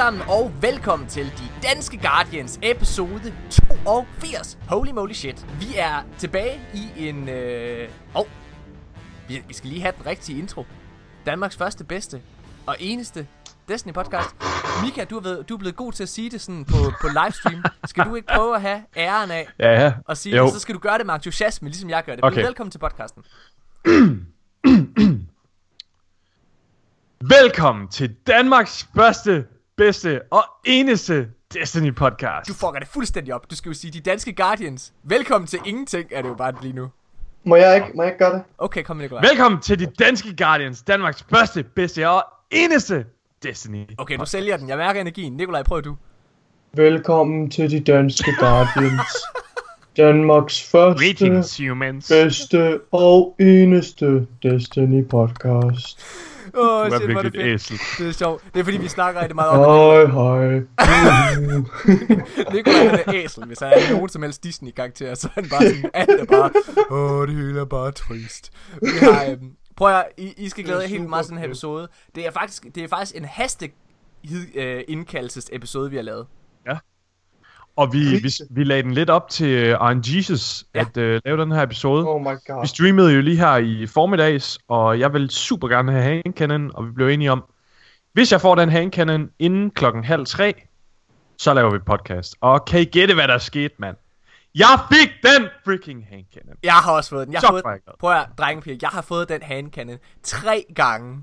sammen, og velkommen til De Danske Guardians episode 82. Holy moly shit. Vi er tilbage i en... Øh... Oh, vi, vi skal lige have den rigtige intro. Danmarks første, bedste og eneste Destiny podcast. Mika, du er, ved, du er blevet god til at sige det sådan på, på livestream. Skal du ikke prøve at have æren af Ja, ja. at sige Jo. det? Så skal du gøre det med entusiasme, ligesom jeg gør det. Okay. Velkommen til podcasten. Velkommen til Danmarks første, bedste og eneste Destiny podcast. Du fucker det fuldstændig op. Du skal jo sige De Danske Guardians. Velkommen til ingenting, er det jo bare lige nu. Må jeg ikke, må jeg ikke gøre det? Okay, kom med Nikolaj. Velkommen til de danske Guardians, Danmarks første, bedste og eneste Destiny. Okay, nu sælger den. Jeg mærker energien. Nikolaj, prøv du. Velkommen til de danske Guardians. Danmarks første, Greetings, humans. bedste og eneste Destiny podcast. Åh, oh, Du er shit, er det virkelig et fedt. æsel. Det er sjovt. Det er fordi, vi snakker rigtig meget om det. Hej, hej. Nikolaj han er æsel. Hvis han er nogen som helst Disney-karakter, så er han bare sådan, alt er bare, åh, oh, det hele er bare trist. Vi har, øhm, prøv at, I, I skal glæde jer er helt meget til den her super episode. Det er faktisk, det er faktisk en haste øh, indkaldelses episode, vi har lavet. Og vi, vi, vi lagde den lidt op til uh, Iron Jesus Ja. at uh, lave den her episode. Oh my god. Vi streamede jo lige her i formiddags, og jeg vil super gerne have hand cannon, og vi blev enige om, hvis jeg får den hand cannon inden klokken halv tre, så laver vi podcast. Og kan I gætte, hvad der skete, mand? Jeg fik den freaking hand cannon. Jeg har også fået den. Jeg har fået, prøv at drengepiger, jeg har fået den handcannon tre gange.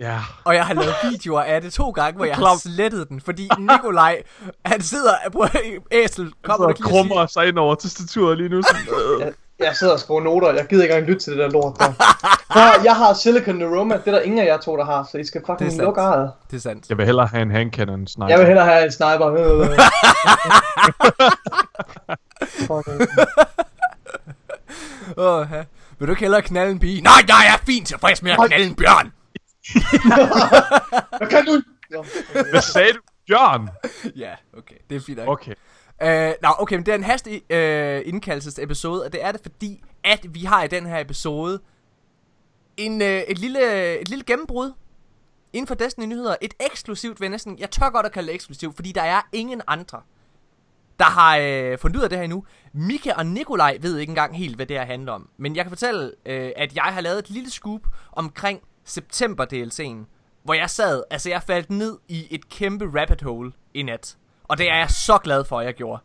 Ja. Og jeg har lavet videoer af det to gange, hvor jeg har slettet den, fordi Nikolaj, han sidder på æsel, kommer og og krummer sig ind over tastaturet lige nu. Sådan, øh. Jeg, jeg sidder og skriver noter, jeg gider ikke engang lytte til det der lort der. Prøv, jeg har Silicon Aroma, det er der ingen af jer to, der har, så I skal fucking lukke ejet. Det er sandt. Jeg vil hellere have en hand cannon sniper. Jeg vil hellere have en sniper. Fucking. Åh, ja. Vil du ikke hellere knalde en pige? Nej, jeg er fint tilfreds med at knalde en bjørn. Hvad kan du? Hvad sagde du? Bjørn? ja, okay. Det er fint nok. Okay. Øh, nå, okay, men det er en haste øh, indkaldelsesepisode, og det er det fordi, at vi har i den her episode en, øh, et, lille, et lille gennembrud inden for Destiny nyheder. Et eksklusivt, vil jeg næsten, jeg tør godt at kalde det eksklusivt, fordi der er ingen andre, der har øh, fundet ud af det her endnu. Mika og Nikolaj ved ikke engang helt, hvad det her handler om. Men jeg kan fortælle, øh, at jeg har lavet et lille scoop omkring september DLC'en, hvor jeg sad, altså jeg faldt ned i et kæmpe rabbit hole i nat. Og det er jeg så glad for, at jeg gjorde.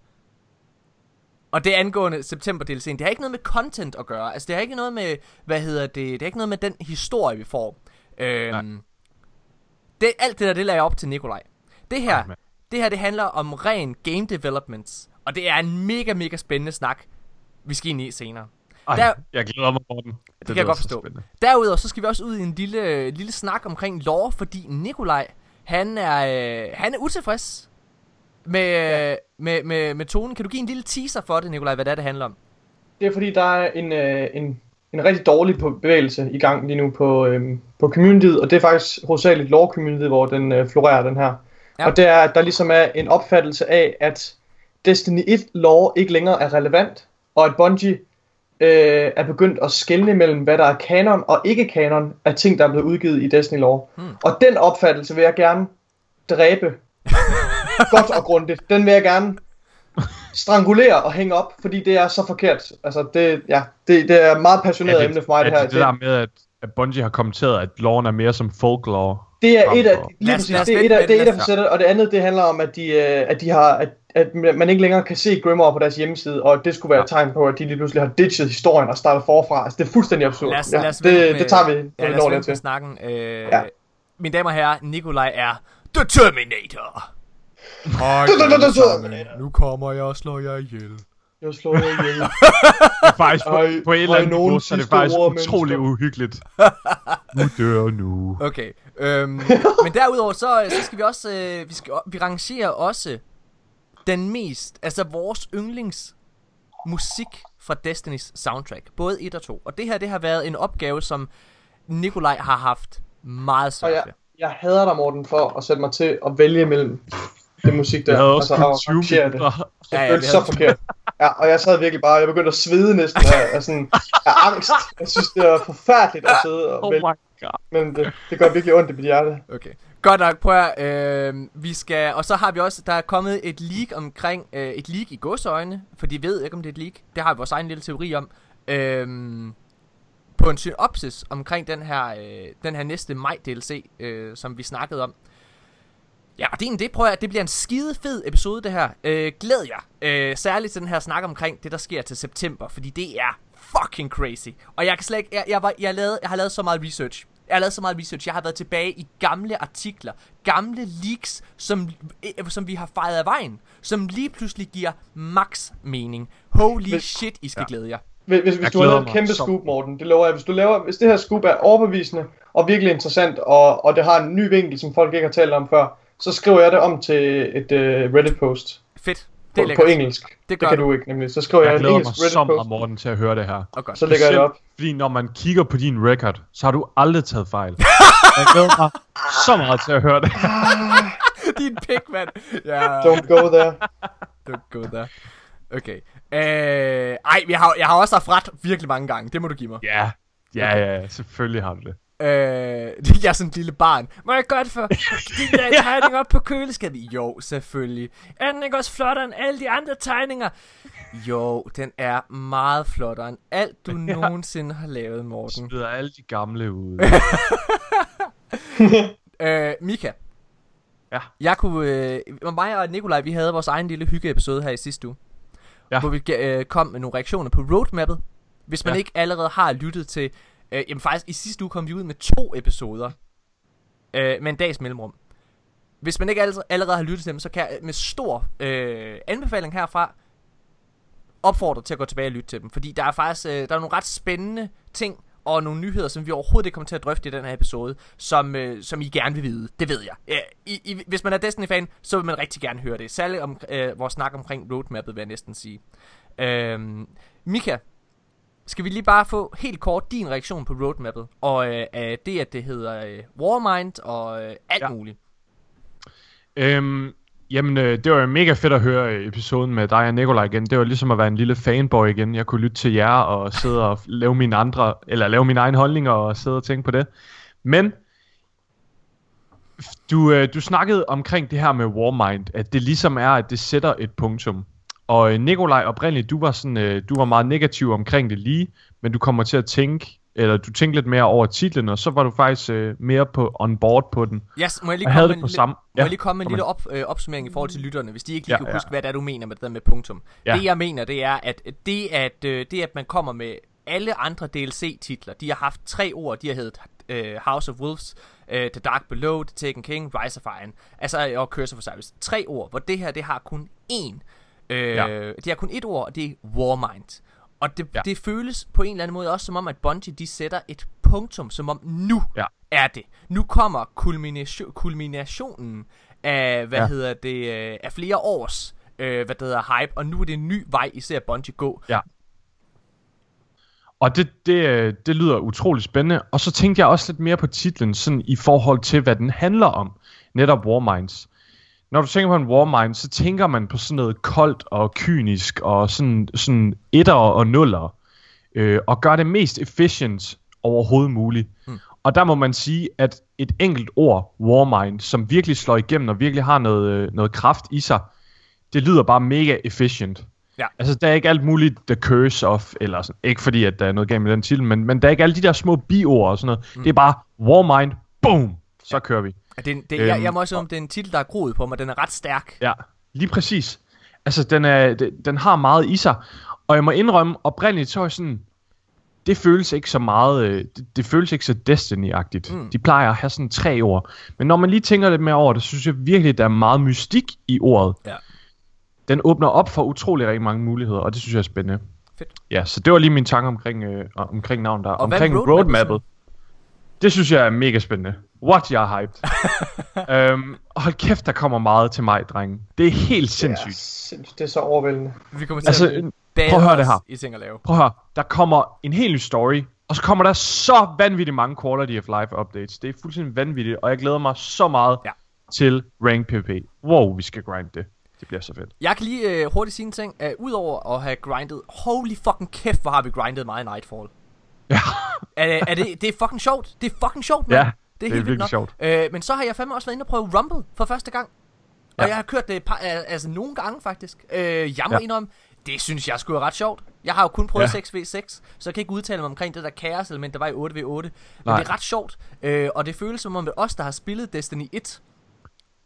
Og det angående september DLC'en, det har ikke noget med content at gøre. Altså det har ikke noget med, hvad hedder det, det har ikke noget med den historie, vi får. Øhm, det, alt det der, det lader jeg op til Nikolaj. Det her, Ej, mand. det her, det handler om ren game development. Og det er en mega, mega spændende snak, vi skal ind i senere. Ej, Der- jeg glæder mig over den. Det, kan jeg godt forstå. Derudover så skal vi også ud i en lille, lille snak omkring lore, fordi Nikolaj, han er, øh, han er utilfreds med, ja. med, med, med tonen. Kan du give en lille teaser for det, Nikolaj, hvad det er, det handler om? Det er fordi, der er en, øh, en, en rigtig dårlig på- bevægelse i gang lige nu på, øhm, på communityet, og det er faktisk hovedsageligt lore community, hvor den øh, florerer, den her. Ja. Og det er, at der ligesom er en opfattelse af, at Destiny 1 lore ikke længere er relevant, og at Bungie øh, er begyndt at skelne mellem, hvad der er kanon og ikke kanon af ting, der er blevet udgivet i Destiny lore. Hmm. Og den opfattelse vil jeg gerne dræbe godt og grundigt. Den vil jeg gerne strangulere og hænge op, fordi det er så forkert. Altså, det, ja, det, det er et meget passioneret emne for mig, det her. det, det der med, at, at Bungie har kommenteret, at loven er mere som folklore. Det er et af, lige præcis, det er et af, det er det, et af facetterne, og det andet, det handler om, at de, øh, at de har, at, at man ikke længere kan se Grimoire på deres hjemmeside, og det skulle være et tegn på, at de lige pludselig har ditchet historien og startet forfra. Altså, det er fuldstændig absurd. Lad os, ja, lad os det, med, det tager vi, ja, lad os det vente med til. snakken. Øh, ja. Mine damer og herrer, Nikolaj er The Terminator. Hej. Nu kommer jeg og slår jer ihjel. Jeg slår jer ihjel. Det er faktisk på, Ej, på et eller andet nogen niveau, så er det faktisk ord, utrolig mennesker. uhyggeligt. nu dør nu. Okay. Øhm, men derudover, så, så skal vi også, øh, vi, skal, vi rangerer også den mest, altså vores yndlings musik fra Destinys soundtrack. Både 1 og 2. Og det her, det har været en opgave, som Nikolaj har haft meget svært jeg, ved. jeg hader dig, Morten, for at sætte mig til at vælge mellem det musik der. Jeg havde også altså, kun og 20 rangere det. Ja, ja, så forkert. Ja, og jeg sad virkelig bare, jeg begyndte at svede næsten af, af, sådan, af angst. Jeg synes, det var forfærdeligt at sidde og Oh vælge, my god. men det, det gør virkelig ondt i mit hjerte. Okay. Godt nok, prøv at, øh, vi skal, og så har vi også, der er kommet et leak omkring, øh, et leak i godsøjne, for de ved ikke, om det er et leak. Det har vi vores egen lille teori om. Øh, på en synopsis omkring den her, øh, den her næste maj DLC, øh, som vi snakkede om. Ja, og det er en det, prøver jeg, det bliver en skide fed episode det her. Øh, glæd jer. Øh, særligt til den her snak omkring det, der sker til september, fordi det er fucking crazy. Og jeg kan slet ikke, jeg, jeg, var, jeg, lavede, jeg har lavet så meget research. Jeg har lavet så meget research. Jeg har været tilbage i gamle artikler, gamle leaks, som, øh, som vi har fejret af vejen, som lige pludselig giver max mening. Holy Hvis- shit, I skal Ja. glæde jer. Hvis, hvis, hvis du har lavet et kæmpe så scoop, Morten, det lover jeg. Hvis, du laver, hvis det her scoop er overbevisende og virkelig interessant, og, og det har en ny vinkel, som folk ikke har talt om før, så skriver jeg det om til et uh, Reddit-post Fedt. Det på, er på engelsk. Det, Det kan du. du ikke nemlig. Så skriver jeg, Jeg en glæder mig engelsk så meget, Reddit-post, Morten, til at høre det her. Godt. så lægger jeg det op. Fordi når man kigger på din record, så har du aldrig taget fejl. Jeg glæder mig så meget til at høre det. Din pik, mand. Ja. Don't go there. Don't go there. Okay. Øh, ej, jeg har, jeg har også haft ret virkelig mange gange. Det må du give mig. Ja, ja, ja, ja, selvfølgelig har du det. Øh, jeg er sådan et lille barn. Må jeg godt få de der tegninger op på køleskabet? Jo, selvfølgelig. Er den ikke også flottere end alle de andre tegninger? Jo, den er meget flottere end alt, du nogensinde har lavet, Morten. Smider alle de gamle ud. Øh, Mika. Ja. Jeg kunne, øh, mig og Nikolaj, vi havde vores egen lille hyggeepisode her i sidste uge. Ja. Hvor vi øh, kom med nogle reaktioner på roadmappet. Hvis man Ja. ikke allerede har lyttet til... Øh, jamen faktisk, i sidste uge kom vi ud med to episoder. Øh, med en dags mellemrum. Hvis man ikke allerede, har lyttet til dem, så kan jeg med stor øh, anbefaling herfra opfordre til at gå tilbage og lytte til dem. Fordi der er faktisk øh, der er nogle ret spændende ting og nogle nyheder, som vi overhovedet ikke kommer til at drøfte i den her episode, som, øh, som I gerne vil vide. Det ved jeg. Ja, I, I, hvis man er Destiny-fan, så vil man rigtig gerne høre det. Særligt om øh, vores snak omkring roadmappet, vil jeg næsten sige. Øh, Mika, skal vi lige bare få helt kort din reaktion på roadmappet, og øh, det, at det hedder øh, Warmind og øh, alt Ja. muligt. Øhm, jamen, øh, det var mega fedt at høre øh, episoden med dig og Nikolaj igen. Det var ligesom at være en lille fanboy igen. Jeg kunne lytte til jer og sidde og lave mine andre, eller lave mine egne holdninger og sidde og tænke på det. Men du, øh, du snakkede omkring det her med Warmind, at det ligesom er, at det sætter et punktum. Og øh, Nikolaj, oprindeligt, du var, sådan, øh, du var meget negativ omkring det lige, men du kommer til at tænke, eller du tænkte lidt mere over titlen, og så var du faktisk øh, mere på on board på den. Yes, må jeg lige komme havde med en, på samme... må jeg lige komme med en lille op, øh, opsummering i forhold til lytterne, hvis de ikke lige Ja, kan ja. huske, hvad det er, du mener med det der med punktum. Ja. Det jeg mener, det er, at det at, øh, det at man kommer med alle andre DLC-titler, de har haft tre ord, de har heddet øh, House of Wolves, øh, The Dark Below, The Taken King, Rise of Iron, altså øh, og Curse of Osiris. Tre ord, hvor det her, det har kun én. Øh, Ja. Det har kun et ord, og det er Warmind. Og det, Ja. det føles på en eller anden måde også som om, at Bungie de sætter et punktum, som om nu Ja. er det. Nu kommer kulmination, kulminationen af, hvad Ja. ja. hedder det, øh, af flere års, øh, hvad det hedder, hype, og nu er det en ny vej, I ser Bungie gå. Og det, det, øh, det lyder utrolig spændende. Og så tænkte jeg også lidt mere på titlen, sådan i forhold til, hvad den handler om. Netop Warminds. Når du tænker på en Warmind, så tænker man på sådan noget koldt og kynisk, og sådan, sådan etter og nuller. Øh, og gør det mest efficient overhovedet muligt. Mm. Og der må man sige, at et enkelt ord, Warmind, som virkelig slår igennem og virkelig har noget, øh, noget kraft i sig, det lyder bare mega efficient. Ja. Altså, der er ikke alt muligt The Curse of, eller sådan, ikke fordi, at der er noget galt med den titel, men, men der er ikke alle de der små biord og sådan noget. Mm. Det er bare Warmind, boom, så ja. kører vi. Det, det, jeg, Øhm, jeg må også om det er en titel, der er groet på mig. Den er ret stærk. Ja, lige præcis. Altså, den, er, den, den har meget i sig. Og jeg må indrømme, oprindeligt så er jeg sådan, det føles ikke så meget, øh, det, det føles ikke så Destiny-agtigt. Mm. De plejer at have sådan tre ord. Men når man lige tænker lidt mere over det, så synes jeg virkelig, der er meget mystik i ordet. Ja. Den åbner op for utrolig rigtig mange muligheder, og det synes jeg er spændende. Fedt. Ja, så det var lige min tanke omkring, øh, omkring navn der. Og omkring roadmappet. Det synes jeg er mega spændende. What you are hyped. øhm, hold kæft, der kommer meget til mig, drenge. Det er helt Det er, sindssygt. sindssygt. det er så overvældende. Vi kommer til Altså, at prøv at høre det her. i ting at lave. Prøv at høre, der kommer en helt ny story, og så kommer der så vanvittigt mange quality of life updates. Det er fuldstændig vanvittigt, og jeg glæder mig så meget Ja. til Rank PvP. Wow, vi skal grinde det. Det bliver så fedt. Jeg kan lige øh, hurtigt sige en ting. Uh, Udover at have grindet, holy fucking kæft, hvor har vi grindet meget i Nightfall. Ja. er, er det, det er fucking sjovt. Det er fucking sjovt, mand. Ja, det er, det er helt vildt virkelig nok. sjovt. Øh, men så har jeg fandme også været inde og prøve Rumble for første gang. Og Ja. jeg har kørt det et par, al- altså nogle gange faktisk. Øh, jeg må Ja. indrømme, det synes jeg skulle ret sjovt. Jeg har jo kun prøvet Ja. 6v6, så jeg kan ikke udtale mig omkring det der kaos element, der var i 8v8. Men Nej. det er ret sjovt, øh, og det føles som om, at os, der har spillet Destiny 1,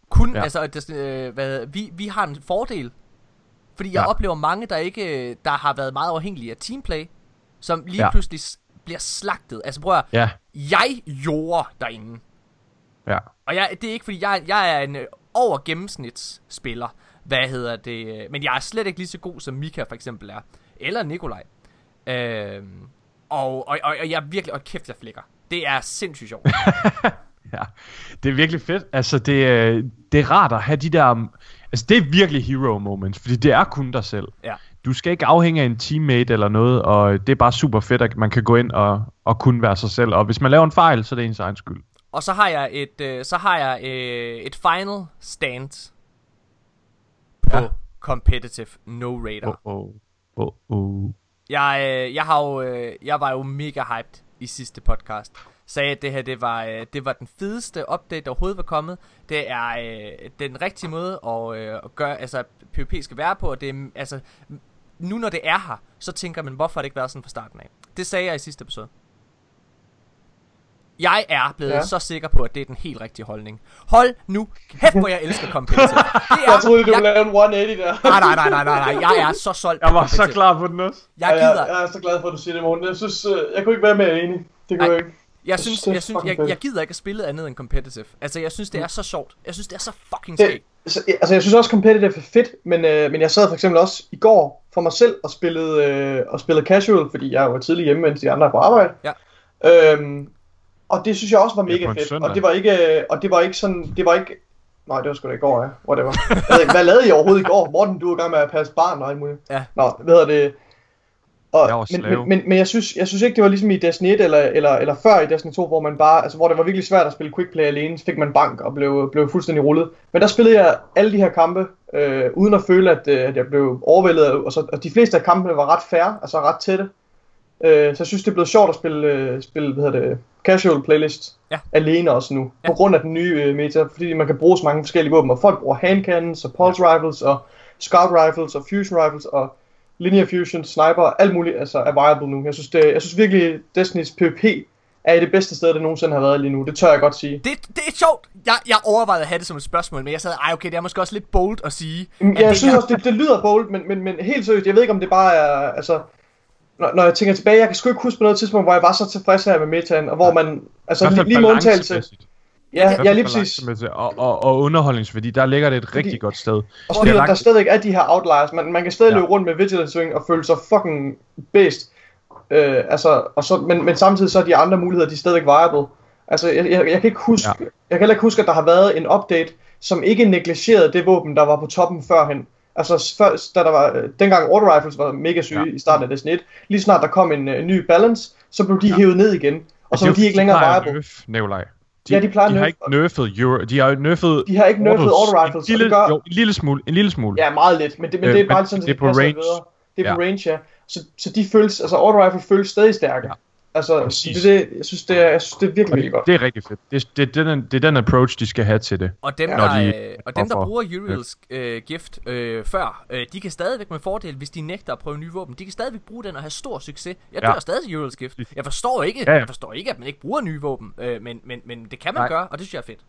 kun, ja. Altså, Destiny, øh, hvad, vi, vi har en fordel. Fordi jeg Ja. oplever mange, der ikke, der har været meget afhængige af teamplay, som lige Ja. pludselig bliver slagtet. Altså prøv at, Ja, jeg gjorde derinde. ja. Og jeg, det er ikke fordi, jeg, jeg er en øh, over gennemsnitsspiller. Hvad hedder det? øh, Men jeg er slet ikke lige så god, som Mika for eksempel er. Eller Nikolaj. Øhm, og, og, og, og jeg er virkelig... Og kæft, jeg flækker. Det er sindssygt sjovt. Ja, det er virkelig fedt. Altså, det, er- det er rart at have de der... Altså, det er virkelig hero moments, fordi det er kun dig selv. Ja. Du skal ikke afhænge af en teammate eller noget, og det er bare super fedt, at man kan gå ind og, og kun være sig selv. Og hvis man laver en fejl, så er det ens egen skyld. og så har jeg et, øh, så har jeg øh, et final stand på Ja. competitive no radar. Oh, oh, oh, oh. Jeg, øh, jeg, har jo, øh, jeg var jo mega hyped i sidste podcast. Sagde, at det her det var, øh, det var den fedeste update, der overhovedet var kommet. Det er øh, den rigtige måde at, øh, at gøre, altså PvP skal være på. Og det er, altså, nu når det er her, så tænker man, hvorfor har det ikke været sådan fra starten af? Det sagde jeg i sidste episode. Jeg er blevet Ja. ja. så sikker på, at det er den helt rigtige holdning. Hold nu kæft, hvor jeg elsker competitive. Det er, Jeg troede, du jeg, ville lave en 180 der. nej, nej, nej, nej, nej, nej, jeg er så solgt Jeg var så klar på den også. Jeg Ja, gider, jeg, jeg er så glad for, at du siger det, Morten. Jeg synes, øh, jeg kunne ikke være mere enig. Det kunne Ej. jeg ikke. Jeg synes, det er jeg, synes jeg, jeg gider ikke at spille andet end competitive. Altså, jeg synes, det er så sjovt. Jeg synes, det er så fucking skægt. så, altså, jeg synes også, competitive er fedt, men, øh, men jeg sad for eksempel også i går for mig selv og spillede, øh, og spillede casual, fordi jeg var tidlig hjemme, mens de andre er på arbejde. Ja. Øhm, og det synes jeg også var Ja, mega en fedt. søndag. Og det var ikke, øh, og det var ikke sådan, det var ikke, nej, det var sgu da i går, ja. Whatever. Jeg ved ikke, hvad lavede I overhovedet i går? Morten, du var i gang med at passe barn og alt muligt. Ja. Nå, hvad hedder det? Og, Jeg var men, slave. men, men, men, jeg, synes, jeg synes ikke, det var ligesom i Destiny 1 eller, eller, eller før i Destiny 2, hvor man bare, altså hvor det var virkelig svært at spille quickplay alene, så fik man bank og blev, blev fuldstændig rullet. Men der spillede jeg alle de her kampe, øh, uden at føle, at, øh, at jeg blev overvældet, og, så, og de fleste af kampene var ret fair, altså ret tætte. Øh, så jeg synes, det er blevet sjovt at spille, øh, spille hvad hedder det, casual playlist Ja. alene også nu, Ja. på grund af den nye øh, meta, fordi man kan bruge så mange forskellige våben, og folk bruger handcannons, og pulse rifles, og scout rifles, og fusion rifles, og linear fusion, sniper, alt muligt altså, er viable nu. Jeg synes, det, jeg synes virkelig, Destiny's PvP er i det bedste sted, det nogensinde har været lige nu. Det tør jeg godt sige. Det, det er sjovt. Jeg, jeg overvejede at have det som et spørgsmål, men jeg sad, ej okay, det er måske også lidt bold at sige. Jamen, at Jeg det synes her- også, det, det lyder bold, men, men, men helt seriøst, jeg ved ikke, om det bare er, altså, når, når jeg tænker tilbage, jeg kan sgu ikke huske på noget tidspunkt, hvor jeg var så tilfreds her med metaen, og hvor man, altså lige, lige med undtagelse, ja, ja, lige præcis. Og, og, og underholdningsværdi, der ligger det et rigtig godt sted. og fordi er langt- der stadig er de her outliers, man, man kan stadig Ja. løbe rundt med vigilance swing og føle sig fucking based, øh, altså, og så, men, men samtidig så er de andre muligheder, de er stadig viable. Altså, jeg, jeg, jeg kan ikke huske, Ja. jeg kan heller ikke huske, at der har været en update, som ikke negligerede det våben, der var på toppen førhen. Altså, først, da der var, øh, dengang auto rifles var mega syge Ja. i starten af Destiny 1, lige snart der kom en uh, ny balance, så blev de Ja. hævet ned igen, og så er var de ikke længere viable. Nikolaj. Ja, de plejer at de har ikke nerfet Euro, de har jo nerfet De har ikke autos auto rifles, en lille, det gør, jo, en lille smule, en lille smule. Ja, meget lidt, men det, men Øh, det er men bare sådan, det at er på range. videre. Det er på Ja. range, ja. Så, så de føles, altså auto rifle føles stadig stærke. Ja. Altså, Præcis. det, er det, jeg synes, det er, jeg synes, det er virkelig, virkelig godt. det, er rigtig fedt. Det, det, det, er den, det er den approach, de skal have til det. Og dem, Ja. der, de- øh, og dem, der bruger Uriel's øh, gift øh, før, øh, de kan stadigvæk med fordel, hvis de nægter at prøve nye våben, de kan stadigvæk bruge den og have stor succes. Jeg Ja. dør stadig i Uriel's gift. Jeg forstår ikke, Ja, ja. jeg forstår ikke, at man ikke bruger nye våben, øh, men, men, men det kan man Nej. gøre, og det synes jeg er fedt.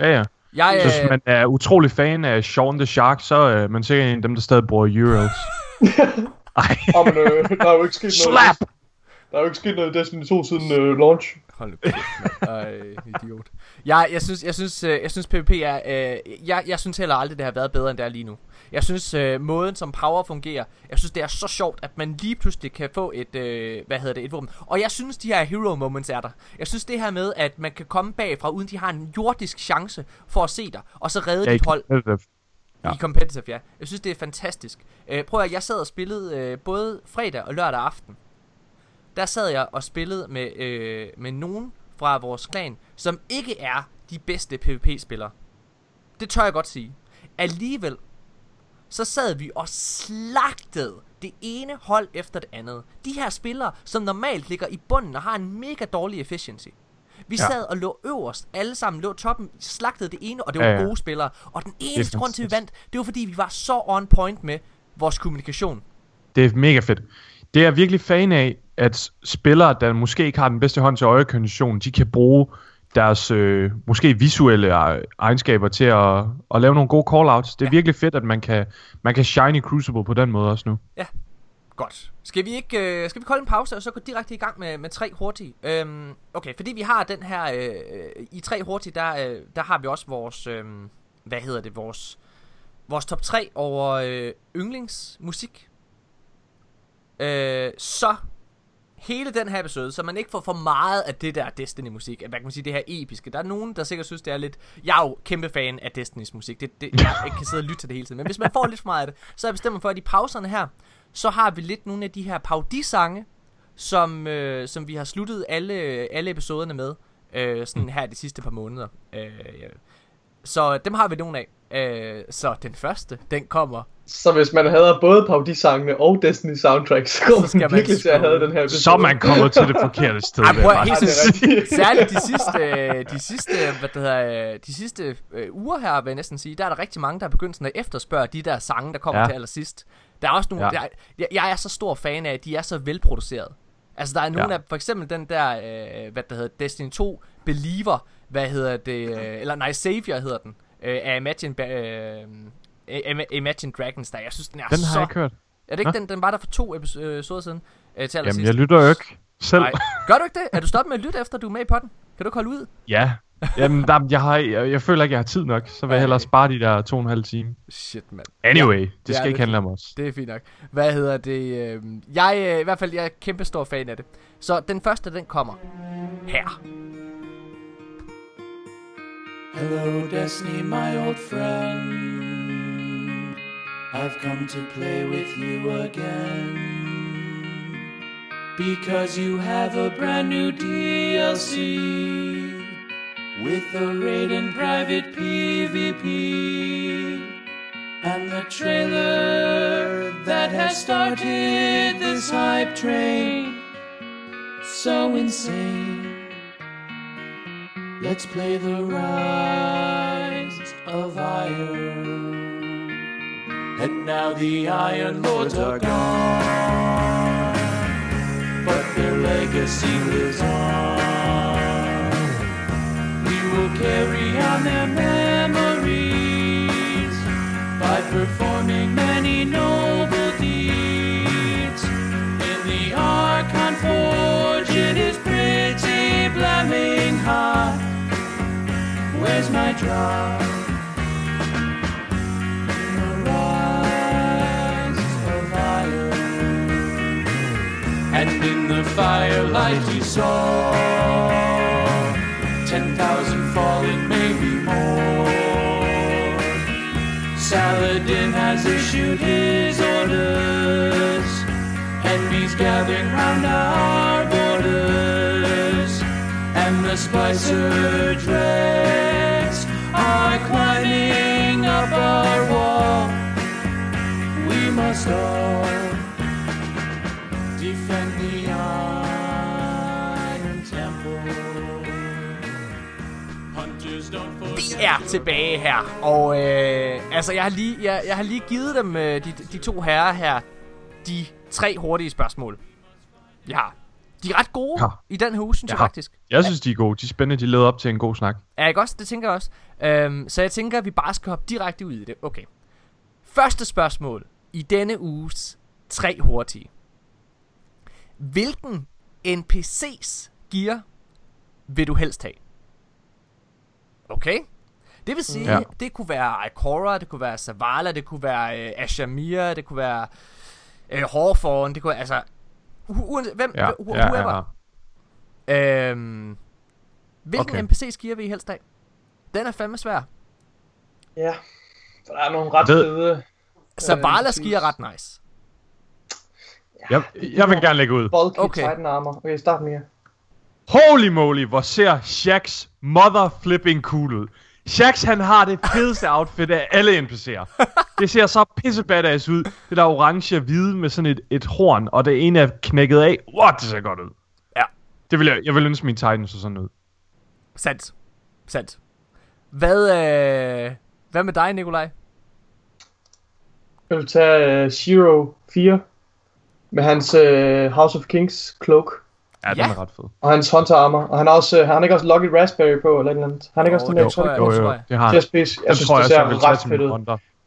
Ja, ja. Jeg, Så hvis øh, man er utrolig fan af Sean the Shark, så er øh, man sikkert en af dem, der stadig bruger Euros. Ej, Og, men, øh, der er jo ikke sket noget. slap! Der er jo ikke sket noget i Destiny 2 siden øh, launch. Hold nu kæft. Ej, idiot. Jeg, jeg synes, jeg synes, øh, jeg synes PvP er, øh, jeg, jeg synes heller aldrig, det har været bedre, end det er lige nu. Jeg synes, øh, måden som power fungerer, jeg synes, det er så sjovt, at man lige pludselig kan få et, øh, hvad hedder det, et våben. Og jeg synes, de her hero moments er der. Jeg synes det her med, at man kan komme bagfra, uden de har en jordisk chance for at se dig, og så redde dit hold. Ja. I competitive, ja. Jeg synes, det er fantastisk. Øh, prøv at jeg sad og spillede øh, både fredag og lørdag aften. Der sad jeg og spillede med, øh, med nogen fra vores klan, som ikke er de bedste PvP-spillere. Det tør jeg godt sige. Alligevel, så sad vi og slagtede det ene hold efter det andet. De her spillere, som normalt ligger i bunden og har en mega dårlig efficiency. Vi Ja. sad og lå øverst, alle sammen lå toppen, slagtede det ene, og det var Ja, ja, gode spillere. Og den eneste grund til, at vi vandt, det var fordi, vi var så on point med vores kommunikation. Det er mega fedt. Det er jeg virkelig fan af, at spillere, der måske ikke har den bedste hånd til øjekondition, de kan bruge deres øh, måske visuelle øh, egenskaber til at, at lave nogle gode callouts. Det er Ja. virkelig fedt, at man kan, man kan shine i Crucible på den måde også nu. Godt. Skal vi ikke øh, skal vi kolde en pause og så gå direkte i gang med, med tre hurtige? Øhm, okay, fordi vi har den her øh, i tre hurtige, der øh, der har vi også vores øh, hvad hedder det, vores vores top 3 over øh, yndlingsmusik. Øh, så hele den her episode, så man ikke får for meget af det der Destiny-musik, hvad kan man sige, det her episke. Der er nogen, der sikkert synes, det er lidt... Jeg er jo kæmpe fan af Destinys musik, det, det, jeg ikke kan sidde og lytte til det hele tiden. Men hvis man får lidt for meget af det, så er jeg bestemt for, at i pauserne her, så har vi lidt nogle af de her paudisange, som, øh, som vi har sluttet alle, alle episoderne med, øh, sådan her de sidste par måneder. Øh, ja. Så dem har vi nogle af. Øh, så den første, den kommer Så hvis man hader både Paudi-sangene og Destiny soundtracks, så kommer Så skal man virkelig til at have den her episode. Så man kommet til det forkerte sted. Ej, prøv helt det rigtigt. Særligt de sidste, de sidste, hvad det hedder, øh, de sidste øh, uger her, vil jeg næsten sige, der er der rigtig mange, der er begyndt sådan at efterspørge de der sange, der kommer Ja. til allersidst. Der er også nogle, Ja. der, jeg, jeg er så stor fan af, at de er så velproduceret. Altså der er nogle Ja. af, for eksempel den der, øh, hvad der hedder, Destiny 2 Believer, hvad hedder det, øh, eller nej, Savior hedder den, øh, af Imagine, øh, Ima- Imagine Dragons, der jeg synes, den er Den så... har jeg ikke hørt. Er det ikke Nå. den, den var der for to episoder siden, øh, til? Jamen, jeg lytter jo ikke selv. Nej. Gør du ikke det? Er du stoppet med at lytte efter, du er med i potten? Kan du ikke holde ud? Ja. Jamen, der, jeg, har, jeg, jeg føler ikke, jeg har tid nok. Så vil jeg hellere spare de der to og en halv time. Shit, mand. Anyway, det Ja, skal det ikke er handle om os. Det er fint nok. Hvad hedder det? Øh, jeg øh, i hvert fald, jeg er kæmpe stor fan af det. Så den første, den kommer her. Hello, Destiny, my old friend. I've come to play with you again. Because you have a brand new DLC with a raid and private PvP. And the trailer that has started this hype train. So insane. Let's play the rise of iron. And now the Iron Lords are gone, but their legacy lives on. We will carry on their memories by performing many noble deeds. In the Archon Forge, blaming hot. Where's my drop? In the rise of iron. And in the firelight he saw ten thousand falling, maybe more. Saladin has issued his orders, enemies gathering round our and the Spicer dregs are climbing up our wall. We must all defend the Iron Temple. Hunters don't Vi er tilbage her. Og øh, altså, jeg har lige, jeg, jeg har lige givet dem, øh, de, de to herrer her, de tre hurtige spørgsmål. Jeg har. De er ret gode Ja. i den her uge, synes jeg Ja. faktisk. Jeg synes, de er gode. De er spændende. De leder op til en god snak. Ja, ikke også? Det tænker jeg også. Øhm, så jeg tænker, at vi bare skal hoppe direkte ud i det. Okay. Første spørgsmål i denne uges tre hurtige. Hvilken NPC's gear vil du helst have? Okay. Det vil sige, Ja. det kunne være Ikora, det kunne være Zavala, det kunne være øh, Ashamir, det kunne være øh, Hawthorne, det kunne være, altså, uanset, hvem, Ja, ja, ja, ja, whoever. ja. Øhm, hvilken Okay. NPC skier vil I helst af? Den er fandme svær. Ja, for der er nogle ret Ved- fede... Zavala præcis. skier ret nice. Jeg, jeg vil gerne lægge ud. Bulky Okay. Titan armor. Okay, start med Holy moly, hvor ser Shax mother flipping cool ud. Shax, han har det fedeste outfit af alle NPC'er. Det ser så pisse badass ud. Det der orange og hvide med sådan et, et horn, og det ene er knækket af. What, det ser godt ud. Ja. Det vil jeg, jeg vil ønske min Titan så sådan ud. Sandt. Sandt. Hvad, øh, hvad med dig, Nikolaj? Jeg vil tage uh, Shiro 4 med hans uh, House of Kings cloak Ja, den Ja. er ret fed. og hans hunter armor. Og han har også, uh, han har ikke også Lucky Raspberry på eller et eller andet. Han har ikke Jo, også den der, tror jeg. jeg. Jo, tror jo, jeg. det har han. Det er spids. Jeg synes, tror det jeg, jeg ser ret til fedt ud.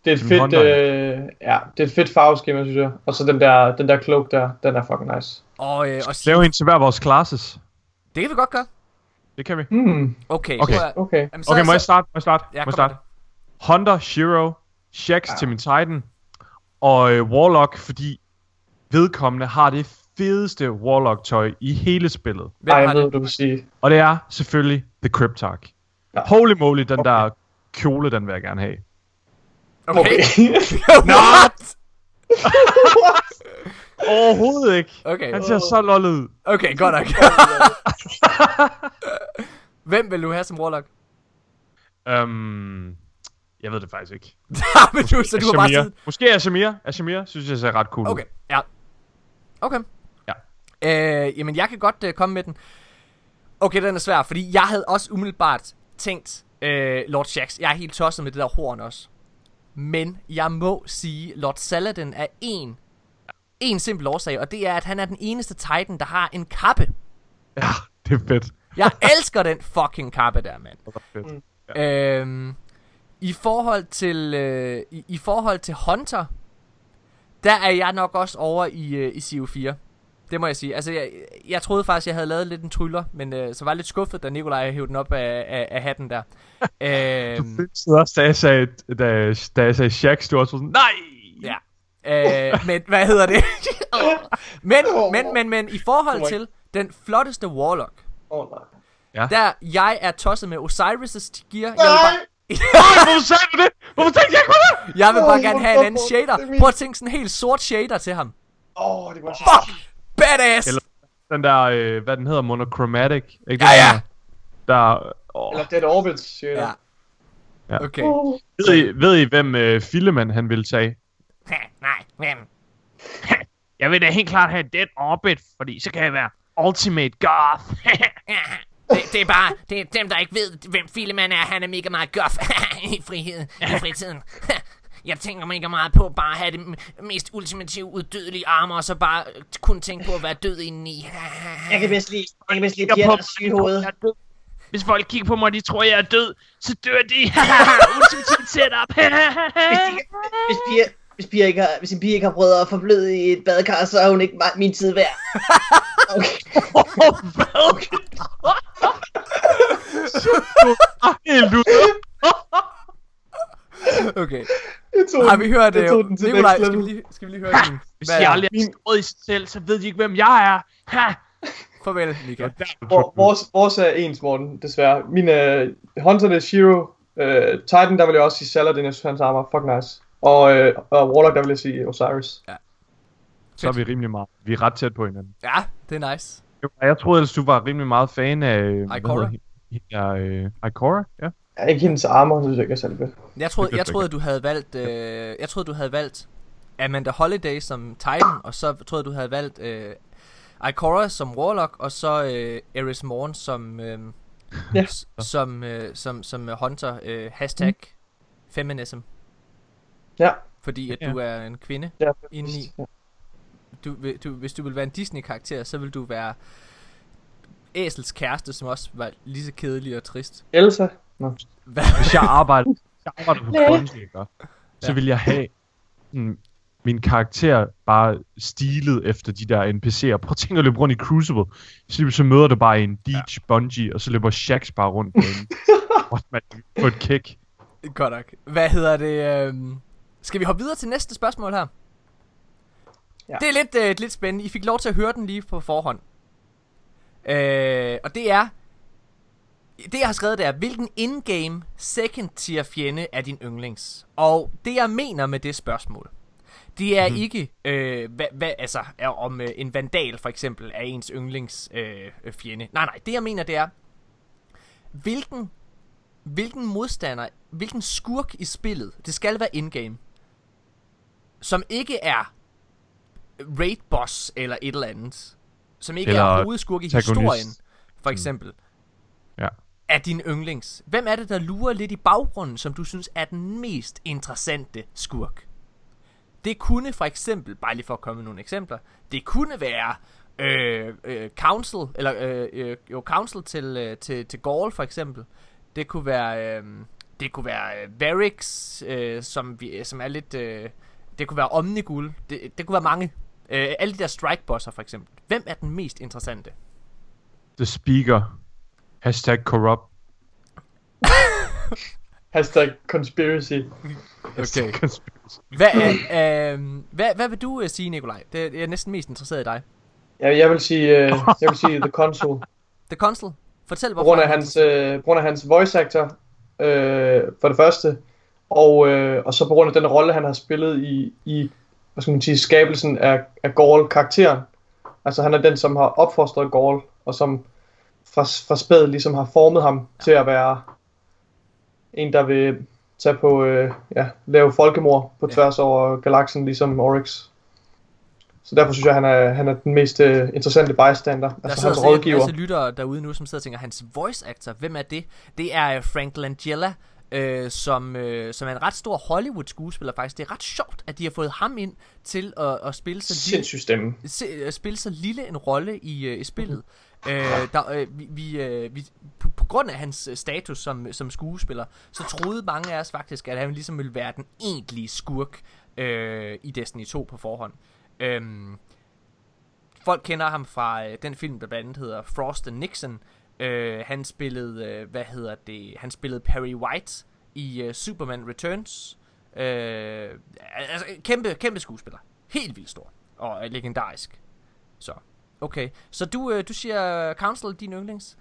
Det er et Til fedt, øh, ja, det er et fedt farveskema, synes jeg. Og så den der, den der cloak der, den er fucking nice. Og, øh, og Lave en til hver vores classes. Det kan vi godt gøre. Det kan vi. Hmm, Okay. Okay. er- okay. Jamen, så- Okay, må jeg starte? Må jeg starte? Ja, må jeg starte? Hunter, Shiro, Shax ja. til min Titan, og øh, Warlock, fordi vedkommende har det fedeste Warlock-tøj i hele spillet. Hvem Ej, jeg har ved, du vil sige. Og det er selvfølgelig The Cryptarch. Ja. Holy moly, den Okay. der kjole, den vil jeg gerne have. Okay. Okay. What? Overhovedet ikke. Okay. Han ser så lollet ud. Okay, godt nok. Hvem vil du have som Warlock? Um, jeg ved det faktisk ikke. Men du, så du har bare siddet... Måske Ashamir. Ashamir synes jeg ser ret cool ud. Okay, ja. Okay. Øh, jamen, jeg kan godt øh, komme med den. Okay, den er svær, fordi jeg havde også umiddelbart tænkt øh, Lord Shax. Jeg er helt tosset med det der horn også. Men jeg må sige, Lord Saladin er en, en simpel årsag, og det er, at han er den eneste Titan, der har en kappe. Ja, det er fedt. Jeg elsker den fucking kappe der, mand. Det er fedt. Øhm, I forhold til øh, i, i forhold til Hunter, der er jeg nok også over i øh, i CO4. Det må jeg sige. Altså jeg, jeg troede faktisk jeg havde lavet lidt en tryller, men øh, så var jeg lidt skuffet da Nikolaj hævde den op af, af, af hatten der. Du øhm, fixede også, da jeg sagde, da, da jeg sagde Shax, du også sådan, nej! ja. Øh, men hvad hedder det? men, men, men, men i forhold til den flotteste Warlock, Åh, nej. der jeg er tosset med Osiris' gear. Jeg vil Nej! bare, Nej, hvorfor sagde du det? Hvorfor tænkte jeg ikke på det? jeg vil bare gerne have en anden shader. Er Prøv at tænke sådan en helt sort shader til ham. Åh, oh, det var så Fuck! Badass! Eller- Den der, øh, hvad den hedder, monochromatic. Ikke Ja, ja. Der, der åh. Eller Dead Orbit, siger Ja. jeg. Ja. Okay. Oh. Ved, I, ved I, hvem øh, Filleman han ville tage? Nej, men... Jeg vil da helt klart have Dead Orbit, fordi så kan jeg være Ultimate Goth. Det, det er bare, det er dem, der ikke ved, hvem Fileman er. Han er mega meget goth i friheden, i fritiden. Jeg tænker mega meget på bare at have det mest ultimative udødelige armor, og så bare øh, kun tænke på at være død indeni. Jeg kan bedst lide, jeg kan bedst lide på der er syge død. Hvis folk kigger på mig, og de tror, jeg er død, så dør de. Ultimativt setup. Hvis, de, hvis, piger, hvis, ikke har, hvis en pige ikke har prøvet at forbløde i et badekar, så er hun ikke meget min tid værd. Okay. Helt ud. Okay. Jeg tog Har vi hørt jeg det? tog den til Nikolaj, skal vi lige, skal vi lige høre den? Hvis er- aldrig har skrevet i sig selv, så ved de ikke, hvem jeg er. Ha! Farvel, Mika. Hvor- Vores, vores er ens, Morten, desværre. Min uh, Hunter det er Shiro. Uh, Titan, der vil jeg også sige Saladin, jeg synes, hans armor er fuck nice. Og, uh, og Warlock, der vil jeg sige Osiris. Så er vi rimelig meget. Vi er ret tæt på hinanden. Ja, det er nice. Jeg troede ellers, du var rimelig meget fan af... øh, Ikora? der, øh, Ikora? Ja. Ja, ikke hendes armor, synes jeg ikke er særlig fedt. Jeg troede, jeg troede, du havde valgt, øh, jeg troede, du havde valgt Amanda Holiday som Titan, og så troede du havde valgt øh, Ikora som Warlock, og så øh, Eris Morn som, øh, Ja. som, øh, som, som Hunter, øh, hashtag feminism, Ja. fordi at Ja. du er en kvinde. ja Indeni. Ja. Du, du, hvis du vil være en Disney-karakter, så vil du være Æsels kæreste, som også var lige så kedelig og trist. Elsa? Nå. Hvad? Hvis jeg arbejder, hvis jeg arbejder på Bungie, ikke? så Ja. vil jeg have mm, min karakter bare stilet efter de der NPC'er. Prøv at tænke at løbe rundt i Crucible. Så, så møder du bare en Deej ja. Bungie, og så løber Shax bare rundt på en. What, man, på et kick. Godt nok. Hvad hedder det? øhm, Skal vi hoppe videre til næste spørgsmål her? Ja. Det er lidt, øh, lidt spændende. I fik lov til at høre den lige på forhånd. Øh, og det er... Det jeg har skrevet det er, hvilken in-game second tier fjende er din yndlings? Og det jeg mener med det spørgsmål, det er mm. ikke, øh, hvad, hvad, altså, er om øh, en vandal for eksempel er ens yndlings øh, fjende. Nej, nej, det jeg mener det er, hvilken hvilken modstander, hvilken skurk i spillet, det skal være in-game, som ikke er raid boss eller et eller andet, som ikke Eller er hovedskurk i historien, for eksempel, Ja er din yndlings. Hvem er det, der lurer lidt i baggrunden, som du synes er den mest interessante skurk? Det kunne for eksempel, bare lige for at komme med nogle eksempler, det kunne være øh, øh, Council, eller øh, øh, jo, Council til, øh, til, til Gaul for eksempel. Det kunne være, øh, det kunne være øh, Varix, øh, som, vi, som er lidt, øh, det kunne være Omnigul, det, det kunne være mange. Øh, alle de der strike bosser for eksempel. Hvem er den mest interessante? The Speaker. Hashtag corrupt. Hashtag conspiracy. Okay. Hvad, er, øh, hvad, hvad vil du øh, sige, Nikolaj? Det er jeg er næsten mest interesseret i dig. Ja, jeg vil sige, øh, jeg vil sige The Consul. The Consul. Fortæl, hvorfor. grund af han er hans, øh, på grund af hans voice actor, øh, for det første. Og, øh, og så på grund af den rolle, han har spillet i, i hvad skal man sige, skabelsen af, af Gaul-karakteren. Altså han er den, som har opfostret Gaul, og som fra, fra spæd ligesom har formet ham ja. til at være en, der vil tage på, øh, ja, lave folkemord på Ja. tværs over galaksen, ligesom Oryx. Så derfor synes jeg, han er, han er den mest øh, interessante bystander, Der altså hans en rådgiver. masse lyttere derude nu, som sidder og tænker, hans voice actor, hvem er det? Det er øh, Frank Langella, øh, som, øh, som er en ret stor Hollywood-skuespiller faktisk. Det er ret sjovt, at de har fået ham ind til at, at spille så lille, se, at spille så lille en rolle i, øh, i spillet. Øh, der, øh, vi, vi, øh, vi, på, på grund af hans øh, status som, øh, som skuespiller, så troede mange af os faktisk, at han ligesom ville være den egentlige skurk øh, i Destiny 2 på forhånd. Øh, folk kender ham fra øh, den film, der blandt andet hedder Frost and Nixon. Øh, han spillede, øh, hvad hedder det, han spillede Perry White i øh, Superman Returns. Øh, altså, kæmpe, kæmpe skuespiller. Helt vildt stor. Og øh, legendarisk. Så, okay. Så du, øh, du siger Council din yndlings?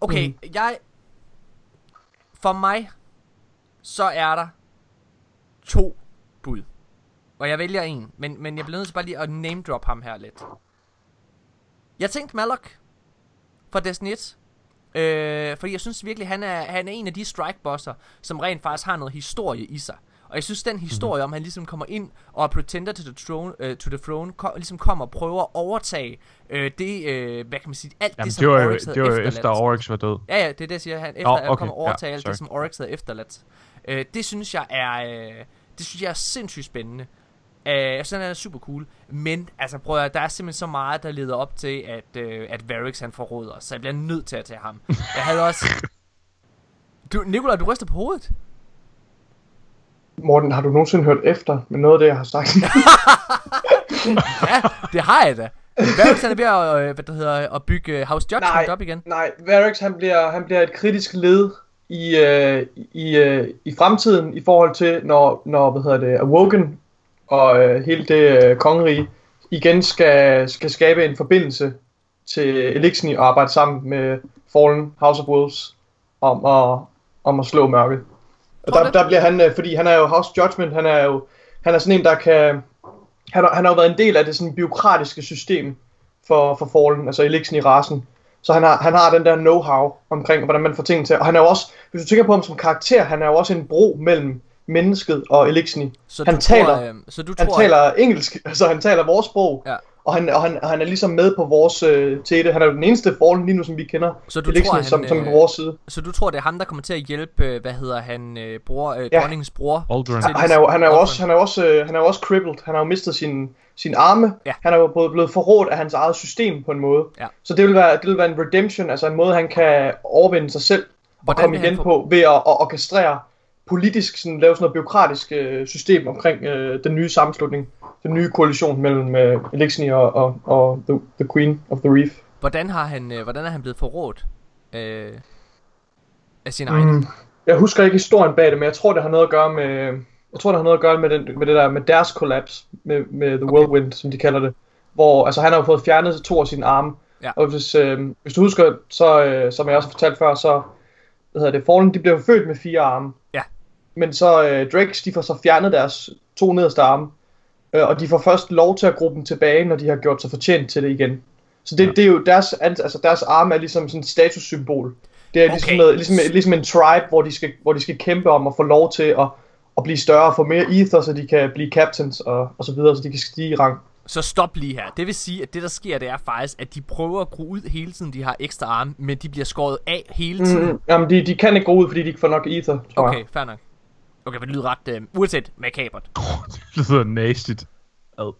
Okay, mm. jeg... For mig, så er der to bud. Og jeg vælger en, men, men jeg bliver nødt til bare lige at name drop ham her lidt. Jeg tænkte Malok fra Destiny 1. Øh, fordi jeg synes virkelig, han er, han er en af de strike bosser, som rent faktisk har noget historie i sig. Og jeg synes, den historie om, han ligesom kommer ind og er pretender to the throne, uh, to the throne ko- ligesom kommer og prøver at overtage øh, det, øh, hvad kan man sige, alt Jamen, det, som det var Oryx havde det var efterladt. efter Oryx var død. Ja, ja, det er det, siger. Han efter at okay, kommer og overtage ja, alt det, som Oryx havde efterladt. Øh, det synes jeg er, øh, det synes jeg er sindssygt spændende. Øh, jeg synes, han er super cool. Men, altså prøv at, der er simpelthen så meget, der leder op til, at, øh, at Varix han forråder. Så jeg bliver nødt til at tage ham. Jeg havde også... Du, Nikolaj, du ryster på hovedet. Morten, har du nogensinde hørt efter med noget af det, jeg har sagt? Ja, det har jeg da. Varix han er ved at, øh, hvad det hedder, at bygge øh, House Judgment op igen. Nej, Varix han bliver, han bliver et kritisk led i, øh, i, øh, i fremtiden i forhold til, når, når hvad hedder det, Awoken og øh, hele det øh, kongerige igen skal, skal skabe en forbindelse til Elixni og arbejde sammen med Fallen House of Wolves om at, om at slå mørket. Og der, der bliver han, øh, fordi han er jo House Judgment, han er jo han er sådan en, der kan... Han har, han har jo været en del af det sådan byråkratiske system for, for Fallen, altså Elixni rasen. Så han har, han har den der know-how omkring, hvordan man får ting til. Og han er jo også, hvis du tænker på ham som karakter, han er jo også en bro mellem mennesket og Elixni. Så Han du taler- tror, øh, så du Han tror, taler engelsk, altså han taler vores sprog. Ja. Og, han, og, han, og han er ligesom med på vores øh, tete. Han er jo den eneste Fallen lige nu, som vi kender. så du Elixni, tror, han, som, som er på øh, vores side. så du tror, det er ham, der kommer til at hjælpe, øh, hvad hedder han, øh, bror, øh, Ja. dronningens bror? Aldrin. til- Han er jo, han er jo også, han er også, øh, han er jo også crippled. Han har jo mistet sin, sin arme. Ja. Han er jo blevet, blevet forrådt af hans eget system på en måde. Ja. Så det vil, være, det vil være en redemption, altså en måde, han kan overvinde sig selv og Hvordan komme vil han igen få- på ved at, at orkestrere politisk, sådan, lave sådan noget byråkratisk øh, system omkring øh, den nye sammenslutning, den nye koalition mellem øh, Elixni og, og, og the, the Queen of the Reef. Hvordan har han, øh, hvordan er han blevet forrådt øh, af sin egen? Mm. Jeg husker ikke historien bag det, men jeg tror, det har noget at gøre med, jeg tror, det har noget at gøre med, den, med det der, med deres kollaps, med, med The Okay. Whirlwind, som de kalder det. Hvor, altså han har fået fjernet to af sine arme. Ja. Og hvis, øh, hvis du husker, så, øh, som jeg også har fortalt før, så, hvad hedder det, Fallen, de bliver født med fire arme. Men så, øh, Drakes, de får så fjernet deres to nederste arme. Øh, og de får først lov til at gruppe dem tilbage, når de har gjort sig fortjent til det igen. Så det, Ja. det er jo deres, altså deres arme er ligesom sådan et statussymbol Det er ligesom, Okay. noget, ligesom, ligesom en tribe, hvor de, skal, hvor de skal kæmpe om at få lov til at, at blive større og få mere ether, så de kan blive captains og, og så videre, så de kan stige i rang. Så stop lige her. Det vil sige, at det der sker, det er faktisk, at de prøver at gro ud hele tiden, de har ekstra arme, men de bliver skåret af hele tiden. Mm, jamen, de, de kan ikke gå ud, fordi de ikke får nok ether, tror Okay, fair nok. Okay, men det lyder ret, øh, uanset makabert. det lyder nastigt.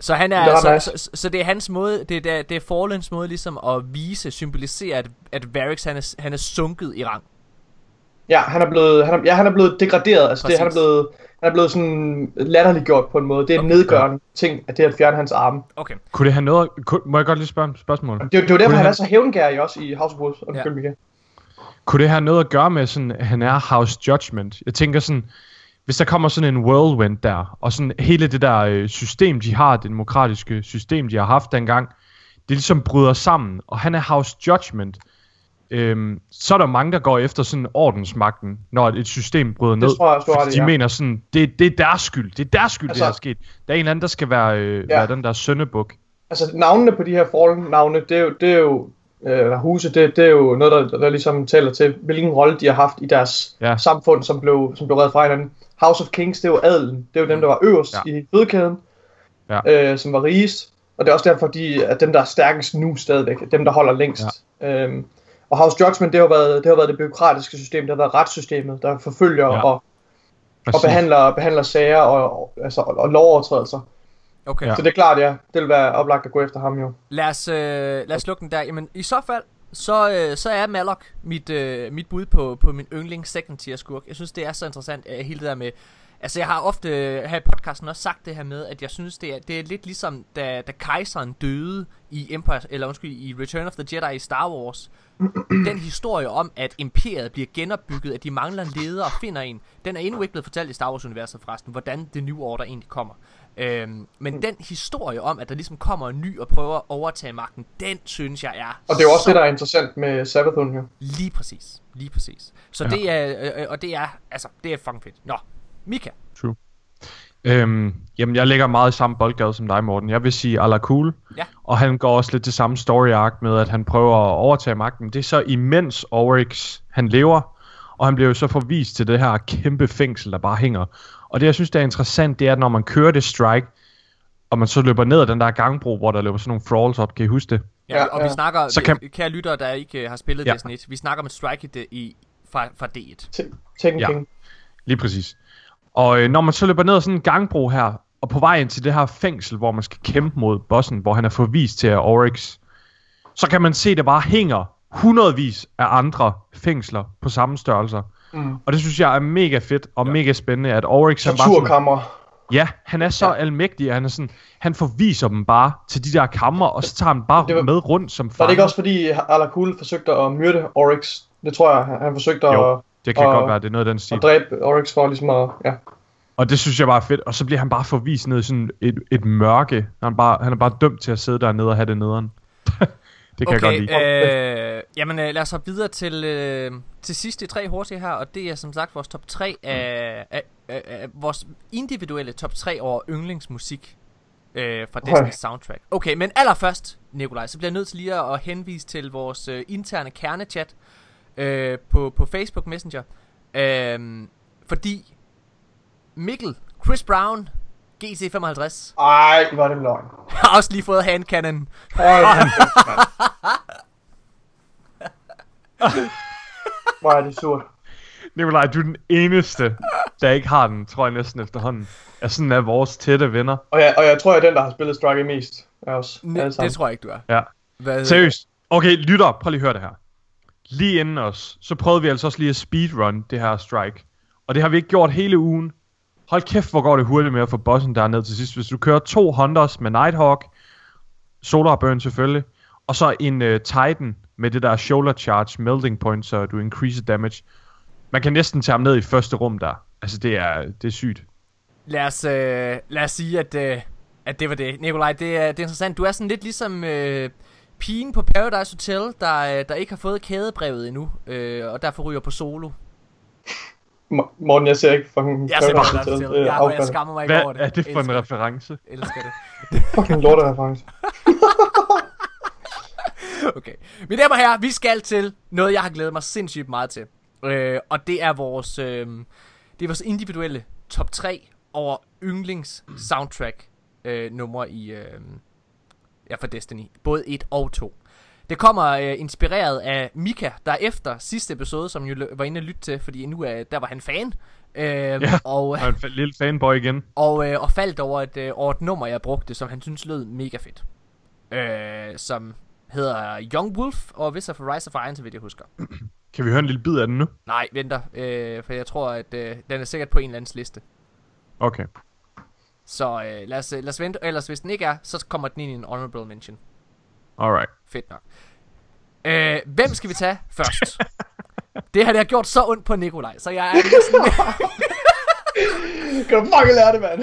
Så han er, Det er så, ret så, så, så, det er hans måde, det er, det er Fallens måde ligesom at vise, symbolisere, at, at Varix han er, han er sunket i rang. Ja, han er blevet, han er, ja, han er blevet degraderet. Altså, det, han, er blevet, han er blevet sådan latterliggjort på en måde. Det er en Okay. nedgørende ting, at det er at fjerne hans arme. Okay. Kunne det have noget... Kunne, må jeg godt lige spørge et spørgsmål? Det, er det er jo derfor, han han- er så hævngærig også i House of Wolves. Undskyld, Ja. Kunne det have noget at gøre med sådan, at han er House Judgment? Jeg tænker sådan, hvis der kommer sådan en whirlwind der, og sådan hele det der øh, system, de har, det demokratiske system, de har haft dengang, det ligesom bryder sammen, og han er House Judgment, øhm, så er der mange, der går efter sådan ordensmagten, når et system bryder ned. tror jeg også, fordi ret i, de ja. mener sådan, det, det er deres skyld, det er deres skyld, altså, det er sket. Der er en eller anden, der skal være, øh, Ja. være den der søndebuk. Altså, navnene på de her Fallen-navne, det er jo, det er jo øh, huse, det, det er jo noget, der, der ligesom taler til, hvilken rolle de har haft i deres Ja. samfund, som blev, som blev reddet fra hinanden. House of Kings, det er jo adelen. Det er jo dem, der var øverst Ja. i fødekæden, Ja. øh, som var rigest. Og det er også derfor, de er dem, der er stærkest nu stadigvæk. Dem, der holder længst. Ja. Øhm, og House Judgment, det har, været, det har været det byråkratiske system. Det har været retssystemet, der forfølger Ja. og, og behandler, behandler sager og, og, altså, og, og lovovertrædelser. Okay. Ja. Så det er klart, ja. Det vil være oplagt at gå efter ham jo. Lad os, øh, lad os lukke den der. Jamen, i så fald, så, øh, så er Malok mit, øh, mit bud på, på min yndling second tier skurk. Jeg synes, det er så interessant, øh, hele det der med... Altså, jeg har ofte øh, her i podcasten også sagt det her med, at jeg synes, det er, det er lidt ligesom, da, da kejseren døde i Empire, eller undskyld, i Return of the Jedi i Star Wars. Den historie om, at imperiet bliver genopbygget, at de mangler en leder og finder en, den er endnu ikke blevet fortalt i Star Wars-universet forresten, hvordan det New Order egentlig kommer. Øhm, men den historie om, at der ligesom kommer en ny og prøver at overtage magten, den synes jeg er Og det er jo også så det, der er interessant med Sabathun her. Lige præcis. Lige præcis. Så Ja. ja. det er, øh, øh, og det er, altså, det er fucking fedt. Nå, Mika. True. Øhm, jamen, jeg ligger meget i samme boldgade som dig, Morten. Jeg vil sige Ala Cool. Ja. Og han går også lidt til samme story arc med, at han prøver at overtage magten. Det er så imens Oryx, han lever, og han bliver jo så forvist til det her kæmpe fængsel, der bare hænger. Og det, jeg synes, der er interessant, det er, at når man kører det strike, og man så løber ned ad den der gangbro, hvor der løber sådan nogle thralls op, kan I huske det? Ja, Ja, og vi ja. snakker, Så kan- kære lyttere, der ikke har spillet Ja. Destiny 1, vi snakker om et strike i, i fra, fra D1. Te- Tekken Ja. King. Lige præcis. Og øh, når man så løber ned ad sådan en gangbro her, og på vej ind til det her fængsel, hvor man skal kæmpe mod bossen, hvor han er forvist til Oryx, så kan man se, at der bare hænger hundredvis af andre fængsler på samme størrelser. Mm. Og det synes jeg er mega fedt og ja. mega spændende, at Oryx han bare sådan, Torturkammer. Ja, han er så ja. Almægtig, at han er sådan, han forviser dem bare til de der kammer, og så tager han bare Det var- med rundt som Var det ikke også fordi Alakul forsøgte at myrde Oryx? Det tror jeg, han- forsøgte at, Jo, det kan og- godt være, det er noget af den stil. at dræbe Oryx for ligesom at... Ja. Og det synes jeg bare er fedt. Og så bliver han bare forvist ned i sådan et, et mørke. Han er, bare, han er bare dømt til at sidde dernede og have det nederen. Det kan jeg godt lide. øh, jamen øh, lad os hoppe videre til, øh, til sidst de tre hurtige her, og det er som sagt vores top 3 af, af, af, af vores individuelle top 3 over yndlingsmusik øh, fra Okay. Destiny's soundtrack. Okay, men allerførst, Nikolaj, så bliver jeg nødt til lige at, at henvise til vores øh, interne kernechat øh, på, på Facebook Messenger. Øh, fordi Mikkel, Chris Brown, GC55, Ej, var det løgn. har også lige fået handcannon. Hold Hvor er det surt. Nikolaj, du er den eneste, der ikke har den, tror jeg næsten efterhånden. Er sådan er vores tætte venner. Og jeg, og jeg tror, jeg er den, der har spillet Strike mest. Ne- alle sammen. det tror jeg ikke, du er. Ja. Hvad, Seriøst. Okay, lytter, prøv lige at høre det her. Lige inden os, så prøvede vi altså også lige at speedrun det her strike. Og det har vi ikke gjort hele ugen. Hold kæft, hvor går det hurtigt med at få bossen derned til sidst. Hvis du kører to Hunters med Nighthawk, Solar Burn selvfølgelig, og så en uh, Titan med det der shoulder charge melting point, så du increase damage. Man kan næsten tage ham ned i første rum der. Altså det er, det er sygt. Lad os, øh, lad os sige, at, øh, at det var det. Nikolaj, det er, det er interessant. Du er sådan lidt ligesom øh, pigen på Paradise Hotel, der, øh, der ikke har fået kædebrevet endnu, øh, og derfor ryger på solo. Morten, jeg ser ikke fucking Jeg ser. Hotel. Det er Jeg, jeg skammer mig ikke Hvad over det. er det for en Elsker reference? det. Elsker det. Fucking lortereference. Okay. Mine damer og herrer, vi skal til noget, jeg har glædet mig sindssygt meget til. Øh, og det er vores, øh, det er vores individuelle top 3 over yndlings soundtrack øh, numre i, øh, ja, for Destiny. Både 1 og 2. Det kommer øh, inspireret af Mika, der efter sidste episode, som jo var inde og lytte til, fordi nu er, der var han fan. Øh, Ja. og, er en lille fanboy igen. og, øh, og faldt over et, øh, over et nummer, jeg brugte, som han synes lød mega fedt. Øh, som hedder Young Wolf og hvis of Rise of Iron, så vidt jeg husker. Kan vi høre en lille bid af den nu? Nej, venter, øh, for jeg tror, at øh, den er sikkert på en eller andens liste. Okay. Så øh, lad, os, øh, lad os vente, ellers hvis den ikke er, så kommer den ind i en honorable mention. Alright. Fedt nok. Øh, hvem skal vi tage først? det har det har gjort så ondt på Nikolaj, så jeg er næsten... Kan du fucking lære det, mand?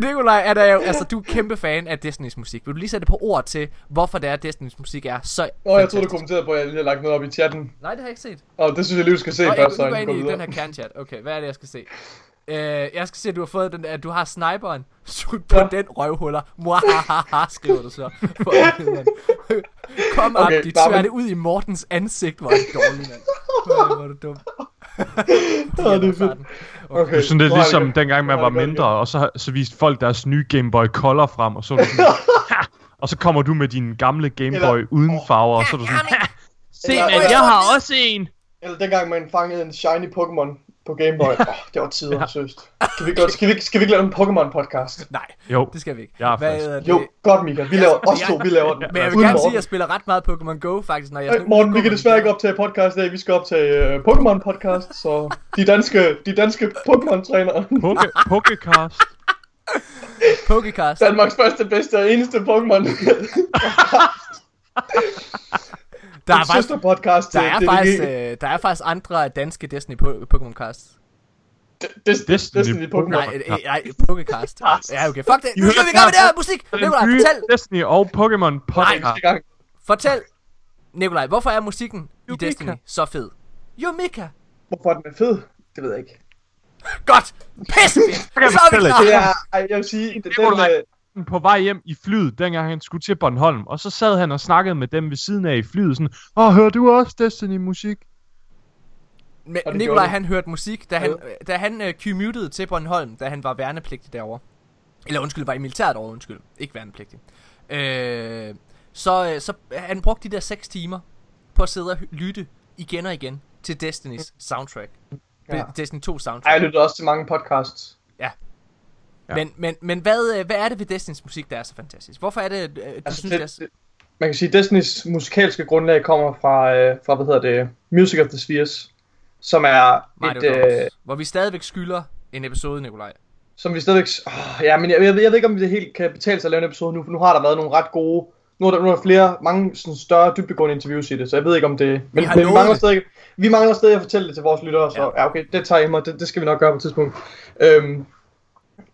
Nikolaj er der jo, altså du er kæmpe fan af Destiny's musik. Vil du lige sætte på ord til, hvorfor det er, at Destiny's musik er så Åh, jeg troede, du kommenterede på, at jeg lige har lagt noget op i chatten. Nej, det har jeg ikke set. Og det synes jeg lige, du skal se Nå, først, så går jeg kan ind i den her kernchat. Okay, hvad er det, jeg skal se? Øh, jeg skal se, at du har fået den, at du har sniperen. Sut på Ja. den røvhuller. Muahaha, skriver du så. For. Kom op, Okay, de bare tværte men- ud i Mortens ansigt. Hvor er det dårligt, mand. Hvor er du dum. Åh, det er fedt. Okay, Det er sådan har jeg ligesom det- dengang man var det mindre, og så, så viste folk deres nye Game Boy Color frem, og så var du sådan, "Ha!" og så kommer du med din gamle Game Eller- Boy uden farver, og så er du sådan, "Ha! Se, Eller- man, jeg har også en! Eller dengang man fangede en shiny Pokémon på Game Boy. Åh, oh, det var tider, ja. seriøst. Skal vi, godt, skal, vi, ikke- skal vi ikke lave en Pokémon-podcast? Nej, Jo, det skal vi ikke. Jeg er Hvad hedder det? Jo, godt Mika. Vi laver, os to, vi laver den. Men jeg vil Uden gerne sige, at Morten. jeg spiller ret meget Pokémon Go, faktisk, når jeg... Øh, Morten, vi kan desværre ikke optage podcast i dag. Vi skal optage uh, Pokémon-podcast, så de danske, de danske Pokémon-trænere. Poke, Pokecast. Pokécast. Danmarks første, bedste og eneste Pokémon. Der er en faktisk, podcast der til er faktisk, øh, der er faktisk andre danske Destiny po- Pokémon Cast. Des- Destiny Destiny Pokémon. Nej, øh, nej, Pokécast. Ja, okay. Fuck det. Nu skal vi i gang med det her musik. Nikolaj, fortæl. Destiny og Pokémon podcast. Gang. Fortæl. Nikolaj, hvorfor er musikken i Yumika. Destiny så fed? Yumika. Hvorfor den er fed? Det ved jeg ikke. Godt. Pisse. Så er vi klar. Det er, ej, jeg vil sige, det, den, øh, på vej hjem i flyet, dengang han skulle til Bornholm, og så sad han og snakkede med dem ved siden af i flyet, sådan, Åh, hører du også Destiny-musik? Men Og Nikolaj, han hørte musik, da han, Ja. da han uh, commutede til Bornholm, da han var værnepligtig derovre. Eller undskyld, var i militæret derovre, undskyld. Ikke værnepligtig. Øh, så, øh, så han brugte de der 6 timer på at sidde og lytte igen og igen til Destiny's soundtrack. Ja. Destiny 2 ej, soundtrack. jeg lytter også til mange podcasts. Ja. Men, men, men hvad, øh, hvad er det ved Destinys musik, der er så fantastisk? Hvorfor er det, øh, du Altså, synes, det, det er så... man kan sige, Destinys musikalske grundlag kommer fra, øh, fra hvad hedder det, Music of the Spheres, som er Mario et, øh, hvor vi stadigvæk skylder en episode, Nikolaj. som vi stadigvæk, oh, ja, men jeg, jeg, ved, jeg ved ikke, om det helt kan betale sig at lave en episode nu, for nu har der været nogle ret gode, nu er der, nu er der flere, mange sådan større, dybdegående interviews i det, så jeg ved ikke om det, men, har men vi, mangler stadig, vi mangler stadig at fortælle det til vores lyttere, så Ja. ja, okay, det tager jeg mig, det, det skal vi nok gøre på et tidspunkt. Øhm,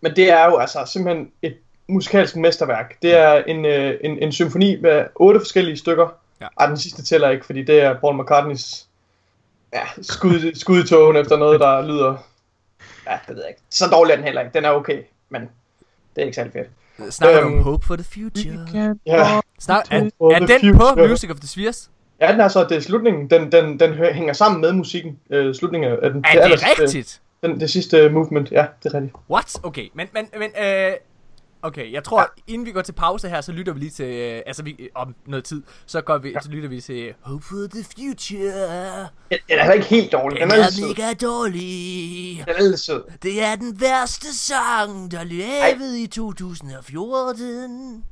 men det er jo altså simpelthen et musikalsk mesterværk. Det er en, øh, en, en symfoni med otte forskellige stykker. Ja. Ej, den sidste tæller ikke, fordi det er Paul McCartneys ja, skud, skud i togen efter noget, der lyder... Ja, det ved jeg ikke. Så dårlig er den heller ikke. Den er okay, men det er ikke særlig fedt. Snakker Øhm, om Hope for the Future? Ja, Snak, er, er den på. Music of the Spheres? ja den er så, det er slutningen. Den, den, den hø- hænger sammen med musikken. Øh, slutningen af den. Er det allersidste- rigtigt? Den, det sidste movement, ja, det er rigtigt. What? Okay, men, men, men, øh, okay, jeg tror, ja. inden vi går til pause her, så lytter vi lige til, øh, altså vi, om noget tid, så går vi, ja. så lytter vi til Hope for the Future. Den, den er heller ikke helt dårlig. Den Den er er sød. mega dårlig. Den er lidt sød. Det er den værste sang, der levede i 2014.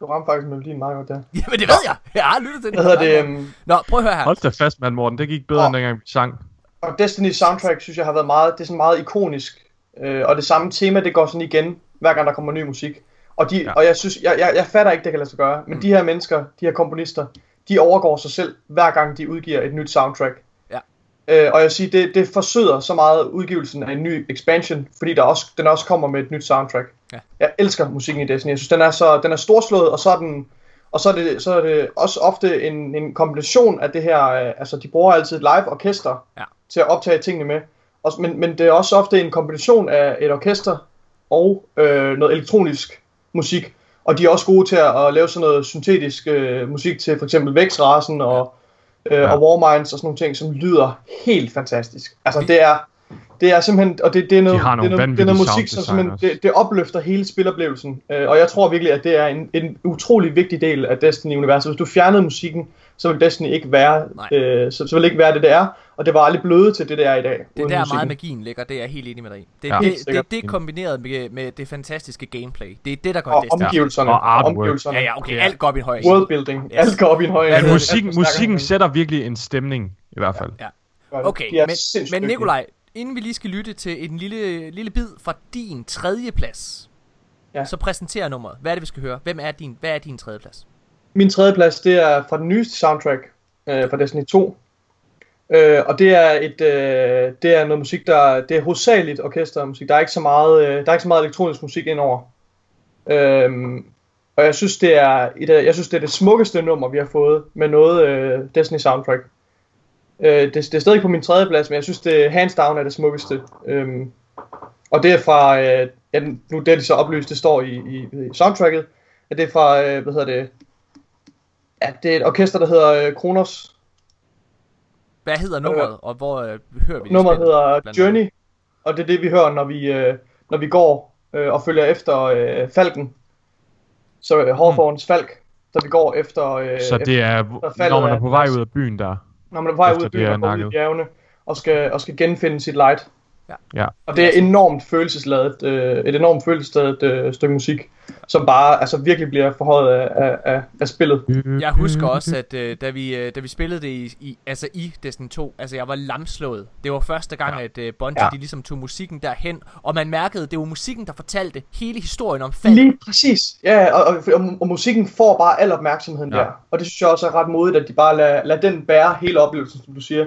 Du rammer faktisk melodien meget godt der. Jamen det ved jeg. Jeg har lyttet til den. Hvad hedder det? Um, Nå, prøv at høre her. Hold da fast, mand, Morten. Det gik bedre, Åh. end dengang vi sang. Og Destiny's soundtrack, synes jeg, har været meget, det er sådan meget ikonisk. Øh, og det samme tema, det går sådan igen, hver gang der kommer ny musik. Og, de, Ja. og jeg synes, jeg, jeg, jeg fatter ikke, det kan lade sig gøre. Men mm. de her mennesker, de her komponister, de overgår sig selv, hver gang de udgiver et nyt soundtrack. Ja. Øh, og jeg vil sige, det, det forsøder så meget udgivelsen af en ny expansion, fordi der også, den også kommer med et nyt soundtrack. Ja. Jeg elsker musikken i Destiny. Jeg synes, den er så den er storslået, og så er den og så er det, så er det også ofte en, en kombination af det her, øh, altså de bruger altid et live orkester Ja. til at optage tingene med. Og, men, men det er også ofte en kombination af et orkester og øh, noget elektronisk musik. Og de er også gode til at, at lave sådan noget syntetisk øh, musik til for eksempel Vækstrasen og, øh, Ja. og Warminds og sådan nogle ting, som lyder helt fantastisk. Altså det er, det er simpelthen, og det, det er noget, nogle det er noget, det er noget musik, som simpelthen, det, det opløfter hele spiloplevelsen. Øh, og jeg tror virkelig, at det er en, en utrolig vigtig del af Destiny-universet. Hvis du fjernede musikken, så vil Destiny ikke være, Nej. øh, så, så vil det ikke være det, det er. Og det var aldrig blevet til det, det er i dag. Det er der musikken. meget magien ligger, det er jeg helt enig med dig i. Det, Ja. ja. Det, det, det, det kombineret med, med det fantastiske gameplay. Det er det, der gør Og Destiny. omgivelserne. Og artwork. omgivelserne. Ja, ja, okay, Ja. alt går op i en højere Worldbuilding. Yes. Alt går op i en højere. Ja, musikken, musikken sætter virkelig en stemning, i hvert fald. Okay, De er men, men. Nikolaj, inden vi lige skal lytte til en lille, lille bid fra din tredje plads, Ja. så præsenterer nummeret. Hvad er det, vi skal høre? Hvem er din, hvad er din tredje plads? Min tredje plads, det er fra den nyeste soundtrack øh, fra Destiny 2. Øh, og det er et øh, det er noget musik der det er hovedsageligt orkestermusik. Der er ikke så meget øh, der er ikke så meget elektronisk musik indover. Øhm, og jeg synes det er et, af- jeg synes det er det smukkeste nummer vi har fået med noget øh, Destiny soundtrack. Øh, det, det er stadig på min tredje plads, men jeg synes det hands down er det smukkeste. Øhm, og det er fra øh, ja, nu det er de så oplyst, det står i, i, i soundtracket, at det er fra øh, hvad hedder det Ja, det er et orkester, der hedder øh, Kronos. Hvad hedder nummeret, og hvor øh, hører vi det Nummeret hedder Journey, og det er det, vi hører, når vi, øh, når vi går øh, og følger efter øh, Falken. Så øh, Hawthorns Falk, der vi går efter... Øh, Så det er, faldet når man er på vej ud af byen der. Når man er på vej ud det ud i bjergene, og skal, og skal genfinde sit light. Ja. Og det er enormt følelsesladet, øh, et enormt følelsesladet øh, stykke musik, som bare altså virkelig bliver forhøjet af, af, af, af spillet. Jeg husker også, at øh, da, vi, øh, da vi spillede det i, i, altså i Destiny 2, altså jeg var lamslået. Det var første gang, ja. at øh, Bungie Ja. de ligesom tog musikken derhen, og man mærkede, det var musikken, der fortalte hele historien om faldet. Lige præcis. Ja, og, og, og, og musikken får bare al opmærksomheden Ja. ja. der. Og det synes jeg også er ret modigt, at de bare lader, lader den bære hele oplevelsen, som du siger.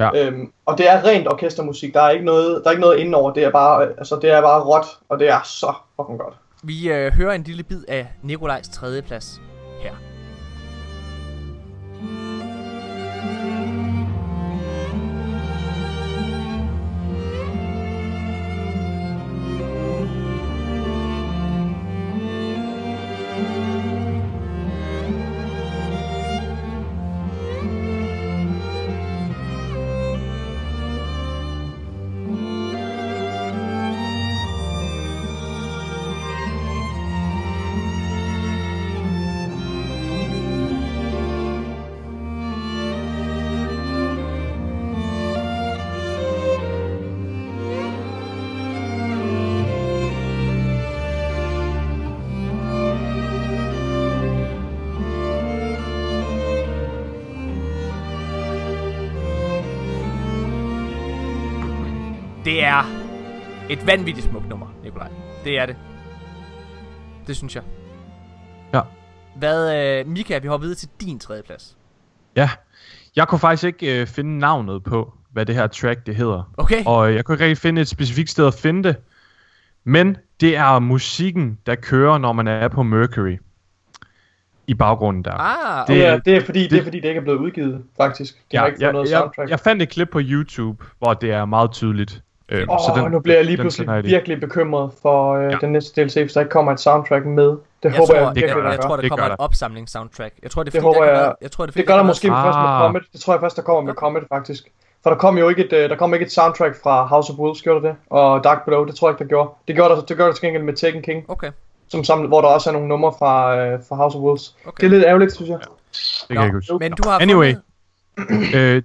Ja. Øhm, og det er rent orkestermusik. Der er ikke noget, der er ikke noget indenover. Det er bare, øh, altså, det er bare råt, og det er så fucking godt. Vi øh, hører en lille bid af Nikolajs tredje plads her. Et vanvittigt smukt nummer, Nikolaj. Det er det. Det synes jeg. Ja. Hvad, øh, Mika, vi hopper videre til din tredje plads. Ja. Jeg kunne faktisk ikke øh, finde navnet på, hvad det her track det hedder. Okay. Og jeg kunne ikke rigtig finde et specifikt sted at finde det. Men det er musikken, der kører, når man er på Mercury. I baggrunden der. Ah, Det, Det- er, det, er fordi, det, det- er fordi, det ikke er blevet udgivet, faktisk. De har ikke fået jeg, noget jeg, soundtrack. jeg fandt et klip på YouTube, hvor det er meget tydeligt. Øh, Åh, oh, nu bliver jeg lige den pludselig jeg lige. virkelig bekymret for øh, Ja. ja. den næste DLC, hvis der ikke kommer et soundtrack med. Det jeg håber tror, jeg jeg, virkelig, jeg, der jeg, gør. tror, der Det kommer gør et der. opsamlingssoundtrack. Jeg tror, det er Det fordi, håber jeg- være- jeg tror, det, er, fordi, Det gør der måske være- først med Ah. Comet. Det tror jeg først, der kommer med Comet, faktisk. For der kom jo ikke et, øh, der kom ikke et soundtrack fra House of Wolves, gjorde det? Og Dark Below, det tror jeg ikke, der gjorde. Det gjorde der, det gjorde der til gengæld med Tekken King, Okay, som samlet, hvor der også er nogle numre fra, øh, fra House of Wolves. okay. Det er lidt ærgerligt, synes jeg. Det kan jeg ikke huske. Men du har Anyway. øh,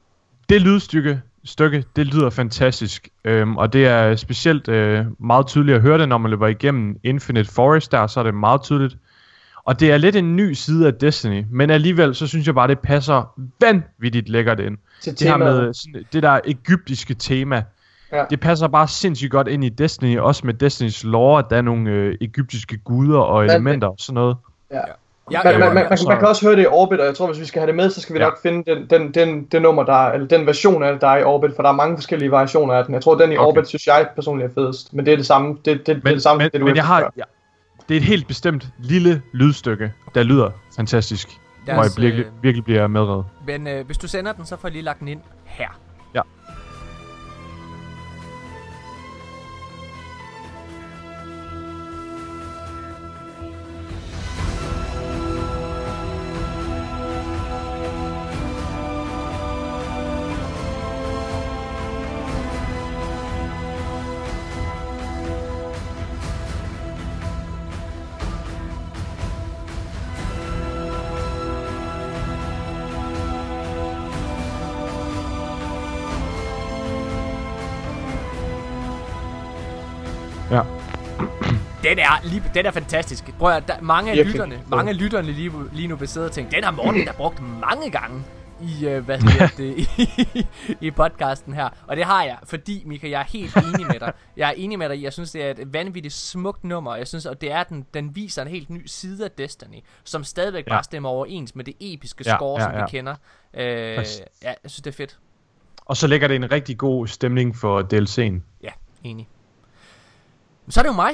det lydstykke, stykke, det lyder fantastisk. Øhm, og det er specielt øh, meget tydeligt at høre det, når man løber igennem Infinite Forest der, så er det meget tydeligt. Og det er lidt en ny side af Destiny, men alligevel så synes jeg bare, det passer vanvittigt lækkert ind. Til Det her med sådan, det der egyptiske tema, Ja. det passer bare sindssygt godt ind i Destiny, også med Destinys lore, at der er nogle øh, egyptiske guder og Men- elementer og sådan noget. Jeg, Man, man, man, man, man kan også høre det i Orbit, og jeg tror, hvis vi skal have det med, så skal vi Ja. nok finde den, den, den, den nummer, der er, eller den version af det, der er i Orbit, for der er mange forskellige variationer af den. Jeg tror, den i Okay. Orbit, synes jeg personligt er fedest, men det er det samme, det, det, det, er Men, det samme, men, det du men jeg har, ja, det er et helt bestemt lille lydstykke, der lyder fantastisk. Lad hvor jeg virkelig, øh, virkelig bliver medrevet. men øh, hvis du sender den, så får jeg lige lagt den ind her. Ja. Ja. Den er, lige, den er fantastisk. Prøv at, der, mange af lytterne, mange af lytterne lige, lige nu vil sidde og tænke, den har Morten der brugt mange gange i, øh, hvad hedder det, i, i podcasten her. Og det har jeg, fordi, Mika, jeg er helt enig med dig. Jeg er enig med dig jeg synes, det er et vanvittigt smukt nummer. Jeg synes, og det er, den, den viser en helt ny side af Destiny, som stadigvæk Ja. bare stemmer overens med det episke Ja, score, ja, som ja. vi kender. Øh, ja, jeg synes, det er fedt. Og så lægger det en rigtig god stemning for DLC'en. Ja, enig. Men så er det jo mig.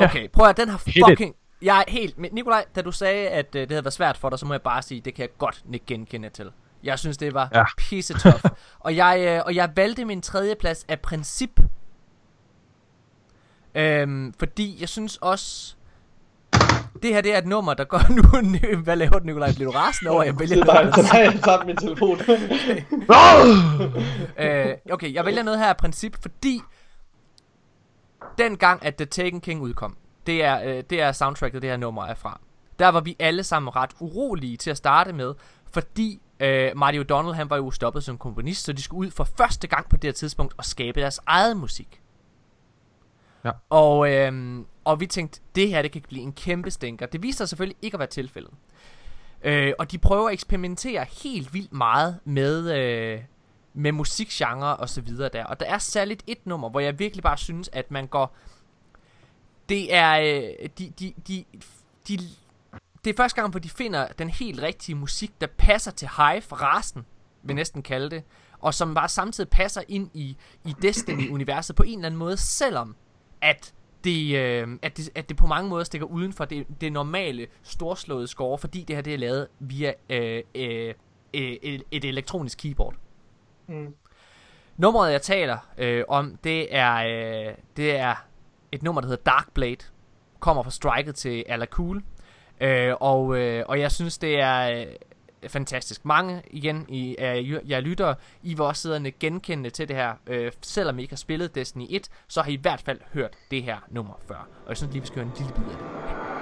Ja. Okay, prøv at den har fucking... Jeg er helt... Men Nikolaj, da du sagde, at uh, det havde været svært for dig, så må jeg bare sige, det kan jeg godt ikke genkende til. Jeg synes, det var ja. Ja. pisse tough. og, jeg, øh, og jeg valgte min tredje plads af princip. Øhm, fordi jeg synes også... Det her det er et nummer, der går nu... Hvad laver du, Nikolaj? Bliver du rasende over, at jeg vælger Det er noget? så har jeg tabt min telefon. øh, okay, jeg vælger noget her af princip, fordi den gang, at The Taken King udkom, det er, øh, det er soundtracket, det her nummer er fra. Der var vi alle sammen ret urolige til at starte med, fordi øh, Marty O'Donnell, han var jo stoppet som komponist, så de skulle ud for første gang på det her tidspunkt og skabe deres eget musik. Ja. Og, øh, og vi tænkte, det her det kan blive en kæmpe stinker. Det viste sig selvfølgelig ikke at være tilfældet. Øh, og de prøver at eksperimentere helt vildt meget med, øh, med musikgenre og så videre der. Og der er særligt et nummer, hvor jeg virkelig bare synes, at man går... Det er... Øh, de, de, de, de, det er første gang, hvor de finder den helt rigtige musik, der passer til Hive, rasen, vil næsten kalde det. Og som bare samtidig passer ind i, i Destiny-universet på en eller anden måde, selvom at det, øh, at, det, at det på mange måder stikker uden for det, det normale storslåede score, fordi det her det er lavet via øh, øh, øh, et, et elektronisk keyboard. Mm. Nummeret jeg taler øh, om, det er, øh, det er et nummer, der hedder Dark Blade. Kommer fra striket til Ala Cool. Øh, og, øh, og jeg synes, det er øh, fantastisk. Mange igen i øh, jeg lytter, I var også siddende genkendende til det her. Øh, selvom I ikke har spillet Destiny 1, så har I i hvert fald hørt det her nummer før. Og jeg synes lige, vi skal høre en lille bid af det.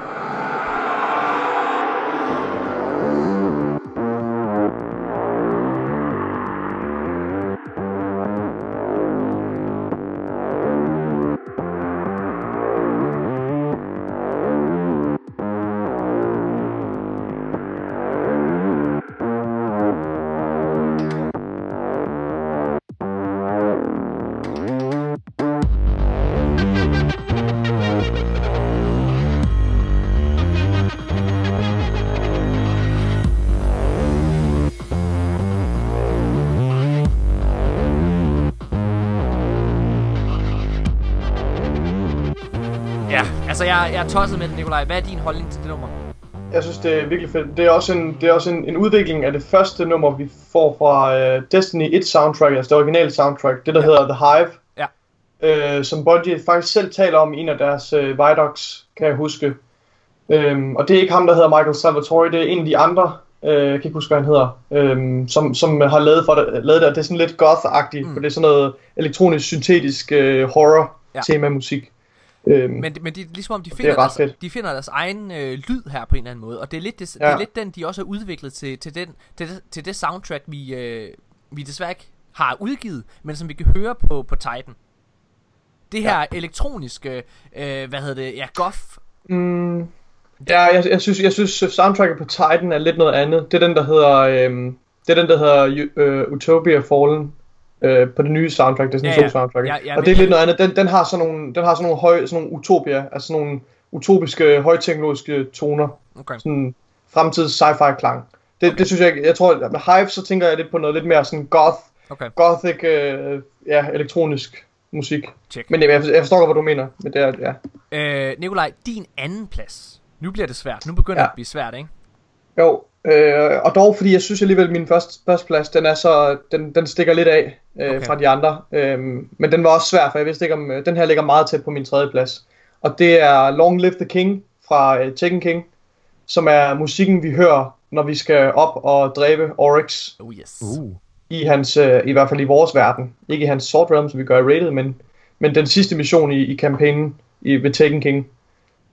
Jeg, er tosset med det, Nikolaj. Hvad er din holdning til det nummer? Jeg synes, det er virkelig fedt. Det er også en, det er også en, en udvikling af det første nummer, vi får fra uh, Destiny 1 soundtrack, altså det originale soundtrack, det der ja. hedder The Hive. Ja. Uh, som Bungie faktisk selv taler om i en af deres uh, Vidocs, kan jeg huske. Um, og det er ikke ham, der hedder Michael Salvatore, det er en af de andre, uh, jeg kan ikke huske, hvad han hedder, um, som, som har lavet, for det, lavet det, det er sådan lidt goth-agtigt, Mm. for det er sådan noget elektronisk, syntetisk uh, horror-tema-musik. Um, Men, men det er ligesom om, de er finder, deres, de finder deres egen øh, lyd her på en eller anden måde. Og det er lidt, det, ja. det, er lidt den, de også har udviklet til, til, den, til, det, til det soundtrack, vi, øh, vi desværre ikke har udgivet, men som vi kan høre på, på Titan. Det her ja. elektroniske, øh, hvad hedder det, ja, goth. Mm, ja, jeg, jeg, synes, jeg synes øh, soundtracket på Titan er lidt noget andet. Det er den, der hedder, øhm, det er den, der hedder øh, Utopia Fallen øh, på det nye soundtrack, Destiny Ja, 2 ja. soundtrack. Ja, ja, og det er lidt noget andet. Den, den har sådan nogle, den har sådan nogle, høj, sådan nogle utopia, altså sådan nogle utopiske, højteknologiske toner. Okay. Sådan fremtids sci-fi klang. Det, okay. det synes jeg, ikke- jeg tror, at med Hive, så tænker jeg lidt på noget lidt mere sådan goth, Okay, gothic, øh, ja, elektronisk musik. check. Men jeg, jeg forstår godt, hvad du mener. Men det er, ja. Øh, Nikolaj, din anden plads. Nu bliver det svært. Nu begynder ja. Ja. det at blive svært, ikke? Jo, øh, og dog fordi jeg synes alligevel, at min første, første plads, den er så, den, den stikker lidt af øh, Okay. fra de andre. Øh, men den var også svær, for jeg vidste ikke om, øh, den her ligger meget tæt på min tredje plads. Og det er Long Live the King fra øh, Tekken King, som er musikken, vi hører, når vi skal op og dræbe Oryx Oh yes. Uh. i hans, øh, i hvert fald i vores verden. Ikke i hans Sword Realm, som vi gør i Rated, men, men den sidste mission i, i kampagnen i, ved Taken King.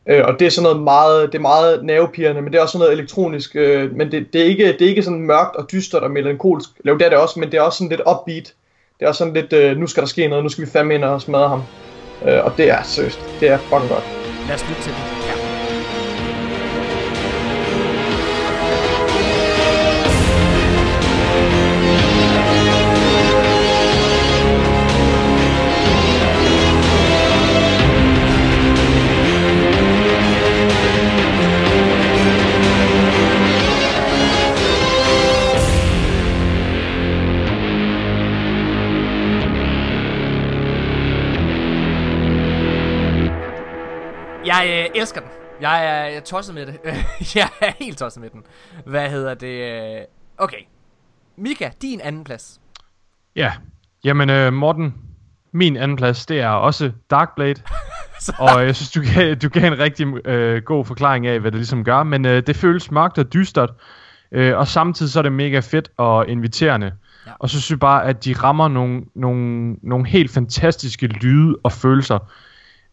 Øh, og det er sådan noget meget, det er meget nervepirrende, men det er også sådan noget elektronisk, øh, men det, det, er ikke, det er ikke sådan mørkt og dystert og melankolsk. Jo, det er det også, men det er også sådan lidt upbeat. Det er også sådan lidt, øh, nu skal der ske noget, nu skal vi fandme ind og smadre ham. Øh, og det er seriøst, det er fucking godt. Lad os lytte til det. Jeg øh, elsker den. Jeg er, jeg er tosset med det. jeg er helt tosset med den. Hvad hedder det? øh, Okay. Mika, din anden plads. Ja, jamen øh, Morten, min anden plads, det er også Darkblade. og jeg synes, du gav, du gav en rigtig øh, god forklaring af, hvad det ligesom gør, men øh, det føles mørkt og dystert, øh, og samtidig så er det mega fedt og inviterende. Ja. Og så synes jeg bare, at de rammer nogle, nogle, nogle helt fantastiske lyde og følelser.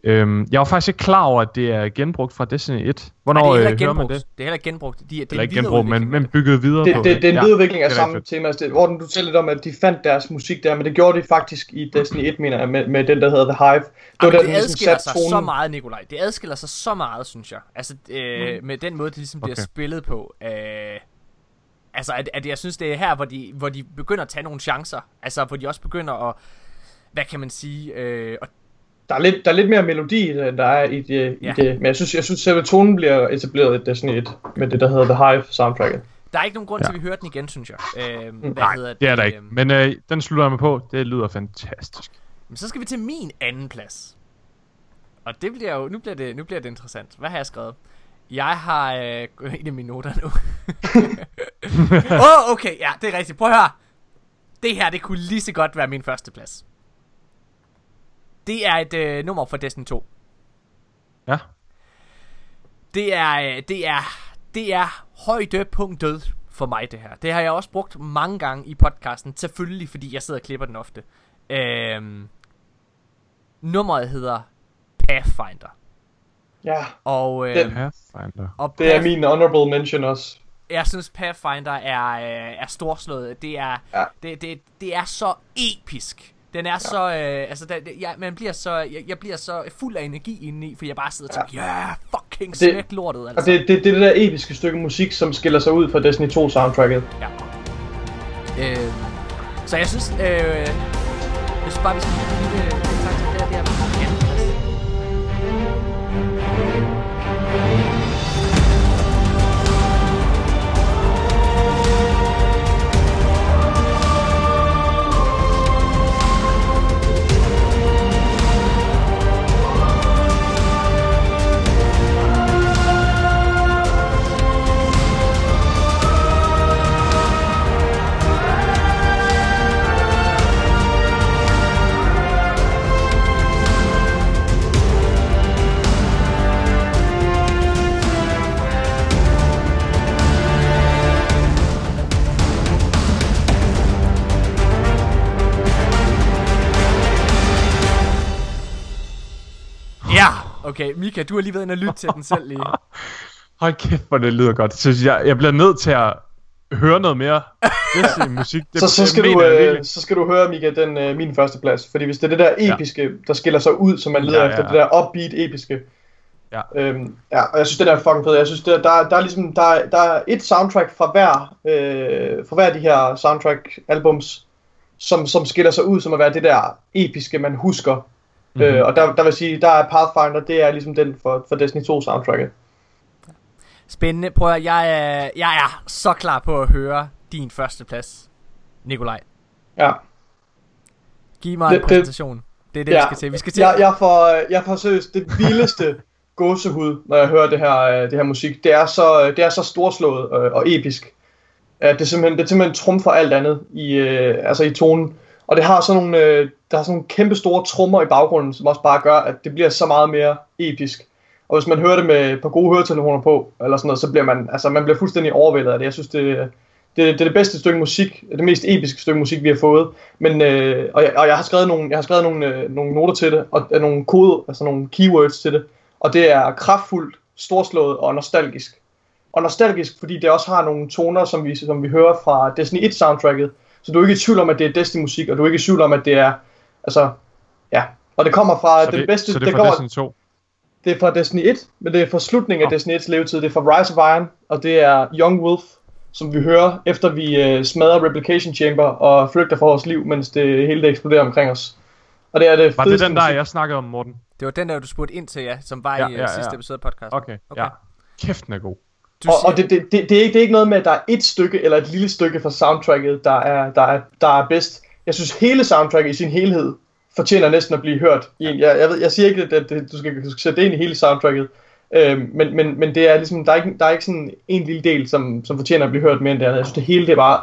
Øhm, jeg var faktisk ikke klar over, at det er genbrugt fra Destiny 1. Hvornår Nej, det er øh, hører man genbrugt. det? Det er heller ikke genbrugt. De, det er ikke genbrugt, men, af men det. bygget videre Det, på. det, det er en Ja, videreudvikling af det er samme tema. Det- Morten, du talte lidt om, at de fandt deres musik der, men det gjorde de faktisk i Destiny 1, mener jeg, med, med den, der hedder The Hive. Det var Jamen, der, det ligesom adskiller sig tonen. så meget, Nikolaj. Det adskiller sig så meget, synes jeg. Altså, øh, mm. med den måde, det ligesom bliver Okay. spillet på. Øh, altså, at, at jeg synes, det er her, hvor de, hvor de begynder at tage nogle chancer. Altså, hvor de også begynder at, hvad kan man sige, øh, at Der er, lidt, der er lidt mere melodi, i det, end der er i det. Ja. I det. Men jeg synes, jeg synes, selve tonen bliver etableret i Destiny 1, med det, der hedder The Hive soundtracket. der er ikke nogen grund til, Ja. at vi hører den igen, synes jeg. Øh, hvad Nej, hedder det er der ikke. Øh, Men øh, den slutter jeg mig på. Det lyder fantastisk. Men så skal vi til min anden plads. Og det bliver jo, nu bliver det, nu bliver det interessant. Hvad har jeg skrevet? Jeg har øh, ind i mine noter nu. Åh, oh, okay, ja, det er rigtigt. Prøv at høre. Det her, det kunne lige så godt være min første plads. Det er et øh, nummer fra Destiny 2. Ja. Det er, øh, det er, det er højdepunktet for mig, det her. Det har jeg også brugt mange gange i podcasten. Selvfølgelig, fordi jeg sidder og klipper den ofte. Øhm, nummeret hedder Pathfinder. Ja, Og, øh, Den- Pathfinder. og det er Path- min honorable mention også. jeg synes Pathfinder er, øh, er storslået. Det er, Ja. det, det, det er så episk. Den er ja. så, øh, altså, der, jeg, man bliver så, jeg, jeg bliver så fuld af energi indeni, for jeg bare sidder og tænker, ja, yeah, fucking smæk lortet, altså. Og det, det, det er det der episke stykke musik, som skiller sig ud fra Destiny 2 soundtracket. Ja. Øh, så jeg synes, øh, jeg synes bare, vi skal give en lille okay. Mika, du har lige været inde og lytte til den selv lige. Hold kæft, hvor det lyder godt. Så jeg, jeg bliver nødt til at høre noget mere Destiny musik. Det, så, så, det skal du, øh, så skal du høre, Mika, den øh, min første plads. Fordi hvis det er det der episke, der skiller sig ud, som man leder Ja, ja, ja, efter, ja. det der upbeat episke. Ja. Øhm, ja, og jeg synes, det der er fucking fedt. Jeg synes, der, der, der er ligesom, der, er- der er et soundtrack fra hver, øh, fra hver af de her soundtrack-albums, som, som skiller sig ud, som at være det der episke, man husker. Mm-hmm. Mhm. Øh, og der, der vil sige, der er Pathfinder, det er ligesom den for, for Destiny 2 soundtracket. Spændende. Prøv at, jeg, er, jeg er så klar på at høre din første plads, Nikolaj. Ja. Giv mig Det- en det- præsentation. Det er det, vi skal til. Vi skal til. Jeg, jeg, får, jeg får seriøst det vildeste gåsehud, når jeg hører det her, øh, det her musik. Det er så, det er så storslået øh, og episk. Det simpelthen, det simpelthen trumfer alt andet i, øh, altså i tonen. Og det har sådan nogle, øh, der har sådan nogle kæmpe store trommer i baggrunden, som også bare gør, at det bliver så meget mere episk. Og hvis man hører det med på gode høretelefoner på, eller sådan noget, så bliver man, altså man bliver fuldstændig overvældet af det. Jeg synes, det, det, det er det bedste stykke musik, det mest episke stykke musik, vi har fået. Men, øh, og, jeg, og jeg har skrevet nogle, jeg har skrevet nogle, øh, nogle noter til det, og øh, nogle kode, altså nogle keywords til det. Og det er kraftfuldt, storslået og nostalgisk. Og nostalgisk, fordi det også har nogle toner, som vi, som vi hører fra Destiny 1 soundtracket. Så du er ikke i tvivl om, at det er Destiny musik, og du er ikke i tvivl om, at det er, altså, ja, Og det kommer fra Så den det, bedste, så det det, er fra kommer, Destiny 2. det er fra Destiny 1, men det er fra slutningen af Nå. Destiny 1's levetid. Det er fra Rise of Iron, og det er Young Wolf, som vi hører, efter vi øh, smadrer Replication Chamber og flygter fra vores liv, mens det hele det eksploderer omkring os. Og det er det Var det den der, musik. jeg snakkede om, Morten? Det var den der, du spurgte ind til, ja, som var Ja, i ja, ja, sidste ja. episode af podcasten. Okay, okay. ja. Kæft, den er god. Du Og, siger, og det, det, det, det, er ikke, det er ikke noget med, at der er et stykke eller et lille stykke fra soundtracket, der er, der er, der er bedst. Jeg synes, hele soundtracket i sin helhed fortjener næsten at blive hørt. I en, jeg, jeg, ved, jeg siger ikke, at det, du, skal, du skal sætte det ind i hele soundtracket, øhm, men, men, men det er ligesom, der er ikke, der er ikke sådan en lille del, som, som fortjener at blive hørt mere end det andet. Jeg synes, det hele det er bare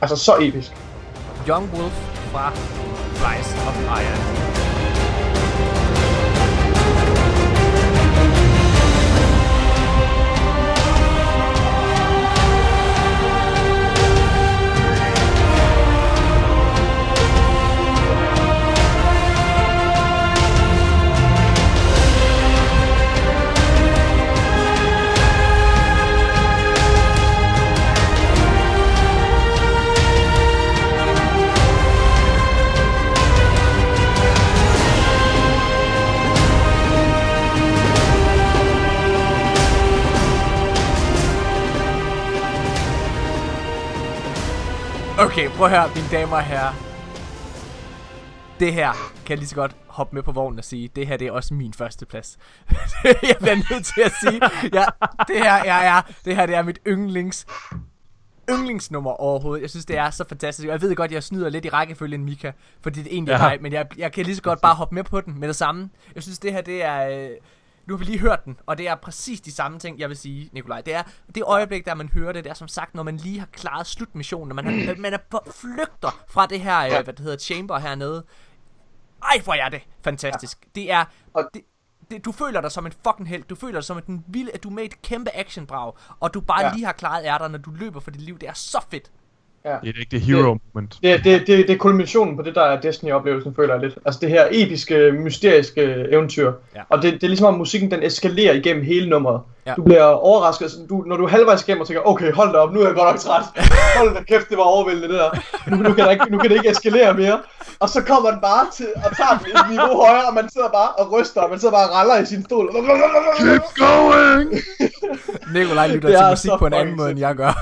altså, så episk. Young Wolf fra Rise of Iron. Okay, prøv at høre, mine damer og herrer. Det her kan jeg lige så godt hoppe med på vognen og sige, det her det er også min første plads. jeg bliver nødt til at sige, ja, det her er, er, det her det er mit yndlings yndlingsnummer overhovedet. Jeg synes, det er så fantastisk. Og Jeg ved godt, jeg snyder lidt i rækkefølgen Mika, fordi det egentlig er Ja. mig, men jeg, jeg kan lige så godt bare hoppe med på den med det samme. Jeg synes, det her, det er... Nu har vi lige hørt den, og det er præcis de samme ting, jeg vil sige, Nikolaj. Det er det øjeblik, der man hører det, det er som sagt, når man lige har klaret slutmissionen, når man er, man er på flygter fra det her, øh, hvad det hedder, chamber hernede. Ej, hvor er det fantastisk. Det er... Og- Det, det, du føler dig som en fucking held. Du føler dig som den vilde, at du er med et kæmpe actionbrag, og du bare Ja. ja. lige har klaret ærter, når du løber for dit liv. Det er så fedt. Det er ikke det hero moment. Det, det, det, det er kulminationen på det, der er Destiny-oplevelsen, føler jeg lidt. Altså det her episke, mysteriske eventyr. Ja. Og det, det er ligesom om musikken, den eskalerer igennem hele nummeret. Ja. Du bliver overrasket, altså, du, når du er halvvejs igennem og tænker, okay, hold da op, nu er jeg godt nok træt. Hold da kæft, det var overvældende det der. Nu, nu, kan, der ikke, nu kan det ikke eskalere mere. Og så kommer den bare til og tager den et niveau højere, og man sidder bare og ryster, og man sidder bare og raller i sin stol. Keep going! Nikolaj lytter Det til er musik på en anden måde, end jeg gør.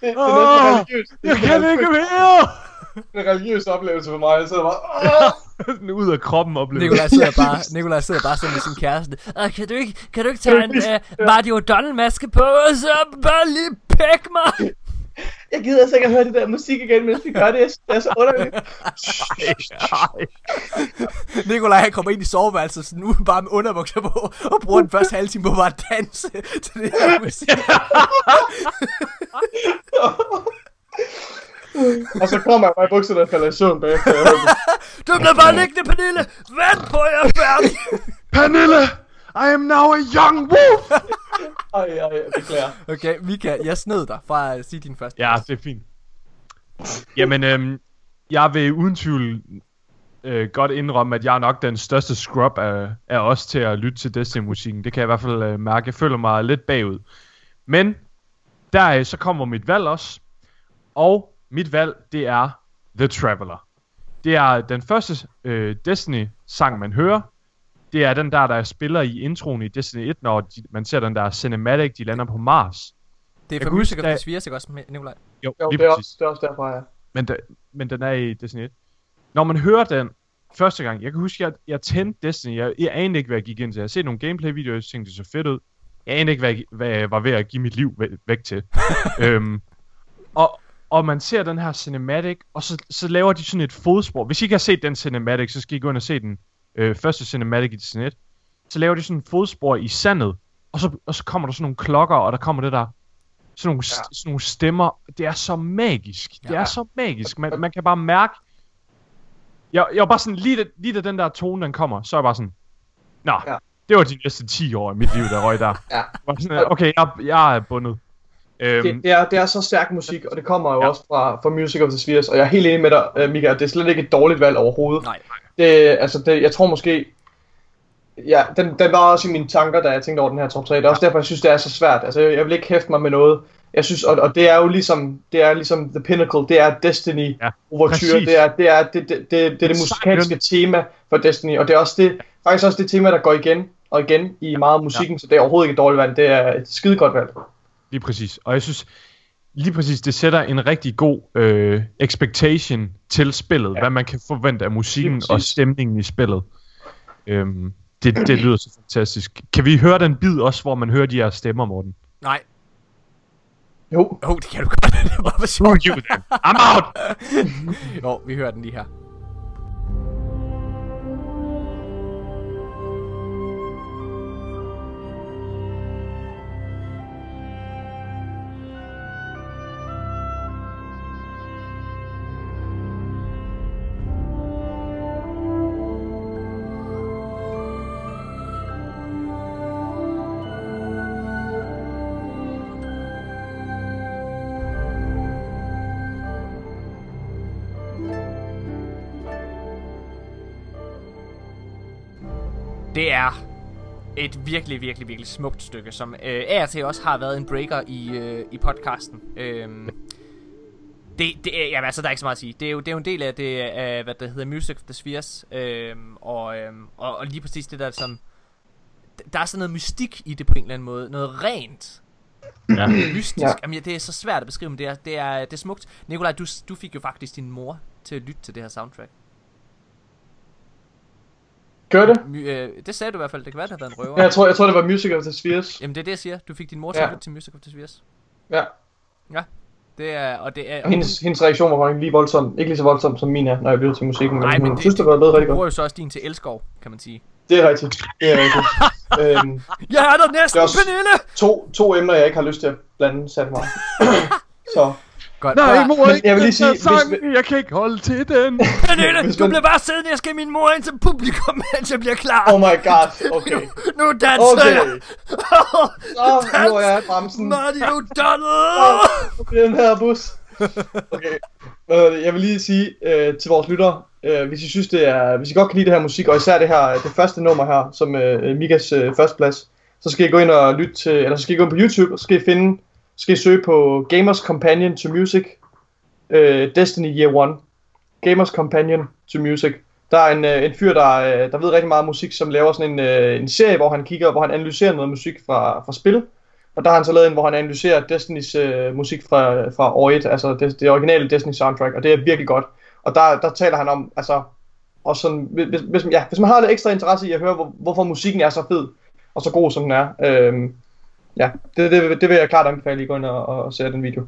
Det, det er religiøst. Er Jeg kan ikke mere! En religiøs oplevelse for mig. Jeg sidder bare! Sådan ud af kroppen oplever. Nikolaj sidder bare, Nikolaj sidder bare sådan med sin kæreste. Og kan du ikke, kan du ikke tage en uh, Mario Donald maske på, og så bare lige pæk mig? Jeg gider altså ikke at høre det der musik igen, mens vi gør det. Jeg synes, Det er så underligt. Nikolaj han kommer ind i soveværelset, så nu bare med underbukser på, og bruger den første halve time på bare at danse til det her musik. Og så kommer jeg bare i bukserne og falder i søvn bagefter. Du bliver bare liggende, Pernille. Vent på, jeg er færdig. Pernille! I am now a young wolf! Ej, ej, jeg beklager. Okay, Mika, jeg snød dig fra at sige din første. Ja, det er fint. Jamen, øhm, jeg vil uden tvivl øh, godt indrømme, at jeg er nok den største scrub af, af os til at lytte til Destiny-musikken. Det kan jeg i hvert fald øh, mærke. Jeg føler mig lidt bagud. Men der så kommer mit valg også. Og mit valg, det er The Traveler. Det er den første øh, Destiny-sang, man hører. Det er den der, der spiller i introen i Destiny 1, når de, man ser den der cinematic, de lander på Mars. Det er for Music of the Spheres, ikke også, Nikolaj? Jo, Jo, lige det er, præcis. også, det er også derfra, ja. Men, da, men den er i Destiny 1. Når man hører den første gang, jeg kan huske, at jeg, jeg tændte Destiny, jeg, jeg anede ikke, hvad jeg gik ind til. Jeg har set nogle gameplay-videoer, jeg tænkte, det så fedt ud. Jeg anede ikke, hvad jeg, hvad jeg var ved at give mit liv væ- væk til. øhm, og, og man ser den her cinematic, og så, så laver de sådan et fodspor. Hvis I ikke har set den cinematic, så skal I gå ind og se den øh, første cinematic i Destiny 1. Så laver de sådan et fodspor i sandet, og så, og så kommer der sådan nogle klokker, og der kommer det der sådan nogle, ja. sådan nogle stemmer. Det er så magisk. Det Ja. er så magisk. Man, man kan bare mærke... Jeg, jeg var bare sådan, lige da, lige da den der tone, den kommer, så er jeg bare sådan... Nå, ja. Det var de næste 10 år i mit liv, der røg der. Ja. Var sådan, okay, jeg, jeg er bundet. Øhm, Det, det, er, det er så stærk musik, og det kommer jo Ja. også fra, fra Music of the Spheres, og jeg er helt enig med dig, øh, Mika, det er slet ikke et dårligt valg overhovedet. Nej. Det, altså, det, jeg tror måske, ja, den, den var også i mine tanker, da jeg tænkte over den her top 3. Det er også derfor, jeg synes, det er så svært. Altså, jeg, jeg vil ikke hæfte mig med noget Jeg synes, og, og det er jo ligesom, det er ligesom The Pinnacle, det er Destiny Ja, Overture, det er det, er, det, det, det, det, er det musikalske tema for Destiny, og det er også det, faktisk også det tema, der går igen og igen i meget af musikken, ja. så det er overhovedet ikke et dårligt valg, det er et skide godt valg. Lige præcis. Og jeg synes, lige præcis, det sætter en rigtig god øh, expectation til spillet. Ja. Hvad man kan forvente af musikken og stemningen i spillet. Øhm, det, det lyder så fantastisk. Kan vi høre den bid også, hvor man hører de her stemmer, Morten? Nej. Jo, Jo, det kan du godt. det var for sjovt. you then. I'm out! Jo, vi hører den lige her. Et virkelig, virkelig, virkelig smukt stykke, som øh, af og til også har været en breaker i, øh, i podcasten. Øhm, det, det, er- jamen, altså, der er ikke så meget at sige. Det er jo, det er jo en del af det, af, hvad det hedder, Music of the Spheres. Øhm, og, øhm, og, og lige præcis det der, som... Der er sådan noget mystik i det på en eller anden måde. Noget rent Ja. mystisk. Ja. Jamen, ja, det er så svært at beskrive, men det er, det er, det er smukt. Nikolaj, du, du fik jo faktisk din mor til at lytte til det her soundtrack. Gør det. Øh, det sagde du i hvert fald. Det kan være, det har været en røver. Ja, jeg tror, jeg tror det var Music of the Spheres. Jamen, det er det, jeg siger. Du fik din mor til Ja. at lytte til Music of the Spheres. Ja. Ja. Det er, og det er... Og hendes, hendes reaktion var faktisk lige voldsom. Ikke lige så voldsom som min er, når jeg lytter til musikken. Men, Nej, men hun det- synes, det var lavet rigtig Du godt. bruger jo så også din til Elskov, kan man sige. Det er rigtigt. Det er rigtigt. øhm, Jeg er der næsten, er Pernille! to, to emner, jeg ikke har lyst til at blande sat mig. så Godt. Nej, mor, Men ikke jeg vil lige sige, her hvis- sang. Jeg kan ikke holde til den. Pernille, du man- bliver bare siddende. Jeg skal min mor ind som publikum, mens jeg bliver klar. Oh my god, okay. Nu danser Okay, jeg. så nu er jeg bremsen. Marty O'Donnell! på den her bus. Okay. Jeg vil lige sige øh, til vores lyttere, øh, hvis I synes det er, hvis I godt kan lide det her musik, og især det her, det første nummer her, som øh, Mikas øh, førsteplads, så skal I gå ind og lytte til, eller så skal I gå ind på YouTube, og så skal I finde, skal I søge på Gamers Companion to Music, øh, Destiny Year 1. Gamers Companion to Music. Der er en, øh, en fyr, der, øh, der ved rigtig meget om musik, som laver sådan en, øh, en serie, hvor han kigger, hvor han analyserer noget musik fra, fra spil. Og der har han så lavet en, hvor han analyserer Destinys øh, musik fra, fra år 1, altså det, det originale Destiny soundtrack, og det er virkelig godt. Og der, der taler han om, altså, og sådan, hvis, hvis, ja, hvis man har lidt ekstra interesse i at høre, hvor, hvorfor musikken er så fed, og så god som den er, øh, ja, det, det, det vil jeg klart anbefale, at I går ind og, og ser den video.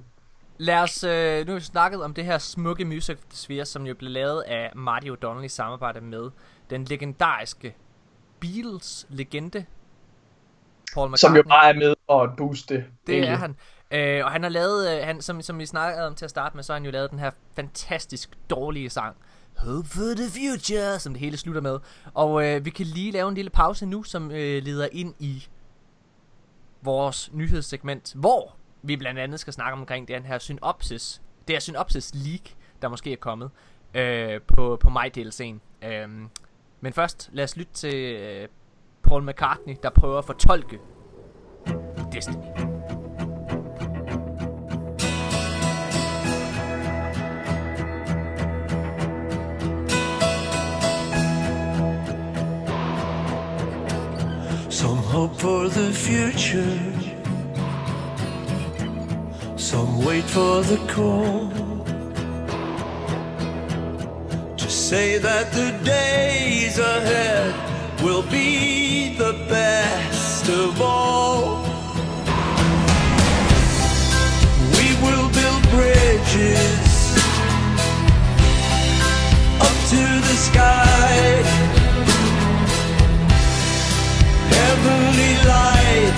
Lad os, øh, nu har vi snakket om det her smukke Music Spheres, som jo blev lavet af Marty O'Donnell i samarbejde med den legendariske Beatles-legende, Paul McCartney. Som jo bare er med og booste det. Det egentlig. er han. Øh, og han har lavet, øh, han, som, som vi snakkede om til at starte med, så har han jo lavet den her fantastisk dårlige sang. Hope for the future, som det hele slutter med. Og øh, vi kan lige lave en lille pause nu, som øh, leder ind i vores nyhedssegment, hvor vi blandt andet skal snakke omkring den her synopsis. Det er synopsis leak, der måske er kommet øh, på, på mig DLC'en. Øh, men først, lad os lytte til øh, Paul McCartney, der prøver at fortolke Destiny. Hope for the future. Some wait for the call. To say that the days ahead will be the best of all. We will build bridges up to the sky.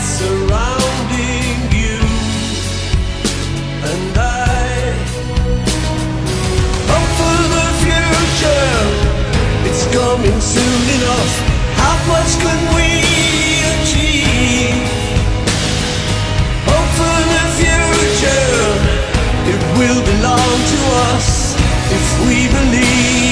Surrounding you and I. Hope for the future, it's coming soon enough. How much can we achieve? Hope for the future, it will belong to us if we believe.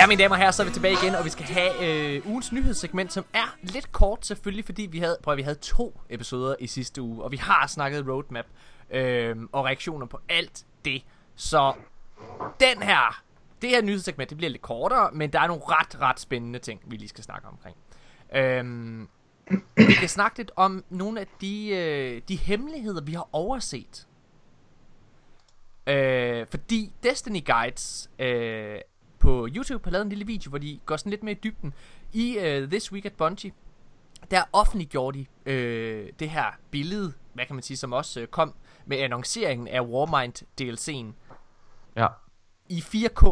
Ja, mine damer og herrer, så er vi tilbage igen, og vi skal have øh, ugens nyhedssegment, som er lidt kort selvfølgelig, fordi vi havde, prøv, at, vi havde to episoder i sidste uge, og vi har snakket roadmap øh, og reaktioner på alt det. Så den her, det her nyhedssegment, det bliver lidt kortere, men der er nogle ret, ret spændende ting, vi lige skal snakke omkring. Øh, vi kan snakke lidt om nogle af de, øh, de hemmeligheder, vi har overset. Øh, fordi Destiny Guides øh, på YouTube har lavet en lille video, hvor de går sådan lidt mere i dybden. I øh, This Week at Bungie, der offentliggjorde de øh, det her billede, hvad kan man sige, som også øh, kom med annonceringen af Warmind DLC'en Ja. i 4K.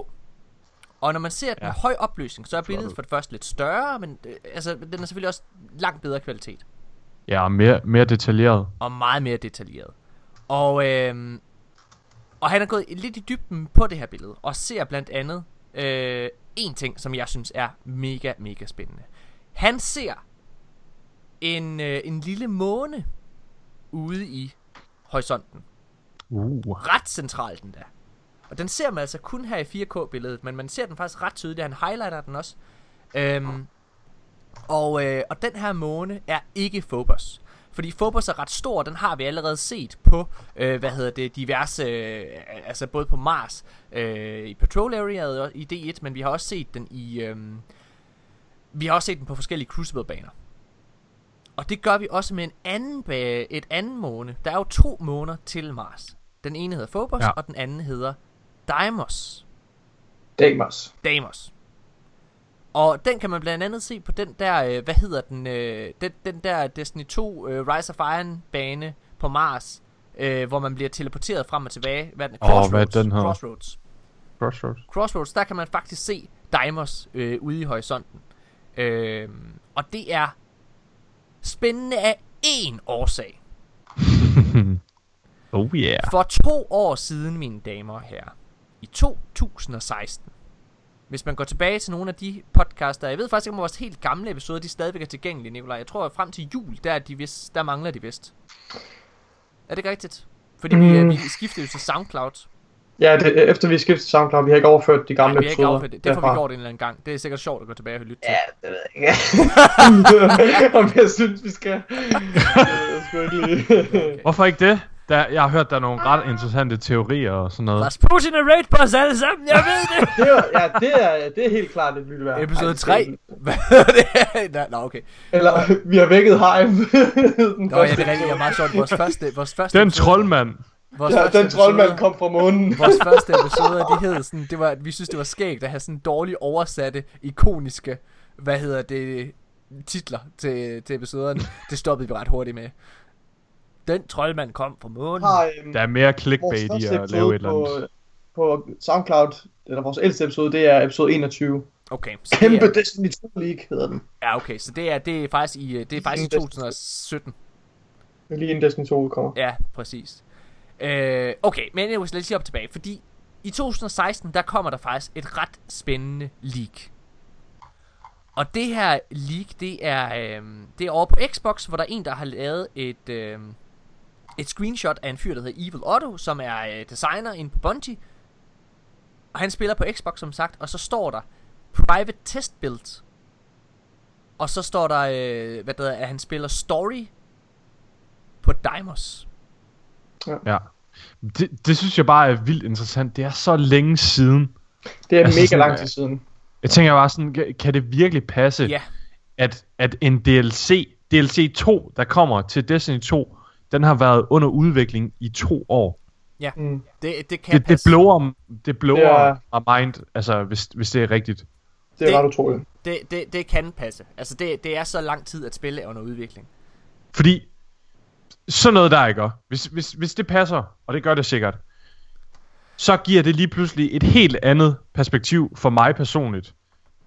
Og når man ser den Ja. høj opløsning, så er billedet for det første lidt større, men øh, altså, den er selvfølgelig også langt bedre kvalitet. Ja, mere, mere detaljeret. Og meget mere detaljeret. Og, øh, og han er gået lidt i dybden på det her billede, og ser blandt andet øh, en ting, som jeg synes er mega, mega spændende. Han ser en, øh, en lille måne ude i horisonten. Uh. ret centralt den der. Og den ser man altså kun her i 4K-billedet, men man ser den faktisk ret tydeligt. Han highlighter den også. Øhm, og, øh, og den her måne er ikke Phobos. Fordi Phobos er ret stor, den har vi allerede set på, øh, hvad hedder det, diverse, øh, altså både på Mars, øh, i Patrol Area og i D1, men vi har også set den i, øh, vi har også set den på forskellige Crucible-baner. Og det gør vi også med en anden ba- et anden måne. Der er jo to måner til Mars. Den ene hedder Phobos, ja. og den anden hedder Deimos. Deimos. Deimos. Og den kan man blandt andet se på den der, øh, hvad hedder den, øh, den, den der Destiny 2 øh, Rise of Iron bane på Mars, øh, hvor man bliver teleporteret frem og tilbage. Hvad er den? Åh, hvad Crossroads. den hedder? Crossroads. Crossroads. Crossroads, der kan man faktisk se Deimos øh, ude i horisonten. Øh, og det er spændende af én årsag. Oh yeah. For to år siden, mine damer og herrer, i 2016, hvis man går tilbage til nogle af de podcaster, jeg ved faktisk ikke, om vores helt gamle episoder, de stadigvæk er tilgængelige, Nikolaj. Jeg tror, at frem til jul, der, er de vist, der mangler de vist. Er det ikke rigtigt? Fordi mm. vi, vi skiftede jo til SoundCloud. Ja, det, efter vi skiftede SoundCloud, vi har ikke overført de gamle Nej, vi har ikke episoder afført det. Det får vi gjort en eller anden gang. Det er sikkert sjovt at gå tilbage og lytte til. Ja, det ved jeg ikke. Om jeg synes, vi skal. Jeg skal ikke lige. Hvorfor ikke det? Der, jeg har hørt, der er nogle ret interessante teorier og sådan noget. Rasputin er raid på os alle sammen, jeg ved det! Det er, ja, det er, det er helt klart, det ville være. Episode Ej, 3. Hvad er det? Nå, Nå, okay. Eller, vi har vækket Hive. den Nå, ja, det er rigtigt. Det er episode. meget sjovt. Vores første, vores første Den episode- troldmand. Vores Ja, den troldmand kom fra månen. Vores første episoder, de hed sådan, det var, vi synes det var skægt at have sådan dårligt oversatte, ikoniske, hvad hedder det, titler til, til episoderne. Det stoppede vi ret hurtigt med. Den troldmand kom fra månen. har, øhm, Der er mere clickbait i at lave et eller andet. på, på SoundCloud, eller vores ældste episode, det er episode 21. Okay, så det Kæmpe er, Destiny 2 League hedder den. ja, okay, så det er, det er faktisk i, øh, det er faktisk i 2017. Det er lige inden Destiny 2 kommer. Ja, præcis. Øh, okay, men jeg vil lige op tilbage, fordi i 2016, der kommer der faktisk et ret spændende leak. Og det her leak, det er, øh, det er over på Xbox, hvor der er en, der har lavet et, øh, et screenshot af en fyr, der hedder Evil Otto, som er øh, designer inde på Bungie. Og han spiller på Xbox, som sagt, og så står der Private Test Build. Og så står der, øh, hvad der hedder, at han spiller Story på Deimos. Ja. Det, det synes jeg bare er vildt interessant. Det er så længe siden. Det er Altså mega sådan, lang tid siden. Jeg tænker bare sådan, kan- kan det virkelig passe, Ja, at, at en DLC, DLC 2, der kommer til Destiny 2, den har været under udvikling i to år. Mm. det, det kan Det, det passe. blower, det blower Det er- mind, altså hvis, hvis det er rigtigt. Det er Det- ret utroligt. Det, det, det kan passe. Altså, det, det er så lang tid, at spille er under udvikling. Fordi, sådan noget der ikke, hvis, hvis, hvis det passer, og det gør det sikkert, så giver det lige pludselig et helt andet perspektiv for mig personligt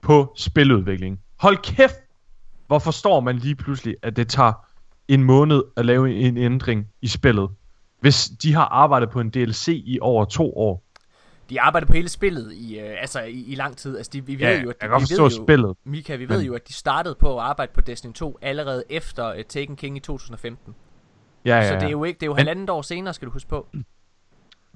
på spiludvikling. Hold kæft, hvor forstår man lige pludselig, at det tager en måned at lave en ændring i spillet, hvis de har arbejdet på en DLC i over to år. De arbejder på hele spillet i, øh, altså, i, i lang tid. Altså, de, vi ved Ja, jo, jeg at kan vi godt forstå ved jo, spillet. Mika, vi ved men- jo, at de startede på at arbejde på Destiny 2 allerede efter uh, Taken King i 2015. Ja, ja, Så ja. det er jo ikke, det er jo Men- halvandet år senere, skal du huske på.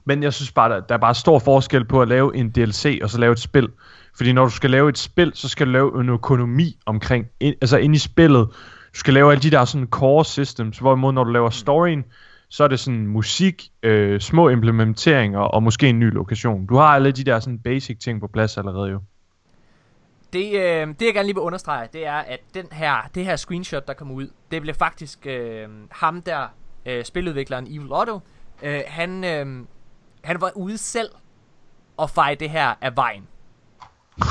Men jeg synes bare, der, der er bare stor forskel på at lave en DLC og så lave et spil. Fordi når du skal lave et spil, så skal du lave en økonomi omkring, ind, altså ind i spillet. Du skal lave alle de der sådan core systems, hvorimod når du laver storyen, så er det sådan musik, øh, små implementeringer og måske en ny lokation. Du har alle de der sådan basic ting på plads allerede jo. Det, øh, det jeg gerne lige vil understrege, det er, at den her, det her screenshot, der kom ud, det blev faktisk øh, ham der, øh, spiludvikleren Evil Otto, øh, han, øh, han var ude selv og feje det her af vejen.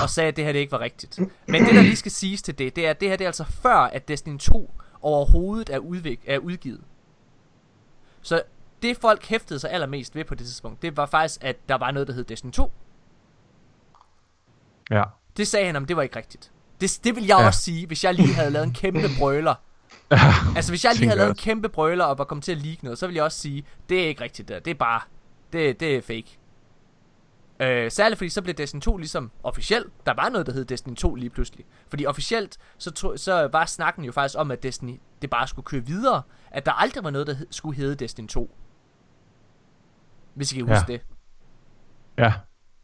Og sagde, at det her det ikke var rigtigt. Men det, der lige skal siges til det, det er, at det her det er altså før, at Destiny 2 overhovedet er, udvik- er udgivet. Så det folk hæftede sig allermest ved på det tidspunkt, det var faktisk, at der var noget, der hed Destiny 2. Ja. Det sagde han om, det var ikke rigtigt. Det, det vil jeg ja. Også sige, hvis jeg lige havde lavet en kæmpe brøler. Altså hvis jeg lige havde lavet en kæmpe brøler og var kommet til at leak noget, så ville jeg også sige, det er ikke rigtigt der. Det er bare, det, det er fake. Øh, særligt fordi så blev Destiny 2 ligesom officielt. Der var noget, der hed Destiny 2 lige pludselig. Fordi officielt, så, tro, så var snakken jo faktisk om, at Destiny det bare skulle køre videre. At der aldrig var noget, der hed, skulle hedde Destiny 2. Hvis I kan Ja. huske det. Ja.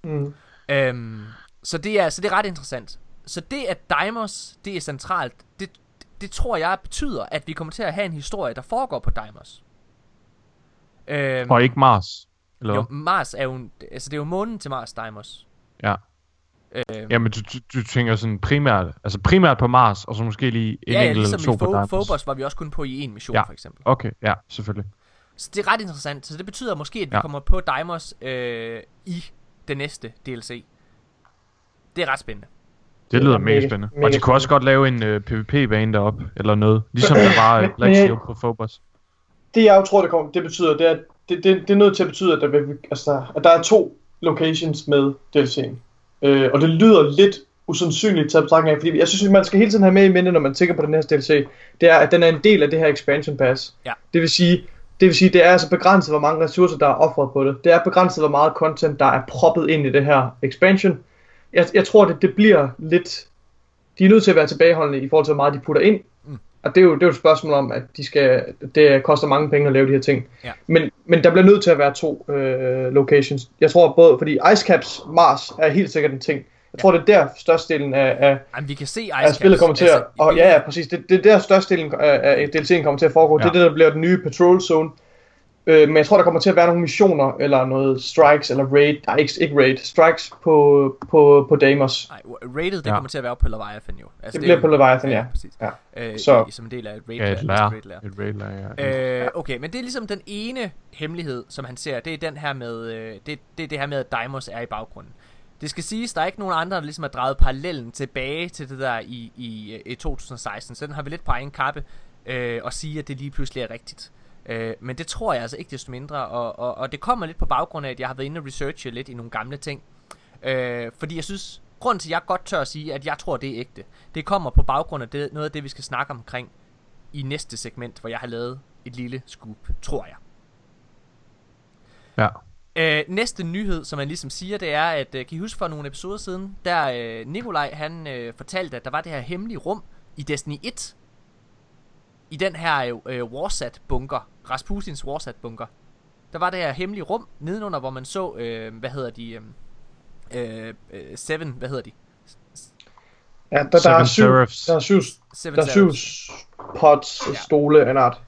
Mm. Øhm, så, det er, så det er ret interessant. Så det, at Deimos, det er centralt, det, det tror jeg betyder, at vi kommer til at have en historie, der foregår på Deimos. Øhm, Og ikke Mars. Eller jo? Mars er jo, en- altså det er jo månen til Mars, Deimos. Ja. Øhm, Jamen, du, du, du tænker sådan primært, altså primært på Mars, og så måske lige en ja, ja, enkelt ligesom eller to i på Deimos. Phobos var vi også kun på i en mission, Ja. for eksempel. Okay, ja, selvfølgelig. Så det er ret interessant. Så det betyder måske, at vi Ja. kommer på Deimos øh, i den næste DLC. Det er ret spændende. Det Det lyder er mega, spændende. mega og de kunne også godt lave en uh, PvP-bane deroppe, eller noget. Ligesom der var uh, Black Shield på Phobos. Det jeg jo tror, det, kommer, det betyder, det er, det, det, det er nødt til at betyde, at der, vil, altså, at der er to locations med DLC'en. Øh, og det lyder lidt usandsynligt til at betragtning af, fordi jeg synes, man skal hele tiden have med i minde, når man tænker på den her DLC, det er, at den er en del af det her expansion pass. Ja. Det vil sige, det vil sige, det er altså begrænset, hvor mange ressourcer, der er offret på det. Det er begrænset, hvor meget content, der er proppet ind i det her expansion. Jeg, jeg tror, det, det bliver lidt... De er nødt til at være tilbageholdende i forhold til, hvor meget de putter ind. Og det er, jo, det er jo et spørgsmål om, at de skal, det koster mange penge at lave de her ting. Ja. Men, men der bliver nødt til at være to øh, locations. Jeg tror både, fordi Icecaps Mars er helt sikkert en ting. Jeg Ja. tror, det er der størstedelen af, af, Jamen, vi kan se Ice af spillet kommer til at... altså, Og, ja, ja, præcis. Det, det er der størstedelen af, af DLC'en kommer til at foregå. Ja. Det er det, der bliver den nye patrol zone. Øh, men jeg tror, der kommer til at være nogle missioner, eller noget strikes, eller raid. Nej, ikke, ikke raid. Strikes på, på, på Deimos. Nej, rated, det Ja. kommer til at være på Leviathan jo. Altså, Det bliver er på Leviathan, ja. præcis. Ja. Øh, Så-. I, som en del af et raid Ja, et lær. Et raid lair, ja. Øh, okay, men det er ligesom den ene hemmelighed, som han ser, det er den her med, øh, det, det er det her med, at Deimos er i baggrunden. Det skal siges, der er ikke nogen andre, der ligesom har drejet parallellen tilbage til det der i, i, i 2016, så den har vi lidt på egen kappe øh, og sige, at det lige pludselig er rigtigt. Øh, men det tror jeg altså ikke desto mindre, og, og, og det kommer lidt på baggrund af, at jeg har været inde og researche lidt i nogle gamle ting. Øh, fordi jeg synes, grunden til, at jeg godt tør at sige, at jeg tror, det er ægte, det kommer på baggrund af det, noget af det, vi skal snakke omkring i næste segment, hvor jeg har lavet et lille scoop, tror jeg. Ja. Øh, næste nyhed, som man ligesom siger, det er, at øh, kan I huske for nogle episoder siden, der øh, Nikolaj han øh, fortalte, at der var det her hemmelige rum i Destiny 1. I den her øh, Warsat bunker, Rasputins Warsat bunker. Der var det her hemmelige rum nedenunder, hvor man så, øh, hvad hedder de, øh, øh, øh, Seven, hvad hedder de? Ja, der, der, Seven er syv, der er syv, Seven der er syv pods, Ja. stole af en art.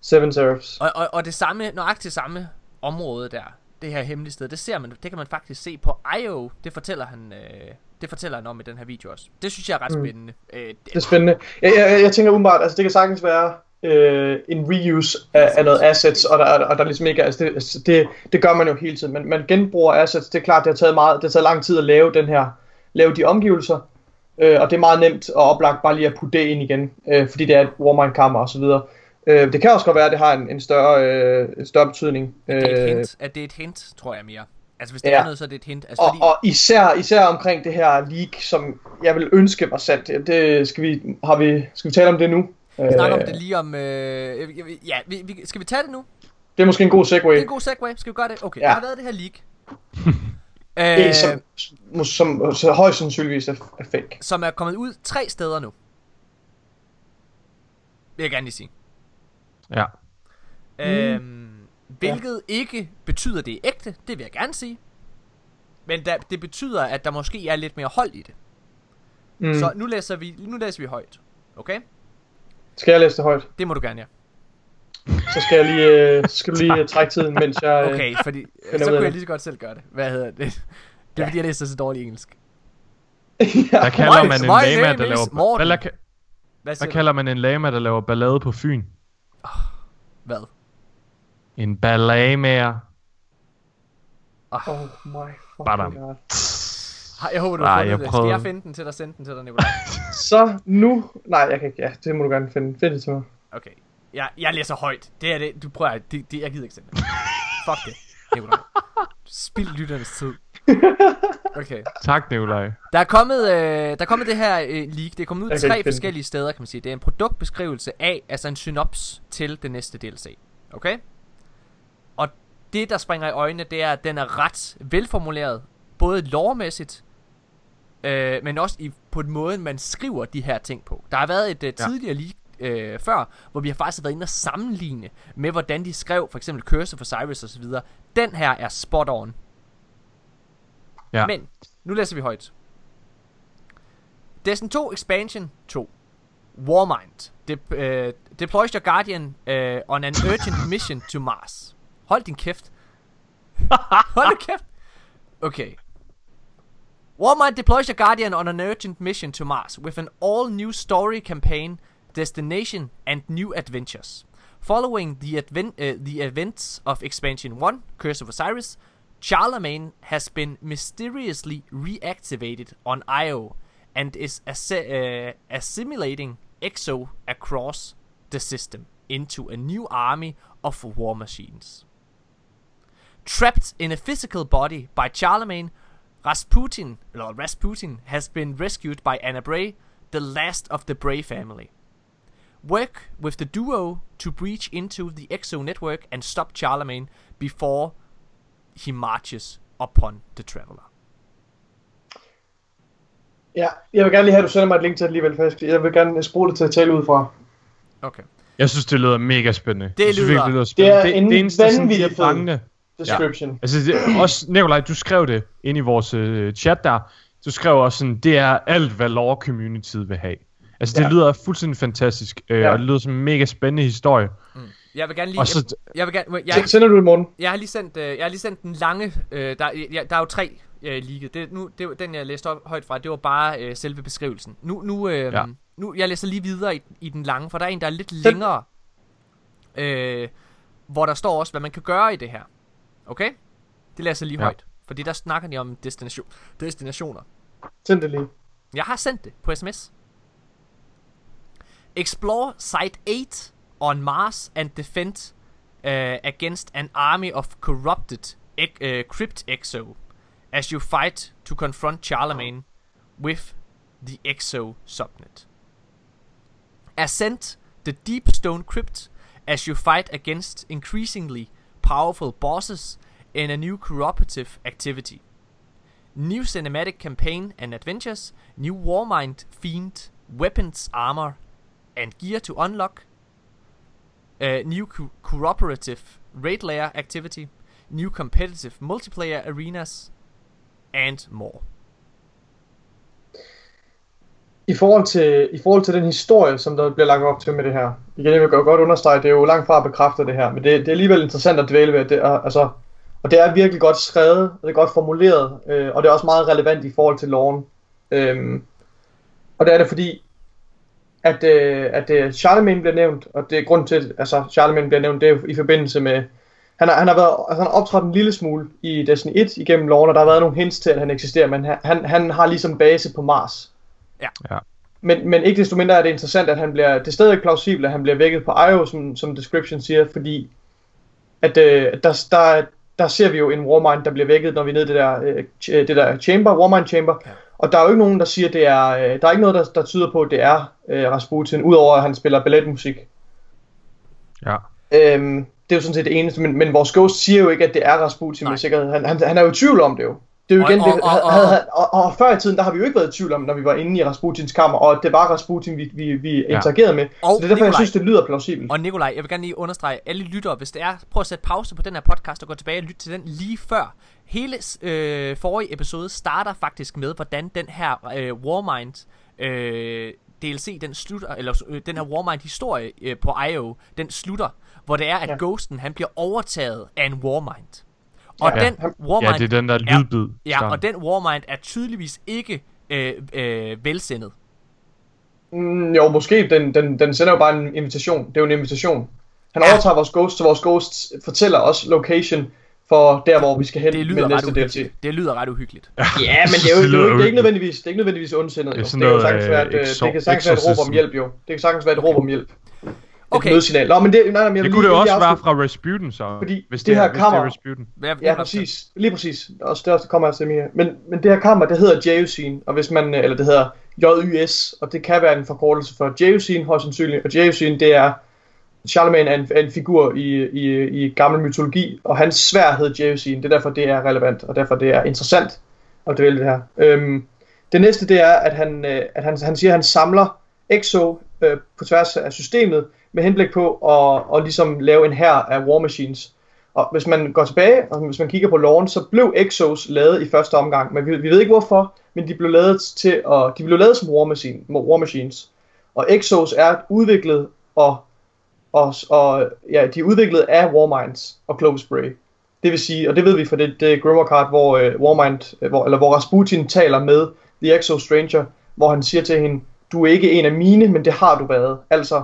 Seven Seraphs. Og, og, og det samme, nøjagtigt samme område der, det her hemmelige sted, det ser man, det kan man faktisk se på IO. Det fortæller han, øh, det fortæller han om i den her video også. Det synes jeg er ret Mm. spændende. Øh, det, Det er spændende. Jeg, jeg, jeg tænker umiddelbart, altså det kan sagtens være øh, en reuse af, af noget assets, og der, og der ligesom ikke altså det, altså det, det gør man jo hele tiden, men man genbruger assets, det er klart, det har taget meget, det har taget lang tid at lave den her, lave de omgivelser, øh, og det er meget nemt og oplagt bare lige at putte det ind igen, øh, fordi det er et Warmind-kammer og så videre. Øh, det kan også godt være, at det har en, en større, øh, større betydning. det er et Øh, hint, at det er et hint, tror jeg mere. Altså hvis det Ja. er noget, så er det et hint. Altså, og, fordi, og især, især omkring det her leak, som jeg vil ønske var sandt. Det- Det skal vi, har vi, skal vi tale om det nu? vi snakker om Øh, det lige om... Øh, ja, vi, vi, skal vi tage det nu? Det er måske en god segue. Det er en god segue. Skal vi gøre det? Okay, Ja. der har været det her leak. Øh, øh, som, som, som, så højst sandsynligvis er, er fake. som er kommet ud tre steder nu. Vil jeg gerne lige sige. Ja. Øhm, Hvilket ja. ikke betyder, at det er ægte, det vil jeg gerne sige. Men der, det betyder, at der måske er lidt mere hold i det. Mm. Så nu læser vi, nu læser vi højt. Okay? Skal jeg læse det højt? Det må du gerne, ja. Så skal jeg lige, øh, så skal du lige øh, trække tiden, mens jeg... Øh, Okay, fordi finder så kunne jeg lige så godt selv gøre det. Hvad hedder det? Det er fordi, jeg læser så dårligt engelsk. Der kalder man en lama, der laver... Morten. Hvad, Hvad, hvad kalder man en lama, der laver ballade på Fyn? Hvad? En ballamager. Oh my Badam. fucking god. Jeg håber, du har fundet jeg det. Skal prøvede. jeg finde den til dig, sende den til dig, Nicolaj? Så nu... Nej, jeg kan ikke... Ja, det må du gerne finde. Find det til mig. Okay. Jeg, jeg læser højt. Det er det. Du prøver det, det, jeg gider ikke sende det. Fuck det, Nicolaj. Spild lytternes tid. Okay. Tak, Nikolaj. Der er kommet, øh, der er kommet det her øh, leak. Det er kommet ud Jeg tre forskellige steder, kan man sige. Det er en produktbeskrivelse af, altså en synops til det næste DLC. Okay? Og det, der springer i øjnene, det er, at den er ret velformuleret. Både lovmæssigt, øh, men også i, på den måde, man skriver de her ting på. Der har været et øh, tidligere leak øh, før, hvor vi har faktisk været inde og sammenligne med, hvordan de skrev for eksempel Curse for Cyrus osv. Den her er spot on. Ja. Men, nu læser vi højt. Destiny 2 Expansion 2. Warmind. De, uh, deploys your Guardian uh, on an urgent mission to Mars. Hold din kæft. Hold din kæft. Okay. Warmind deploys your Guardian on an urgent mission to Mars with an all-new story campaign, destination, and new adventures. Following the, uh, the events of Expansion 1, Curse of Osiris, Charlemagne has been mysteriously reactivated on Io and is assi- uh, assimilating Exo across the system into a new army of war machines. Trapped in a physical body by Charlemagne, Rasputin, or Rasputin has been rescued by Anna Bray, the last of the Bray family. Work with the duo to breach into the Exo network and stop Charlemagne before he marches upon the traveler. Ja, jeg vil gerne lige have, at du sender mig et link til det alligevel, for jeg vil gerne bruge det til at tale ud fra. Okay. Jeg synes, det lyder mega spændende. Det jeg synes, lyder- det lyder spændende. Det er en eneste, der sådan bliver fed- Description. Altså, det, også, Nikolaj, du skrev det ind i vores øh, chat der. Du skrev også sådan, det er alt, hvad lore community vil have. Altså, det Ja. ja. lyder fuldstændig fantastisk, øh, Ja. ja. og det lyder som en mega spændende historie. Jeg vil gerne lige... Og så, jeg, jeg vil gerne... Ja. Jeg, Sender du i morgen? jeg har lige sendt, øh, jeg har lige sendt den lange... Øh, der, ja, der er jo tre øh, leaget. Det, nu, det, den, jeg læste op, højt fra, det var bare øh, selve beskrivelsen. Nu, nu, øh, ja. Ja. nu, jeg læser lige videre i, i den lange, for der er en, der er lidt længere. Øh, hvor der står også, hvad man kan gøre i det her. Okay? Det læser jeg lige ja. Højt. Fordi der snakker de om destination, destinationer. Send det lige. Jeg har sendt det på sms. Explore Site 8 on Mars and defend uh, against an army of corrupted uh, crypt exo as you fight to confront Charlemagne with the exo subnet. Ascend the deep stone crypt as you fight against increasingly powerful bosses in a new cooperative activity. New cinematic campaign and adventures, new Warmind themed weapons, armor, and gear to unlock, uh, new co- cooperative raid layer activity, new competitive multiplayer arenas, and more. I forhold, til, I forhold til den historie, som der bliver lagt op til med det her. Igen, jeg vil godt understrege, det er jo langt fra at bekræfte det her, men det, det er alligevel interessant at dvæle ved. Det er, altså, og det er virkelig godt skrevet, og det er godt formuleret, øh, og det er også meget relevant i forhold til loven. Øhm, og det er det fordi, at, øh, at øh, Charlemagne bliver nævnt, og det er grund til, at altså, Charlemagne bliver nævnt, det er i forbindelse med, han har, han har, været, altså, han har optrådt en lille smule i Destiny 1 igennem loven, og der har været nogle hints til, at han eksisterer, men han, han, han har ligesom base på Mars ja. Men, men ikke desto mindre er det interessant, at han bliver, det er stadig plausibelt, at han bliver vækket på IO, som, som description siger, fordi at øh, der, der, der ser vi jo en Warmind, der bliver vækket, når vi er nede i det der, øh, øh, det der chamber, Warmind chamber, ja. og der er jo ikke nogen, der siger, det er, øh, der er ikke noget, der, der tyder på, at det er øh, Rasputin, udover at han spiller balletmusik. ja. Øhm, det er jo sådan set det eneste, men, men vores ghost siger jo ikke, at det er Rasputin Nej. med sikkerhed. Han, han, han er jo i tvivl om det jo. Det er jo igen, og- det, og- og- havde, havde, og, og, før i tiden, der har vi jo ikke været i tvivl om, når vi var inde i Rasputins kammer, og det var Rasputin, vi, vi, vi Ja. interagerede med. Og så det er derfor, Nikolaj. jeg synes, det lyder plausibelt. Og Nikolaj, jeg vil gerne lige understrege, alle lyttere, hvis det er, prøv at sætte pause på den her podcast og gå tilbage og lytte til den lige før. Hele øh, forrige episode starter faktisk med, hvordan den her øh, Warmind øh, DLC, den slutter, eller øh, den her Warmind historie øh, på IO, den slutter, hvor det er, at ja. Ja. Ghosten, han bliver overtaget af en Warmind. Og Ja. den Warmind, Ja, det er den der er- lydbid. ja, og den Warmind er tydeligvis ikke øh, øh, velsindet. Mm, jo, måske. Den, den, den sender jo bare en invitation. Det er jo en invitation. Han Ja. ja. overtager vores ghost, så vores ghost fortæller os location for der, hvor vi skal hen Det med lyder, ret næste DLC. uhyggeligt. det lyder ret uhyggeligt. Ja, men det er jo, Det er det er ikke nødvendigvis, det er ikke nødvendigvis ondsindet. Det er jo. Det, er sagtens øh, være, et, øh, exor- det kan sagtens være et råb om hjælp, jo. Det kan sagtens være et råb om hjælp. Et Okay, nødsignal. Nå, men det, nej, nej, men jeg Det kunne det også være afslutte- fra Rasputin, så. Fordi hvis det her er, hvis det kammer- er Rasputin. hvad, Ja, præcis. Lige præcis. Det også kommer altså mere. Men, men det her kammer, det hedder Jeucine, og hvis man, eller det hedder JYS, og det kan være en forkortelse for Jeucine højst sandsynligt. Og Jeucine, det er, Charlemagne er en, er en figur i, i, i gammel mytologi, og hans svær hed Jeucine. Det er derfor, det er relevant, og derfor det er interessant at dvæle det her. Øhm, det næste, det er, at han, øh, at han, han siger, at han samler EXO øh, på tværs af systemet, med henblik på at, at ligesom lave en her af War Machines. Og hvis man går tilbage, og hvis man kigger på loven, så blev Exos lavet i første omgang, men vi, vi ved ikke hvorfor, men de blev lavet til at, de blev lavet som War, Machine, War Machines. Og Exos er udviklet og, og, og ja, de er udviklet af Warminds og Clovis Spray. Det vil sige, og det ved vi fra det, det Grimmer card, hvor uh, Warmind, øh, hvor, eller hvor Rasputin taler med The Exo Stranger, hvor han siger til hende, du er ikke en af mine, men det har du været. Altså,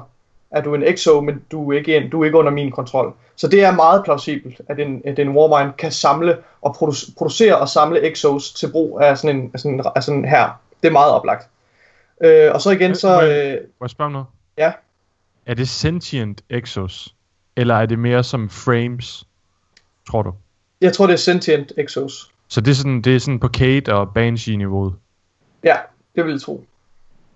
er du en Exo, men du er ikke, en, du er ikke under min kontrol. Så det er meget plausibelt, at en, at en Warmind kan samle og produ- producere og samle Exos til brug af sådan en, af sådan, af sådan her. Det er meget oplagt. Øh, og så igen, så... Må Øh, jeg- Må jeg spørge noget? Ja. Er det sentient Exos? Eller er det mere som frames? Tror du? jeg tror, det er Sentient Exos. Så det er sådan, det er sådan på Kate og Banshee-niveauet. Ja, det vil jeg tro.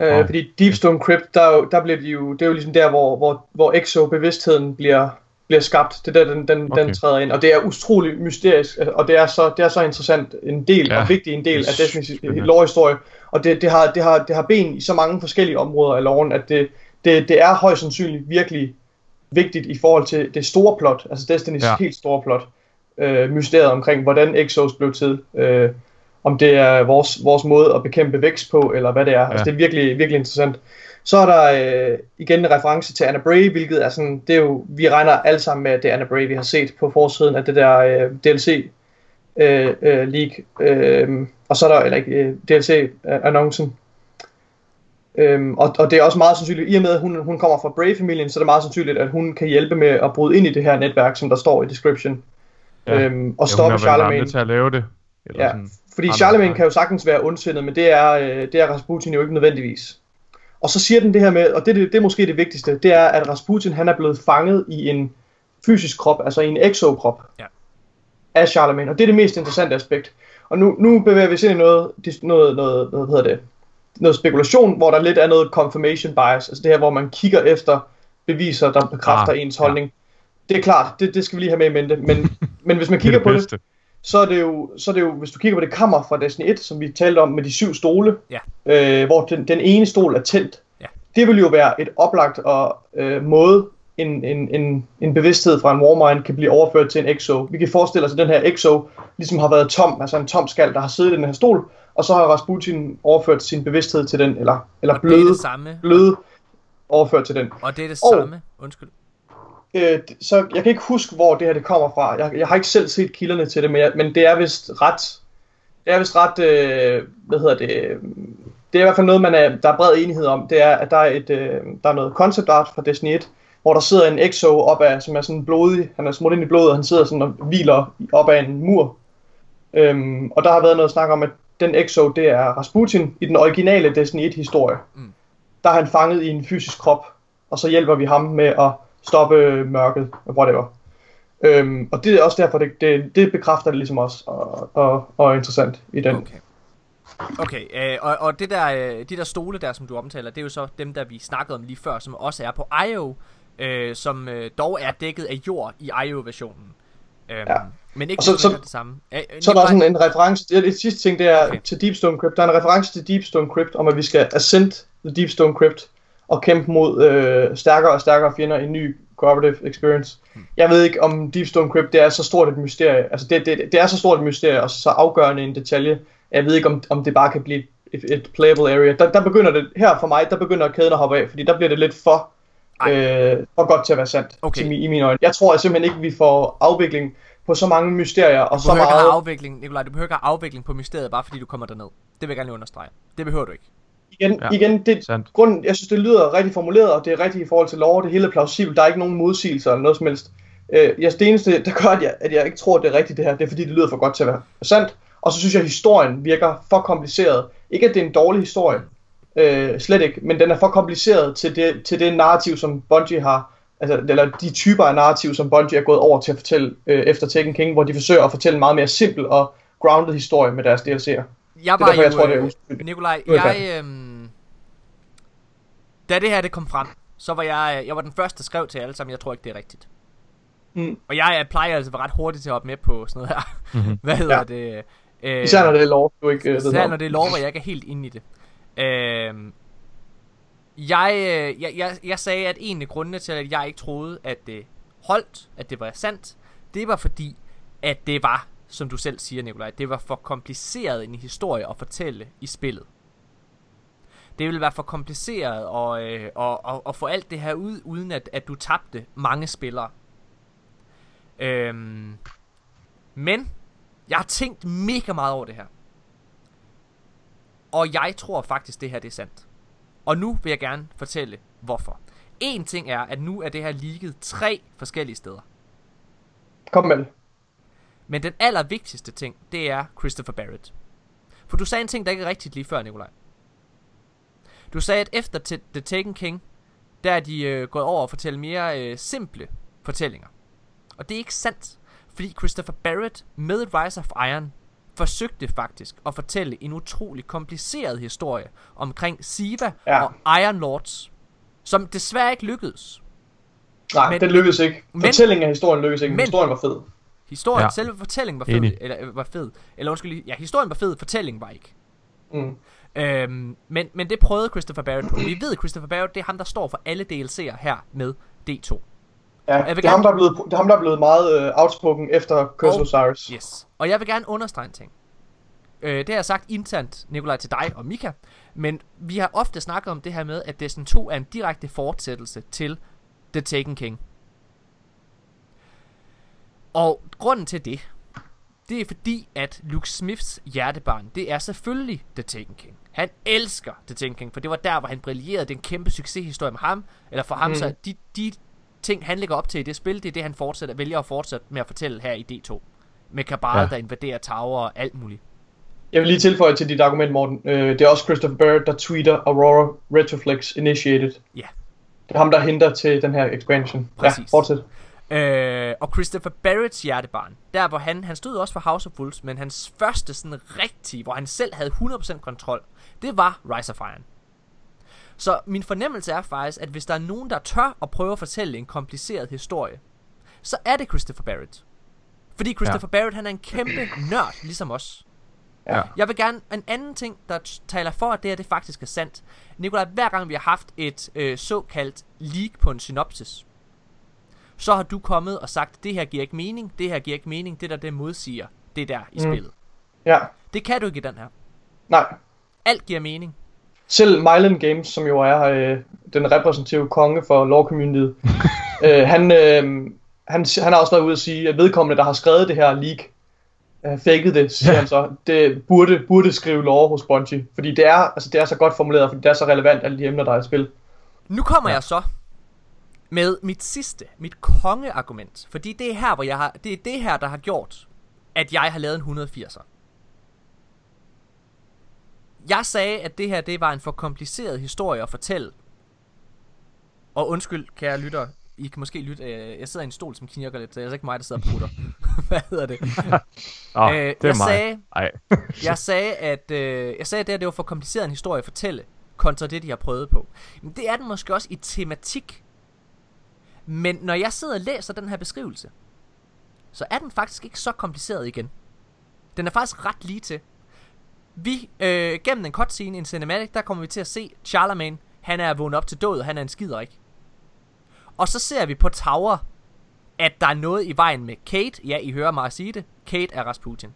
Øh, Wow. Fordi Deepstone Crypt, der, er der bliver de jo, det er jo ligesom der, hvor, hvor, hvor Exo-bevidstheden bliver, bliver skabt. Det er der, den, den, Okay. den træder ind. Og det er utrolig mysterisk, altså, og det er så, det er så interessant en del, Ja, og vigtig en del af Destiny's lore-historie. Og det, det, har, det, har, det har ben i så mange forskellige områder af loven, at det, det, det er højst sandsynligt virkelig vigtigt i forhold til det store plot, altså Destiny's ja. helt store plot. Øh, mysteriet omkring, hvordan Exos blev til. Øh, om det er vores, vores måde at bekæmpe vækst på, eller hvad det er. Ja. Altså, det er virkelig, virkelig interessant. Så er der øh, igen en reference til Anna Bray, hvilket er sådan, det er jo, vi regner alle sammen med, at det er Anna Bray, vi har set på forsiden af det der øh, DLC øh, øh, league. Øh, og så er der, eller ikke, øh, DLC-annoncen. Øhm, og, og det er også meget sandsynligt, i og med at hun, hun kommer fra Bray-familien, så er det meget sandsynligt, at hun kan hjælpe med at bryde ind i det her netværk, som der står i description. Ja. Øhm, og Ja, hun stoppe Charlemagne. ramt til at lave det. Eller Ja, sådan. Fordi Charlemagne kan jo sagtens være ondsindet, men det er, øh, det er Rasputin jo ikke nødvendigvis. Og så siger den det her med, og det, det, det er måske det vigtigste, det er, at Rasputin han er blevet fanget i en fysisk krop, altså i en exokrop Ja. af Charlemagne, og det er det mest interessante aspekt. Og nu, nu bevæger vi os ind i noget, noget, noget, hvad hedder det, noget spekulation, hvor der lidt er noget confirmation bias, altså det her, hvor man kigger efter beviser, der bekræfter Ah, ens ja. holdning. Det er klart, det, det skal vi lige have med i mente, men, men hvis man er kigger det på det. Så er det jo, så er det jo hvis du kigger på det kammer fra Destiny 1, som vi talte om med de syv stole, Ja. øh, hvor den, den ene stol er tændt, Ja. det vil jo være et oplagt og, øh, måde, en, en, en, en bevidsthed fra en Warmind kan blive overført til en Exo. Vi kan forestille os, at den her Exo ligesom har været tom, altså en tom skal, der har siddet i den her stol, og så har Rasputin overført sin bevidsthed til den, eller, eller Og det bløde, det samme. bløde overført til den. Og det er det Og- samme. Undskyld. Øh, så jeg kan ikke huske, hvor det her det kommer fra. Jeg, jeg har ikke selv set kilderne til det, men, jeg, men det er vist ret... Det er vist ret... Øh, hvad hedder det? øh, Det er i hvert fald noget, man er, der er bred enighed om. Det er, at der er, et, øh, der er noget concept art fra Destiny 1, hvor der sidder en Exo op af, som er sådan blodig. Han er smurt ind i blodet, og han sidder sådan og hviler op af en mur. Øhm, og der har været noget snak om, at den Exo, det er Rasputin i den originale Destiny 1-historie. Mm. Der er han fanget i en fysisk krop, og så hjælper vi ham med at stoppe mørket, whatever. Øhm, og det er også derfor, det, det, det bekræfter det ligesom også, og, og, og er interessant i den. Okay. Okay, øh, og, og det der, øh, de der stole der, som du omtaler, det er jo så dem, der vi snakkede om lige før, som også er på IO, øh, som øh, dog er dækket af jord i IO-versionen. Øhm, Ja. Men ikke Og så- så, det samme. Øh, øh, Så er der Nikolaj- sådan en reference, det er det sidste ting, det er okay. til Deepstone Crypt. Der er en reference til Deepstone Crypt, om at vi skal ascend the Deepstone Crypt og kæmpe mod øh, stærkere og stærkere fjender i en ny cooperative experience. Jeg ved ikke, om Deepstone Crypt det er så stort et mysterie. Altså det, det, det er så stort et mysterie og så afgørende en detalje. Jeg ved ikke, om, om det bare kan blive et, et playable area. Der, der begynder det, her for mig, der begynder kæden at hoppe af, fordi der bliver det lidt for, øh, for godt til at være sandt Okay. til, i mine øjne. Jeg tror simpelthen ikke, vi får afvikling på så mange mysterier og Du så meget... afvikling, Nikolaj, du behøver ikke afvikling på mysteriet, bare fordi du kommer derned. Det vil jeg gerne lige understrege. Det behøver du ikke. Igen, Ja, igen det, sandt. grunden, jeg synes, det lyder rigtig formuleret, og det er rigtigt i forhold til lov, det hele er plausibelt, der er ikke nogen modsigelser eller noget som helst. Øh, jeg, det eneste, der gør, at jeg, at jeg ikke tror, det er rigtigt det her, det er fordi, det lyder for godt til at være sandt. Og så synes jeg, at historien virker for kompliceret. Ikke, at det er en dårlig historie, øh, slet ikke, men den er for kompliceret til det, til det narrativ, som Bungie har, altså, eller de typer af narrativ, som Bungie er gået over til at fortælle øh, efter Taken King, hvor de forsøger at fortælle en meget mere simpel og grounded historie med deres DLC'er. Jeg Det er var derfor, jo, jeg tror, det er øh, uskyldigt. Nikolaj, jeg jeg, øhm, da det her det kom frem, så var jeg, øh, jeg var den første, der skrev til alle sammen, jeg tror ikke, det er rigtigt. Mm. Og jeg øh, plejer altså at være ret hurtigt til at hoppe med på sådan noget her. Mhm. Hvad hedder Ja. det? Øh, Især når det er lov, du ikke øh, Især når det er lov, hvor jeg ikke er helt inde i det. Øhm, jeg, øh, jeg, jeg, jeg sagde, at en af grundene til, at jeg ikke troede, at det holdt, at det var sandt, det var fordi, at det var, som du selv siger, Nikolaj, det var for kompliceret en historie at fortælle i spillet. Det ville være for kompliceret at, øh, at, at, at få alt det her ud, uden at, at du tabte mange spillere. Øhm, men jeg har tænkt mega meget over det her. Og jeg tror faktisk, det her det er sandt. Og nu vil jeg gerne fortælle, hvorfor. En ting er, at nu er det her ligget tre forskellige steder. Kom med. Men den allervigtigste ting, det er Christopher Barrett. For du sagde en ting, der ikke er rigtigt lige før, Nikolaj. Du sagde, at efter The Taken King, der er de øh, gået over og fortælle mere øh, simple fortællinger. Og det er ikke sandt. Fordi Christopher Barrett med Rise of Iron forsøgte faktisk at fortælle en utrolig kompliceret historie omkring Siva Ja. og Iron Lords, som desværre ikke lykkedes. Nej, Men- det lykkedes ikke. men- Fortællingen af historien lykkedes ikke, men, men- historien var fed. Historien, ja. Selve fortællingen var fed, Enig. eller, øh, var fed. Eller undskyld, ja, historien var fed, fortællingen var ikke. Mm. Øhm, men, men det prøvede Christopher Barrett på. Vi ved, at Christopher Barrett, det er ham, der står for alle DLC'er her med D2. Ja, Jeg vil det er, ham, gerne- der er blevet, det er ham, der er blevet meget uh, outspoken efter Curse of Osiris. Yes. Og jeg vil gerne understrege en ting. Øh, det har jeg sagt internt, Nikolaj, til dig og Mika. Men vi har ofte snakket om det her med, at Destiny 2 er en direkte fortsættelse til The Taken King. Og grunden til det, det er fordi, at Luke Smiths hjertebarn, det er selvfølgelig The Taken King. Han elsker The Taken King, for det var der, hvor han brillerede. Det er en kæmpe succeshistorie med ham, eller for ham, mm. Så de, de ting, han lægger op til i det spil, det er det, han fortsætter, vælger at fortsætte med at fortælle her i D2. Med Cabal, ja. Der invaderer tower og alt muligt. Jeg vil lige tilføje til dit argument, Morten. Øh, det er også Christopher Barrett, der tweeter Aurora Retroflex Initiated. Ja. Det er ham, der henter til den her expansion. Præcis. Ja, fortsæt. Øh, og Christopher Barretts hjertebarn, der hvor han, han stod også for House of Wolves, men hans første sådan rigtige, hvor han selv havde 100% kontrol, det var Rise of Iron. Så min fornemmelse er faktisk, at hvis der er nogen, der tør at prøve at fortælle en kompliceret historie, så er det Christopher Barrett. Fordi Christopher ja. Barrett, han er en kæmpe nørd, ligesom os. Ja. Jeg vil gerne, en anden ting, der taler for, at det her det faktisk er sandt. Nikolaj, hver gang vi har haft et øh, såkaldt leak på en synopsis, så har du kommet og sagt, det her giver ikke mening, det her giver ikke mening, det der det modsiger, det der i Mm. spillet. Ja, Det kan du ikke i den her. nej. Alt giver mening. Selv Myland Games, som jo er øh, den repræsentative konge for lore communityet, øh, han, øh, han, han har også været ude at sige, at vedkommende, der har skrevet det her leak, øh, faked det, siger Ja. han så, det burde, burde skrive lore hos Bungie. Fordi det er, altså, det er så godt formuleret, fordi det er så relevant, alle de emner, der er i spil. Nu kommer. Ja. jeg så med mit sidste, mit kongeargument. Fordi det er her, hvor jeg har, det er det her, der har gjort, at jeg har lavet en 180'er. Jeg sagde, at det her, det var en for kompliceret historie at fortælle. Og undskyld, kære lytter, I kan måske lytte, øh, jeg sidder i en stol, som knirker lidt, så det er altså ikke mig, der sidder og prutter. Hvad hedder det? Åh, Øh, det er jeg mig. sagde- Ej. Jeg sagde, at øh, jeg sagde, at det, her, det var for kompliceret en historie at fortælle, kontra det, de har prøvet på. Men det er den måske også i tematik. Men når jeg sidder og læser den her beskrivelse, så er den faktisk ikke så kompliceret igen. Den er faktisk ret lige til. Vi, øh, gennem en cutscene, en cinematic, der kommer vi til at se Charlemagne, han er vågnet op til død, han er en skider, ikke? Og så ser vi på Tower, at der er noget i vejen med Kate. Ja, I hører mig sige det. Kate er Rasputin.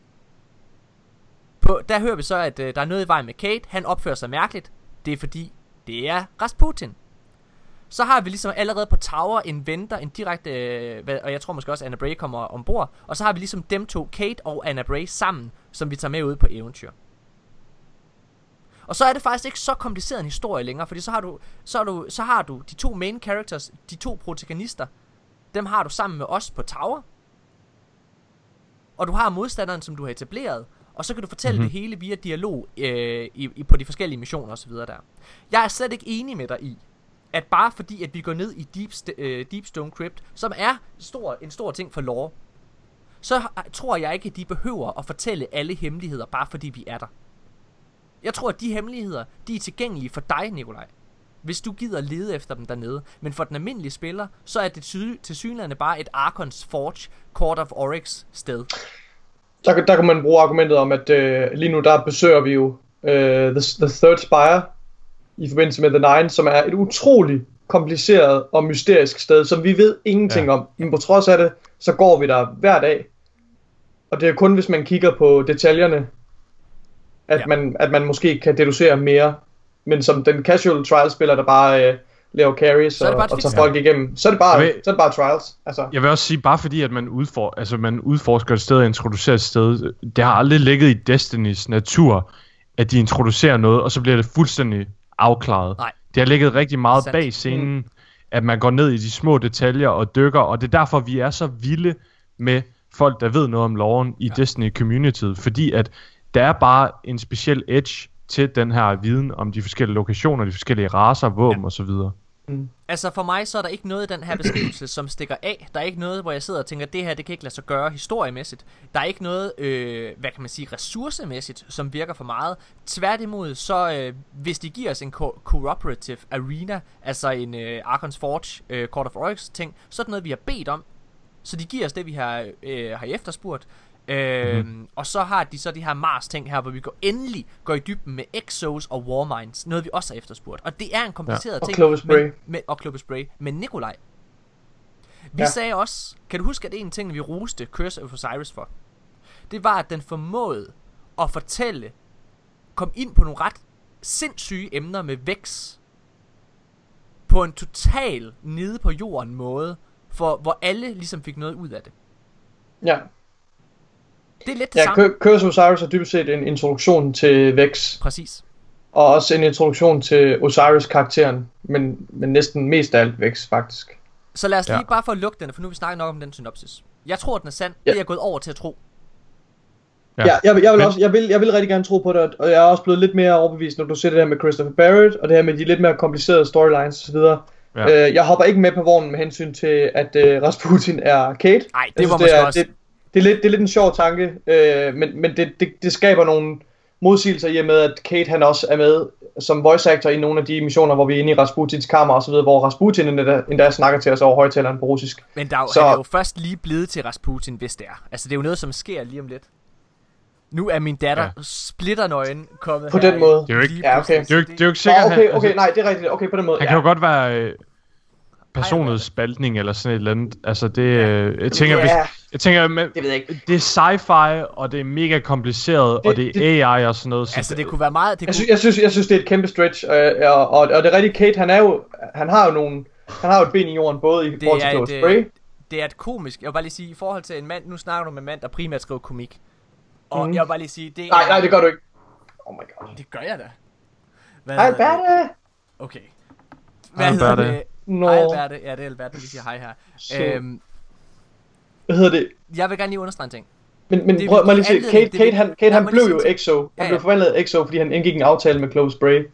På, der hører vi så, at øh, der er noget i vejen med Kate. Han opfører sig mærkeligt. Det er fordi, det er Rasputin. Så har vi ligesom allerede på Tower en venter, en direkte, øh, og jeg tror måske også, Anna Bray kommer ombord. Og så har vi ligesom dem to, Kate og Anna Bray, sammen, som vi tager med ud på eventyr. Og så er det faktisk ikke så kompliceret en historie længere, fordi så har du, så har du, så har du de to main characters, de to protagonister, dem har du sammen med os på Tower. Og du har modstanderen, som du har etableret, og så kan du fortælle mm-hmm. det hele via dialog øh, i, i, på de forskellige missioner osv. der. Jeg er slet ikke enig med dig i, at bare fordi, at vi går ned i Deep, St- øh, Deepstone Crypt, som er stor, en stor ting for lore, så tror jeg ikke, at de behøver at fortælle alle hemmeligheder, bare fordi vi er der. Jeg tror, at de hemmeligheder, de er tilgængelige for dig, Nikolaj. Hvis du gider lede efter dem dernede. Men for den almindelige spiller, så er det til, til synligheden bare et Arkons Forge Court of Oryx sted. Der, der kan man bruge argumentet om, at øh, lige nu der besøger vi jo øh, the, the Third Spire i forbindelse med The Nine, som er et utroligt kompliceret og mysterisk sted, som vi ved ingenting Ja. om. Men på trods af det, så går vi der hver dag. Og det er kun, hvis man kigger på detaljerne, at, Ja. man, at man måske kan deducere mere. Men som den casual trial-spiller, der bare øh, laver carries og, og tager folk igennem, så er det bare, ved- så er det bare trials. Altså, Jeg vil også sige, bare fordi at man, udfor, altså man udforsker et sted og introducerer et sted, det har aldrig ligget i Destinys natur, at de introducerer noget, og så bliver det fuldstændig afklaret. Nej. Det har ligget rigtig meget Sandt. bag scenen, at man går ned i de små detaljer og dykker, og det er derfor, vi er så vilde med folk, der ved noget om loven i ja. Destiny communityet, fordi at der er bare en speciel edge til den her viden om de forskellige lokationer, de forskellige raser, våben ja. osv. Mm. Altså for mig, så er der ikke noget i den her beskrivelse, som stikker af. Der er ikke noget, hvor jeg sidder og tænker, det her, det kan ikke lade sig gøre historiemæssigt. Der er ikke noget, øh, hvad kan man sige, ressourcemæssigt, som virker for meget. Tværtimod, så øh, hvis de giver os en co- cooperative arena, altså en øh, Arkons Forge, øh, Court of Oryx ting, så er det noget, vi har bedt om. Så de giver os det, vi har, øh, har efterspurgt. Øh, mm-hmm. Og så har de så de her Mars ting her, hvor vi går endelig går i dybden med Exos og Warminds, noget vi også har efterspurgt. Og det er en kompliceret Og ting. Clovis men- Bray. Men, og Clovis Bray. Men Nikolaj, vi ja. Ja. sagde også, kan du huske, at en ting, vi roste Curse of Osiris for, det var, at den formåede at fortælle, kom ind på nogle ret sindssyge emner med Vex, på en total nede på jorden måde, for hvor alle ligesom fik noget ud af det. ja. Det er lidt det Ja, samme. Cur- Curse of Osiris er dybest set en introduktion til Vex, Præcis. og også en introduktion til Osiris-karakteren, men, men næsten mest af alt Vex, faktisk. Så lad os lige Ja. bare få lukket den, for nu vi snakket nok om den synopsis. Jeg tror, den er sand. Ja. Det er jeg gået over til at tro. Ja, ja jeg, vil- jeg, vil Men- også, jeg, vil, jeg vil rigtig gerne tro på det, og jeg er også blevet lidt mere overbevist, når du ser det her med Christopher Barrett, og det her med de lidt mere komplicerede storylines osv. Ja. Øh, jeg hopper ikke med på vognen med hensyn til, at øh, Rasputin er Kate. Nej, det var måske det er, også... Det, det, er lidt, det er lidt en sjov tanke, øh, men, men det, det, det skaber nogle modsigelser i og med, at Kate han også er med som voice actor i nogle af de missioner, hvor vi er inde i Rasputins kammer og så videre, hvor Rasputin endda, endda snakker til os over højtaleren på russisk. Men der er, jo, Så- han er jo først lige blevet til Rasputin, hvis det er. Altså, det er jo noget, som sker lige om lidt. Nu er min datter Ja. ja. splitternøgen kommet På her den måde. Det er jo ikke- Ja, okay. Det er jo ikke, det er jo ikke Nå, sikkert, okay, okay, altså, nej, det er rigtigt. Okay, på den måde. han kan jo godt være øh, personlighedsspaltning eller sådan et eller andet. Altså det, øh, jeg tænker, hvis, Ja, jeg tænker, men, Det ved jeg ikke. det er sci-fi, og det er mega kompliceret, Det- og det er AI og sådan noget. Så Altså, det kunne være meget... Det Jeg kunne, synes, jeg, synes, jeg synes, det er et kæmpe stretch, øh, og, og, og det er rigtigt, Kate, han er jo, han har jo nogle, han har jo et ben i jorden, både i Det forhold til er Close et, øh, Spray, det er et komisk... Jeg vil bare lige sige, i forhold til en mand... Nu snakker du med en mand, der primært skriver komik. Og Mhm. jeg vil bare lige sige, det nej, er... nej, det gør du ikke. Oh my god. Det gør jeg da. Hvad Hej, hedder det? Okay. Hej, Hvad hedder Alberte. det? Nå, Hej, Alberte. Ja, det er Alberte, vi siger hej her. Så- Øhm, hvad hedder det? jeg vil gerne lige understrege en ting. Men, men Det prøv mig lige se, Kate, Kate, han, Kate, han blev lige jo EXO. Han Ja, blev ja. forvandlet af EXO, fordi han indgik en aftale med Close Spray.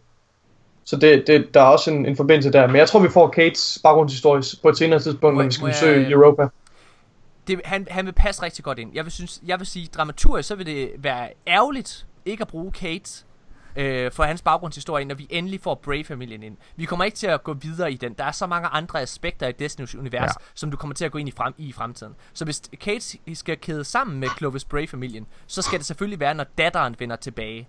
Så det, det, der er også en, en forbindelse der. Men jeg tror, vi får Kates baggrundshistorie på et senere tidspunkt, når vi skal må jeg- besøge Europa. det, han, han vil passe rigtig godt ind. Jeg vil, synes, jeg vil sige, dramaturgisk, så vil det være ærgerligt ikke at bruge Kate øh, for hans baggrundshistorie, når vi endelig får Bray-familien ind. Vi kommer ikke til at gå videre i den. Der er så mange andre aspekter i Destiny's univers, ja. Som du kommer til at gå ind i, frem, i fremtiden. Så hvis Kate skal kæde sammen med Clovis Bray-familien, så skal det selvfølgelig være, når datteren vender tilbage.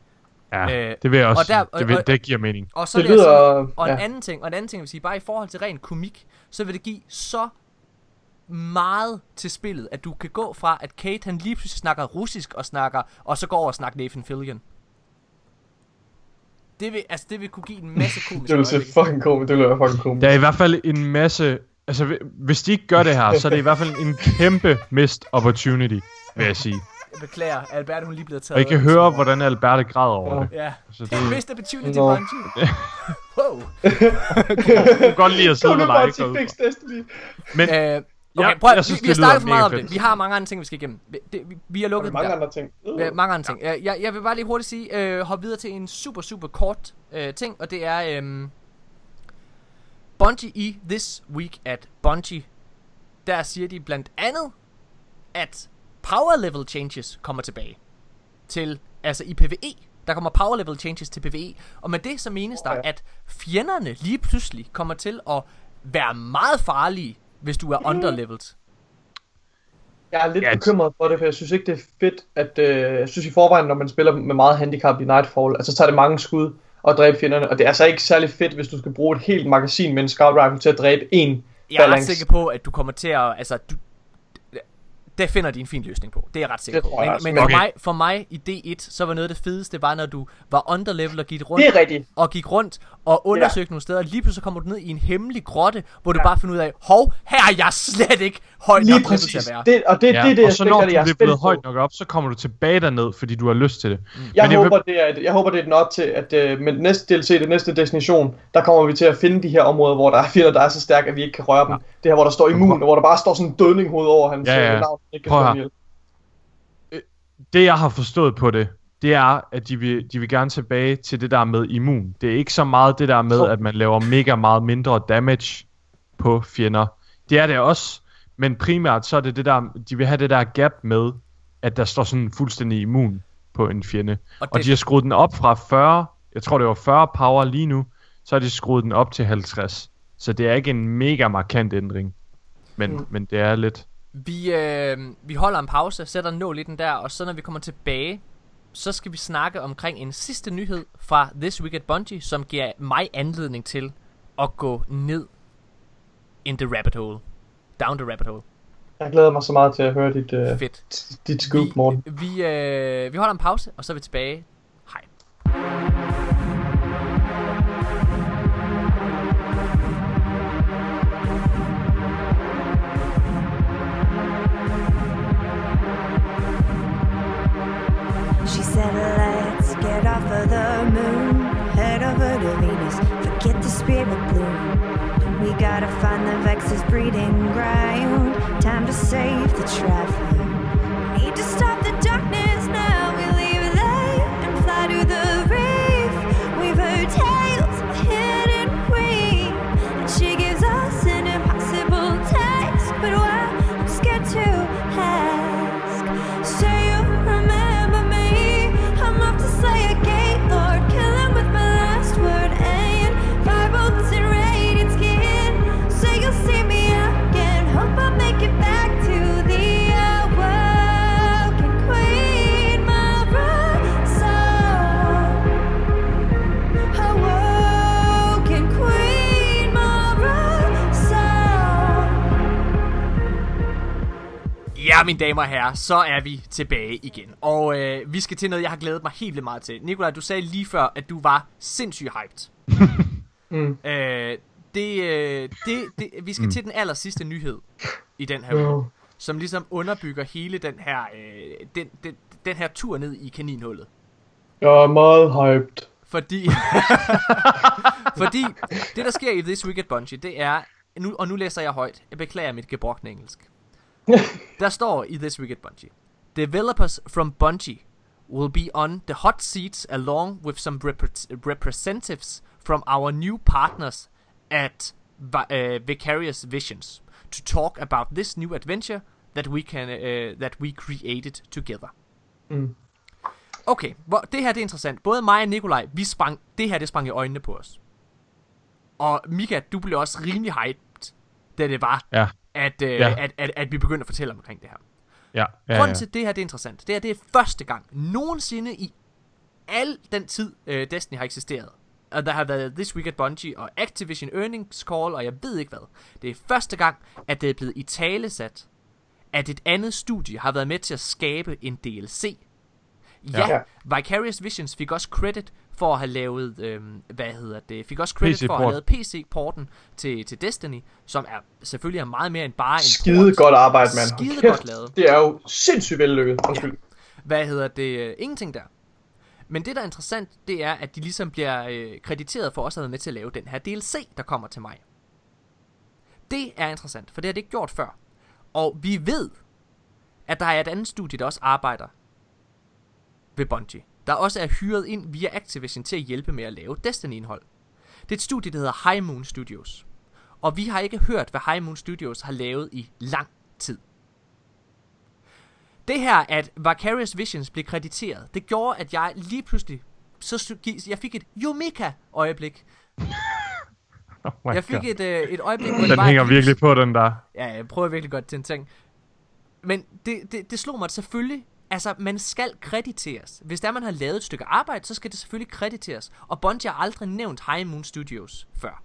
Ja, Øh, det vil jeg også og der- sige. det, vil, og- det giver mening. Og så Det lyder- sige, og en ja. anden ting, og en anden ting, jeg vil sige, bare i forhold til ren komik, så vil det give så meget til spillet, at du kan gå fra, at Kate han lige pludselig snakker russisk og snakker, og så går over og snakker Nathan Fillion. Det vil, altså, det vil kunne give en masse komiske Det vil se fucking komisk. Det vil være fucking komisk. Der er i hvert fald en masse... Altså, hvi- hvis de ikke gør det her, så er det i hvert fald en kæmpe missed opportunity, vil jeg sige. Jeg beklager, Albert hun lige blevet taget. Og I kan høre, hvordan Alberte græder over det. Ja. Så det Det er missed opportunity, Nå. Bungie. wow. jeg kan godt lide at sidde Kom med nu bare dig. til ikke? Fix Destiny. Men Øh, Ja, okay, prøv, jeg vi, synes, vi har det lyder snakket for meget om det. Vi har mange andre ting, vi skal igennem. Vi, det, vi, vi har Der lukket den mange der. andre ting. Ja, mange andre ting. Ja. Jeg, jeg vil bare lige hurtigt sige, øh, hop videre til en super, super kort øh, ting, og det er øh, Bungie i This Week at Bungie. Der siger de blandt andet, at power level changes kommer tilbage til, altså i PvE. Der kommer power level changes til PvE, og med det så menes der, Åh, ja. at fjenderne lige pludselig kommer til at være meget farlige, hvis du er underleveled. Jeg er lidt Ja, bekymret for det, for jeg synes ikke, det er fedt, at... Øh, jeg synes i forvejen, når man spiller med meget handicap i Nightfall, altså så tager det mange skud og dræbe fjenderne, og det er altså ikke særlig fedt, hvis du skal bruge et helt magasin med en scout rifle til at dræbe en Jeg er ret balance. sikker på, at du kommer til at... Altså, du, det finder de en fin løsning på. Det er jeg ret sikker på. Men, men for, Okay. mig, for mig i D1, så var noget af det fedeste, var når du var underlevel og gik rundt, Det er rigtigt. og gik rundt og undersøgte nogle steder. Lige pludselig kommer du ned i en hemmelig grotte, hvor du bare finder ud af, hov, her er jeg slet ikke højt nok Lige til præcis. at være. Det, og det, Ja, det det og så når du det, er blevet højt nok op, så kommer du tilbage derned, fordi du har lyst til det. Jeg Men jeg håber, vil- det er, jeg håber, det er not til, at øh, med næste DLC, det næste destination, der kommer vi til at finde de her områder, hvor der er fjender, der er så stærke, at vi ikke kan røre dem. Ja. Det her, hvor der står immun, og hvor der bare står sådan en dødning hoved over hans Ja, ja. øh, navn. Ikke Prøv her. ihjel. det jeg har forstået på det, det er, at de vil, de vil gerne tilbage til det der med immun. Det er ikke så meget det der med, at man laver mega meget mindre damage på fjender. Det er det også, men primært så er det det der, de vil have det der gap med, at der står sådan fuldstændig immun på en fjende. Og Og det- de har skruet den op fra 40, jeg tror det var 40 power lige nu, så har de skruet den op til 50. Så det er ikke en mega markant ændring. Men, mm. men det er lidt... Vi, øh, vi holder en pause, sætter en nål i den der, og så når vi kommer tilbage, så skal vi snakke omkring en sidste nyhed fra This Week at Bungie, som giver mig anledning til at gå ned in the rabbit hole. Down the rabbit hole. Jeg glæder mig så meget til at høre dit, øh, Fedt. dit scoop, Morten. Vi, vi, øh, vi holder en pause, og så er vi tilbage. Said, let's get off of the moon, head over to Venus, forget the spirit bloom. We gotta find the Vex's breeding ground, time to save the traffic. Ja, mine damer og herrer, så er vi tilbage igen. Og øh, vi skal til noget, jeg har glædet mig helt vildt meget til. Nikolaj, du sagde lige før, at du var sindssygt hyped. Mm. Øh, det, øh, det, det, vi skal mm. til den aller sidste nyhed i den her uge, No. som ligesom underbygger hele den her, øh, den, den, den her tur ned i kaninhullet. Jeg er meget hyped. Fordi, fordi det, der sker i This Week at Bungie, det er, nu, og nu læser jeg højt, jeg beklager mit gebrokne engelsk. Der står i This Week at Bungie, Developers from Bungie will be on the hot seats along with some repre- representatives from our new partners at uh, Vicarious Visions to talk about this new adventure that we can uh, that we created together. Mm. Okay, hvor, det her det er interessant. Både mig og Nikolaj, vi sprang, det her det sprang i øjnene på os. Og Mika, du blev også rimelig hyped, da det var, Ja, at, øh, Ja. at, at, at vi begyndte at fortælle omkring det her. ja, ja. Grunden ja. til, at det her det er interessant, det er, det er første gang nogensinde i al den tid, øh, Destiny har eksisteret. Og der har været This Week at Bungie og Activision Earnings Call, og jeg ved ikke hvad. Det er første gang, at det er blevet i talesat, at et andet studie har været med til at skabe en DLC. Ja, Ja. Vicarious Visions fik også credit for at have lavet, øhm, hvad hedder det, fik også credit for at have lavet PC-porten til, til Destiny, som er selvfølgelig er meget mere end bare en Skide port. godt arbejde, mand. Skide kæft, godt lavet. Det er jo sindssygt vellykket. Undskyld. hvad hedder det, øh, ingenting der. Men det, der er interessant, det er, at de ligesom bliver øh, krediteret for også at have været med til at lave den her DLC, der kommer til mig. Det er interessant, for det har det ikke gjort før. Og vi ved, at der er et andet studie, der også arbejder ved Bungie. Der også er hyret ind via Activision til at hjælpe med at lave Destiny-indhold. Det er et studie, der hedder High Moon Studios. Og vi har ikke hørt, hvad High Moon Studios har lavet i lang tid. Det her, at Vicarious Visions blev krediteret, det gjorde, at jeg lige pludselig, så jeg fik et Yumika-øjeblik. Oh Jeg fik God. et, øh, et øjeblik, hvor det Den hænger virkelig på, den der. Ja, jeg prøver virkelig godt til en ting. Men det, det, det slog mig at selvfølgelig, altså man skal krediteres. Hvis der man har lavet et stykke arbejde, så skal det selvfølgelig krediteres. Og Bungie har aldrig nævnt High Moon Studios før.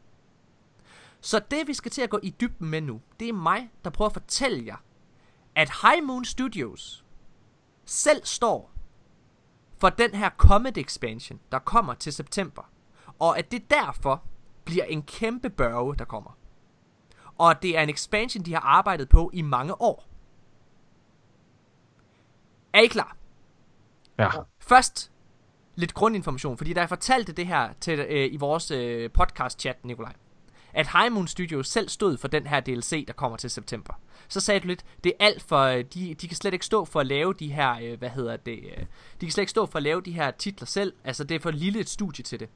Så det vi skal til at gå i dybden med nu, det er mig, der prøver at fortælle jer, at High Moon Studios selv står for den her Comet Expansion, der kommer til september. Og at det derfor bliver en kæmpe børge, der kommer. Og det er en expansion, de har arbejdet på i mange år. Er I klar? Ja. Først lidt grundinformation, fordi da jeg fortalte det her til, øh, i vores øh, podcast-chat, Nikolaj, at High Studios selv stod for den her DLC, der kommer til september. Så sagde du lidt, det er alt for, øh, de, de kan slet ikke stå for at lave de her, øh, hvad hedder det, øh, de kan slet ikke stå for at lave de her titler selv, altså det er for lille et studie til det.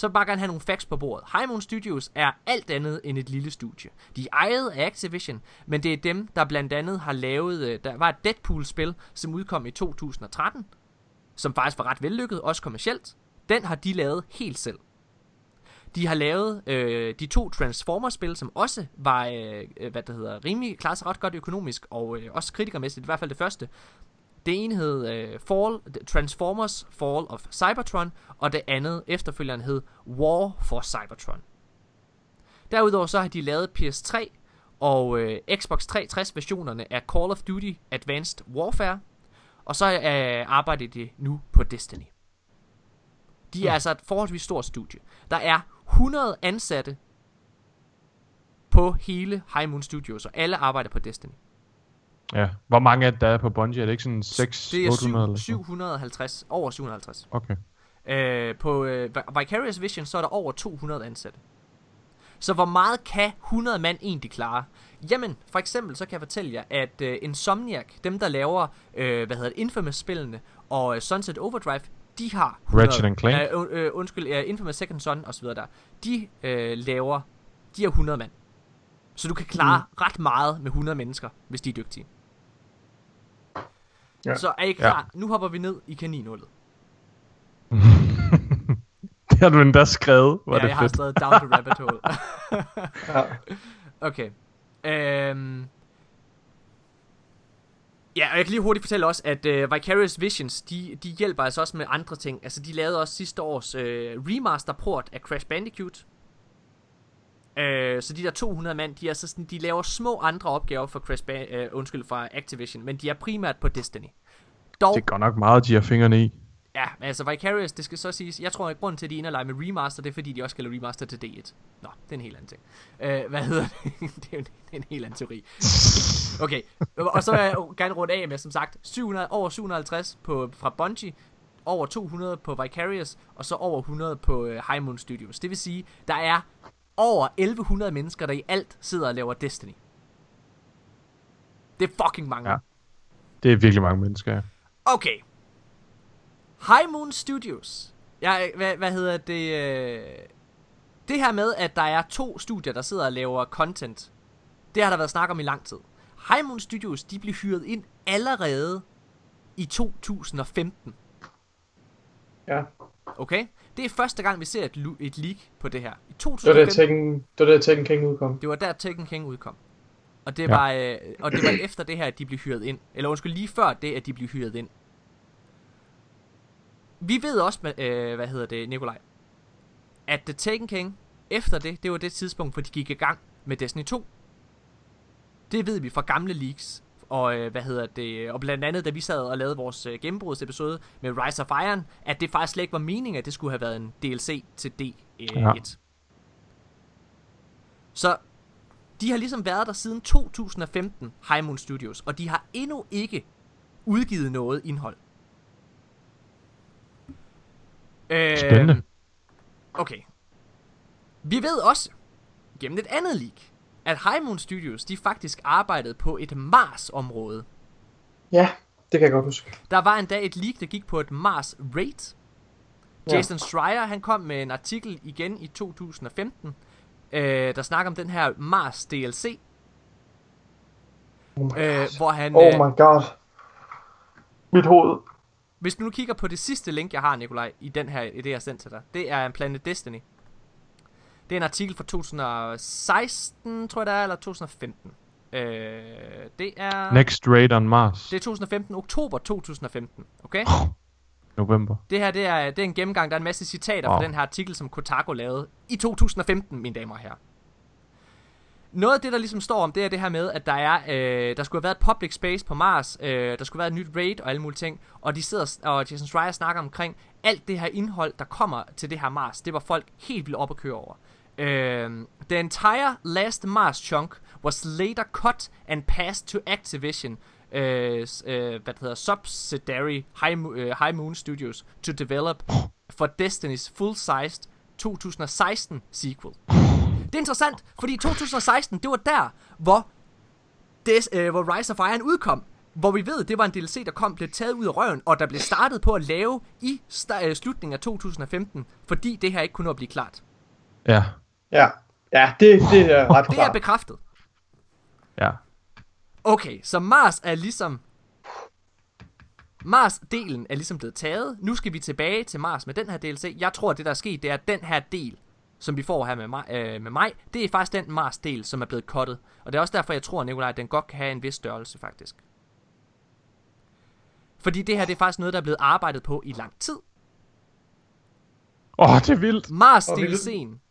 Så vil jeg bare gerne have nogle facts på bordet. High Moon Studios er alt andet end et lille studie. De er ejet af Activision, men det er dem, der blandt andet har lavet... Øh, der var et Deadpool-spil, som udkom i 2013, som faktisk var ret vellykket, også kommercielt. Den har de lavet helt selv. De har lavet øh, de to Transformers-spil, som også var, øh, øh, hvad det hedder, rimelig klaret sig ret godt økonomisk, og øh, også kritikermæssigt, i hvert fald det første. Det ene hed øh, Fall, Transformers Fall of Cybertron, og det andet efterfølgende hed War for Cybertron. Derudover så har de lavet PS3 og øh, Xbox 360 versionerne af Call of Duty Advanced Warfare, og så øh, arbejder de nu på Destiny. De er altså et forholdsvis stort studie. Der er 100 ansatte på hele High Moon Studios, og alle arbejder på Destiny. Ja. Hvor mange er der er på Bungie? Er det ikke sådan 6 Det er 800 eller syv, sådan 750, over 750. Okay. Øh, på øh, Vi- Vicarious Vision, så er der over 200 ansatte. Så hvor meget kan 100 mand egentlig klare? Jamen, for eksempel så kan jeg fortælle jer, at øh, Insomniac, dem der laver, øh, hvad hedder det, Infamous-spillene og øh, Sunset Overdrive, de har 100, Ratchet and Clank. Øh, øh, undskyld, øh, Infamous Second Son og så videre der. De øh, laver, de har 100 mand. Så du kan klare mm. ret meget med 100 mennesker, hvis de er dygtige. Ja. Så er I klar? Ja. Nu hopper vi ned i kaninhullet. Det har du endda skrevet. Hvor er ja, det jeg har fedt. skrevet down the rabbit hole. Ja. okay. Øhm. Ja, og jeg kan lige hurtigt fortælle også, at uh, Vicarious Visions, de, de hjælper altså også med andre ting. Altså, de lavede også sidste års uh, remaster-port af Crash Bandicoot. Uh, så de der 200 mand, de, er så sådan, de laver små andre opgaver for Crash Ban- uh, undskyld, fra Activision, men de er primært på Destiny. Dog, Det godt nok meget, de har fingrene i. Ja, men altså Vicarious, det skal så siges, jeg tror at grunden til, at de er inde og lege med remaster, det er fordi, de også skal lave remaster til D1. Nå, det er en helt anden ting. Øh, hvad hedder det? det er jo en, en helt anden teori. Okay, og så vil jeg gerne runde af med, som sagt, 700, over 750 på, fra Bungie, over 200 på Vicarious, og så over 100 på uh, High Moon Studios. Det vil sige, der er over 1100 mennesker, der i alt sidder og laver Destiny. Det er fucking mange. Ja. Det er virkelig mange mennesker, ja. Okay. High Moon Studios. Ja, hvad, hvad hedder det? Øh... Det her med, at der er to studier, der sidder og laver content, det har der været snak om i lang tid. High Moon Studios, de blev hyret ind allerede i 2015. Ja, Okay? Det er første gang, vi ser et, et leak på det her. I det var der 2015, Tekken, det var der Tekken King udkom. det var der Tekken King udkom. Og det, Ja. var, øh, og det var efter det her, at de blev hyret ind. Eller undskyld, lige før det, at de blev hyret ind. Vi ved også, øh, hvad hedder det, Nikolaj, at The Taken King, efter det, det var det tidspunkt, hvor de gik i gang med Destiny 2. Det ved vi fra gamle leaks. Og øh, hvad hedder det, og blandt andet, da vi sad og lavede vores øh, gennembrudsepisode med Rise of Iron, at det faktisk slet ikke var meningen, at det skulle have været en DLC til D1. Øh, Ja. Så de har ligesom været der siden 2015, High Moon Studios, og de har endnu ikke udgivet noget indhold. Øh, Spændende. Okay. Vi ved også, gennem et andet leak, at High Moon Studios, de faktisk arbejdede på et Mars-område. Ja, det kan jeg godt huske. Der var endda et leak, der gik på et Mars Raid. Ja. Jason Schreier, han kom med en artikel igen i 2015, øh, der snakker om den her Mars DLC, Oh my øh, god. hvor han... Oh øh, my god. Mit hoved. Hvis du nu kigger på det sidste link, jeg har, Nikolaj, i, den her, i det, jeg har sendt til dig, det er en Planet Destiny. Det er en artikel fra 2016, tror jeg det er, eller 2015. Øh, det er... Next raid on Mars. Det er 2015, oktober 2015, okay? November. Det her, det er, det er en gennemgang, der er en masse citater wow. Fra den her artikel, som Kotaku lavede i 2015, mine damer og herrer. Noget af det, der ligesom står om, det er det her med, at der er, øh, der skulle have været et public space på Mars, øh, der skulle være et nyt raid og alle mulige ting, og de sidder, og Jason Schreier snakker omkring alt det her indhold, der kommer til det her Mars. Det var folk helt vildt op at køre over. Um, the entire last Mars chunk was later cut and passed to Activision, uh, uh, hvad det hedder, subsidiary High, uh, High Moon Studios to develop for Destiny's full-sized 2016 sequel. Det er interessant, fordi 2016, det var der, hvor, des, øh, hvor Rise of Iron udkom. Hvor vi ved, det var en DLC, der kom, blev taget ud af røven, og der blev startet på at lave i sta- øh, slutningen af 2015, fordi det her ikke kunne nå at blive klart. Ja. Ja, ja det, det er ret Det er bekræftet. Ja. Okay, så Mars er ligesom... Mars-delen er ligesom blevet taget. Nu skal vi tilbage til Mars med den her DLC. Jeg tror, det der er sket, det er at den her del, som vi får her med mig, øh, med mig det er faktisk den Mars-del, som er blevet cuttet. Og det er også derfor, jeg tror, Nikolaj, at den godt kan have en vis størrelse, faktisk. Fordi det her, det er faktisk noget, der er blevet arbejdet på i lang tid. Åh, oh, det er vildt. Mars Og DLC'en.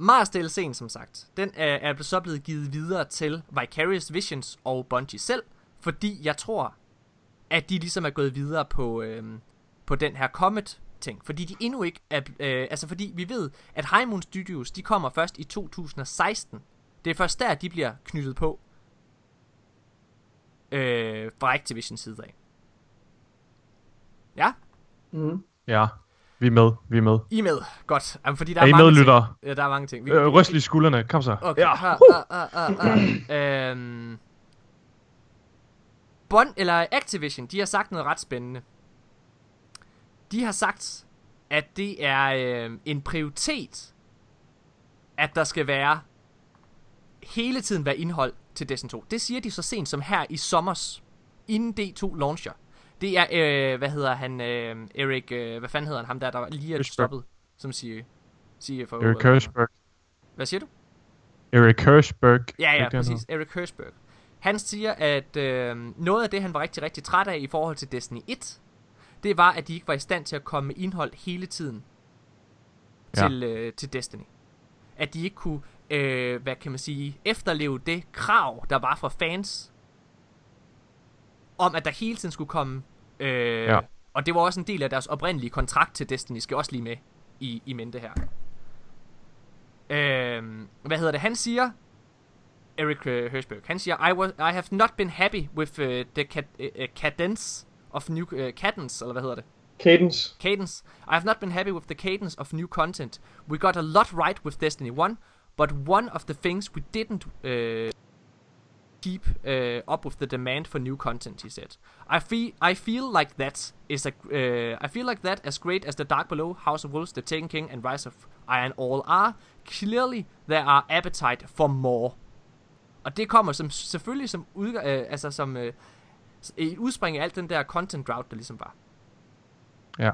Mars DLC'en, som sagt, den er, er så blevet givet videre til Vicarious Visions og Bungie selv, fordi jeg tror, at de ligesom er gået videre på, øhm, på den her Comet ting, fordi de endnu ikke er, øh, altså fordi vi ved, at High Moon Studios, de kommer først i 2016. Det er først der, de bliver knyttet på øh, fra Activisions side af. Ja, Mm. Ja. Vi er med. Vi er med. I er med. Godt. Jamen, fordi der Er er, I mange med, ting. Ja, der er mange ting. Vi, Øh, ryst lige skuldrene. Kom så. Okay. Ja. Ah, ah, ah. øhm. Bond, eller Activision, de har sagt noget ret spændende. De har sagt, at det er øh, en prioritet, at der skal være hele tiden være indhold til Destiny 2. Det siger de så sent som her i sommers, inden D2 launcher. Det er, øh, hvad hedder han, øh, Erik, øh, hvad fanden hedder han, ham der, der lige er Hirschberg. stoppet, som siger, siger for... Eric Hirschberg. Hvad siger du? Eric Hirschberg. Ja, ja, præcis. Eric Hirschberg. Han siger, at øh, noget af det, han var rigtig, rigtig træt af i forhold til Destiny 1, det var, at de ikke var i stand til at komme med indhold hele tiden Ja. til, øh, til Destiny. At de ikke kunne, øh, hvad kan man sige, efterleve det krav, der var fra fans, om at der hele tiden skulle komme, øh, Ja. og det var også en del af deres oprindelige kontrakt til Destiny, skal også lige med i, i mente her. Øh, hvad hedder det? Han siger, Eric uh, Hirschberg. Han siger, I, was, I have not been happy with uh, the ca- uh, cadence of new uh, cadence, eller hvad hedder det? Cadence. Cadence. I have not been happy with the cadence of new content. We got a lot right with Destiny 1, but one of the things we didn't uh, keep uh, up with the demand for new content, he said. I feel I feel like that is a uh, I feel like that as great as the Dark Below, House of Wolves, The Taken King, and Rise of Iron all are. Clearly, there are appetite for more. Og det kommer som selvfølgelig som udg- øh, altså som øh, Et udspring af alt den der content drought, der ligesom var. Ja.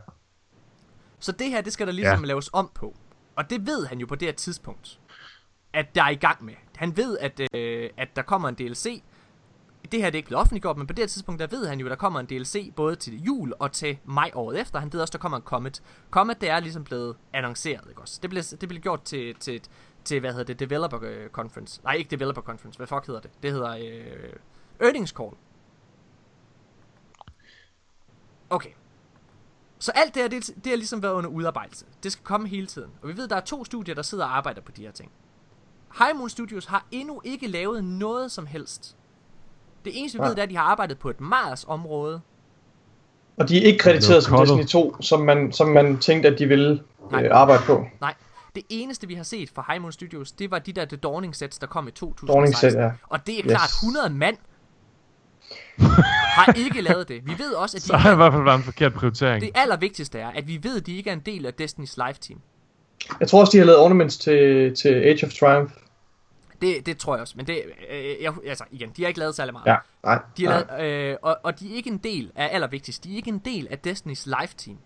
Så det her, det skal der ligesom Ja. laves om på. Og det ved han jo på det her tidspunkt, at der er i gang med. Han ved, at, øh, at der kommer en DLC. Det her det er ikke blevet offentliggjort, men på det her tidspunkt, der ved han jo, at der kommer en DLC både til jul og til maj året efter. Han ved også, der kommer en Comet. Comet, det er ligesom blevet annonceret, ikke også? Det blev, det blev gjort til, til, til, hvad hedder det, Developer øh, Conference. Nej, ikke Developer Conference. Hvad fuck hedder det? Det hedder øh, Earnings Call. Okay. Så alt det her, det, det har ligesom været under udarbejdelse. Det skal komme hele tiden. Og vi ved, der er to studier, der sidder og arbejder på de her ting. High Moon Studios har endnu ikke lavet noget som helst. Det eneste, vi Nej. ved, det er, at de har arbejdet på et Mars-område. Og de er ikke krediteret som cuttet. Destiny 2, som man, som man tænkte, at de ville Nej. øh, arbejde på. Nej, det eneste, vi har set fra High Moon Studios, det var de der The Dawning sets, der kom i 2016. Dawning set, ja. Og det er Yes. klart, 100 mand har ikke lavet det. Vi ved også, at de Så har i hvert fald været en forkert prioritering. det allervigtigste er, at vi ved, at de ikke er en del af Destiny's live team. Jeg tror også, de har lavet ornaments til, til Age of Triumph. Det, det tror jeg også, men det, øh, jeg, altså igen, de har ikke lavet særlig meget. Ja, nej. De har nej. lavet, øh, og, og de er ikke en del af allervigtigst, de er ikke en del af Destiny's live team.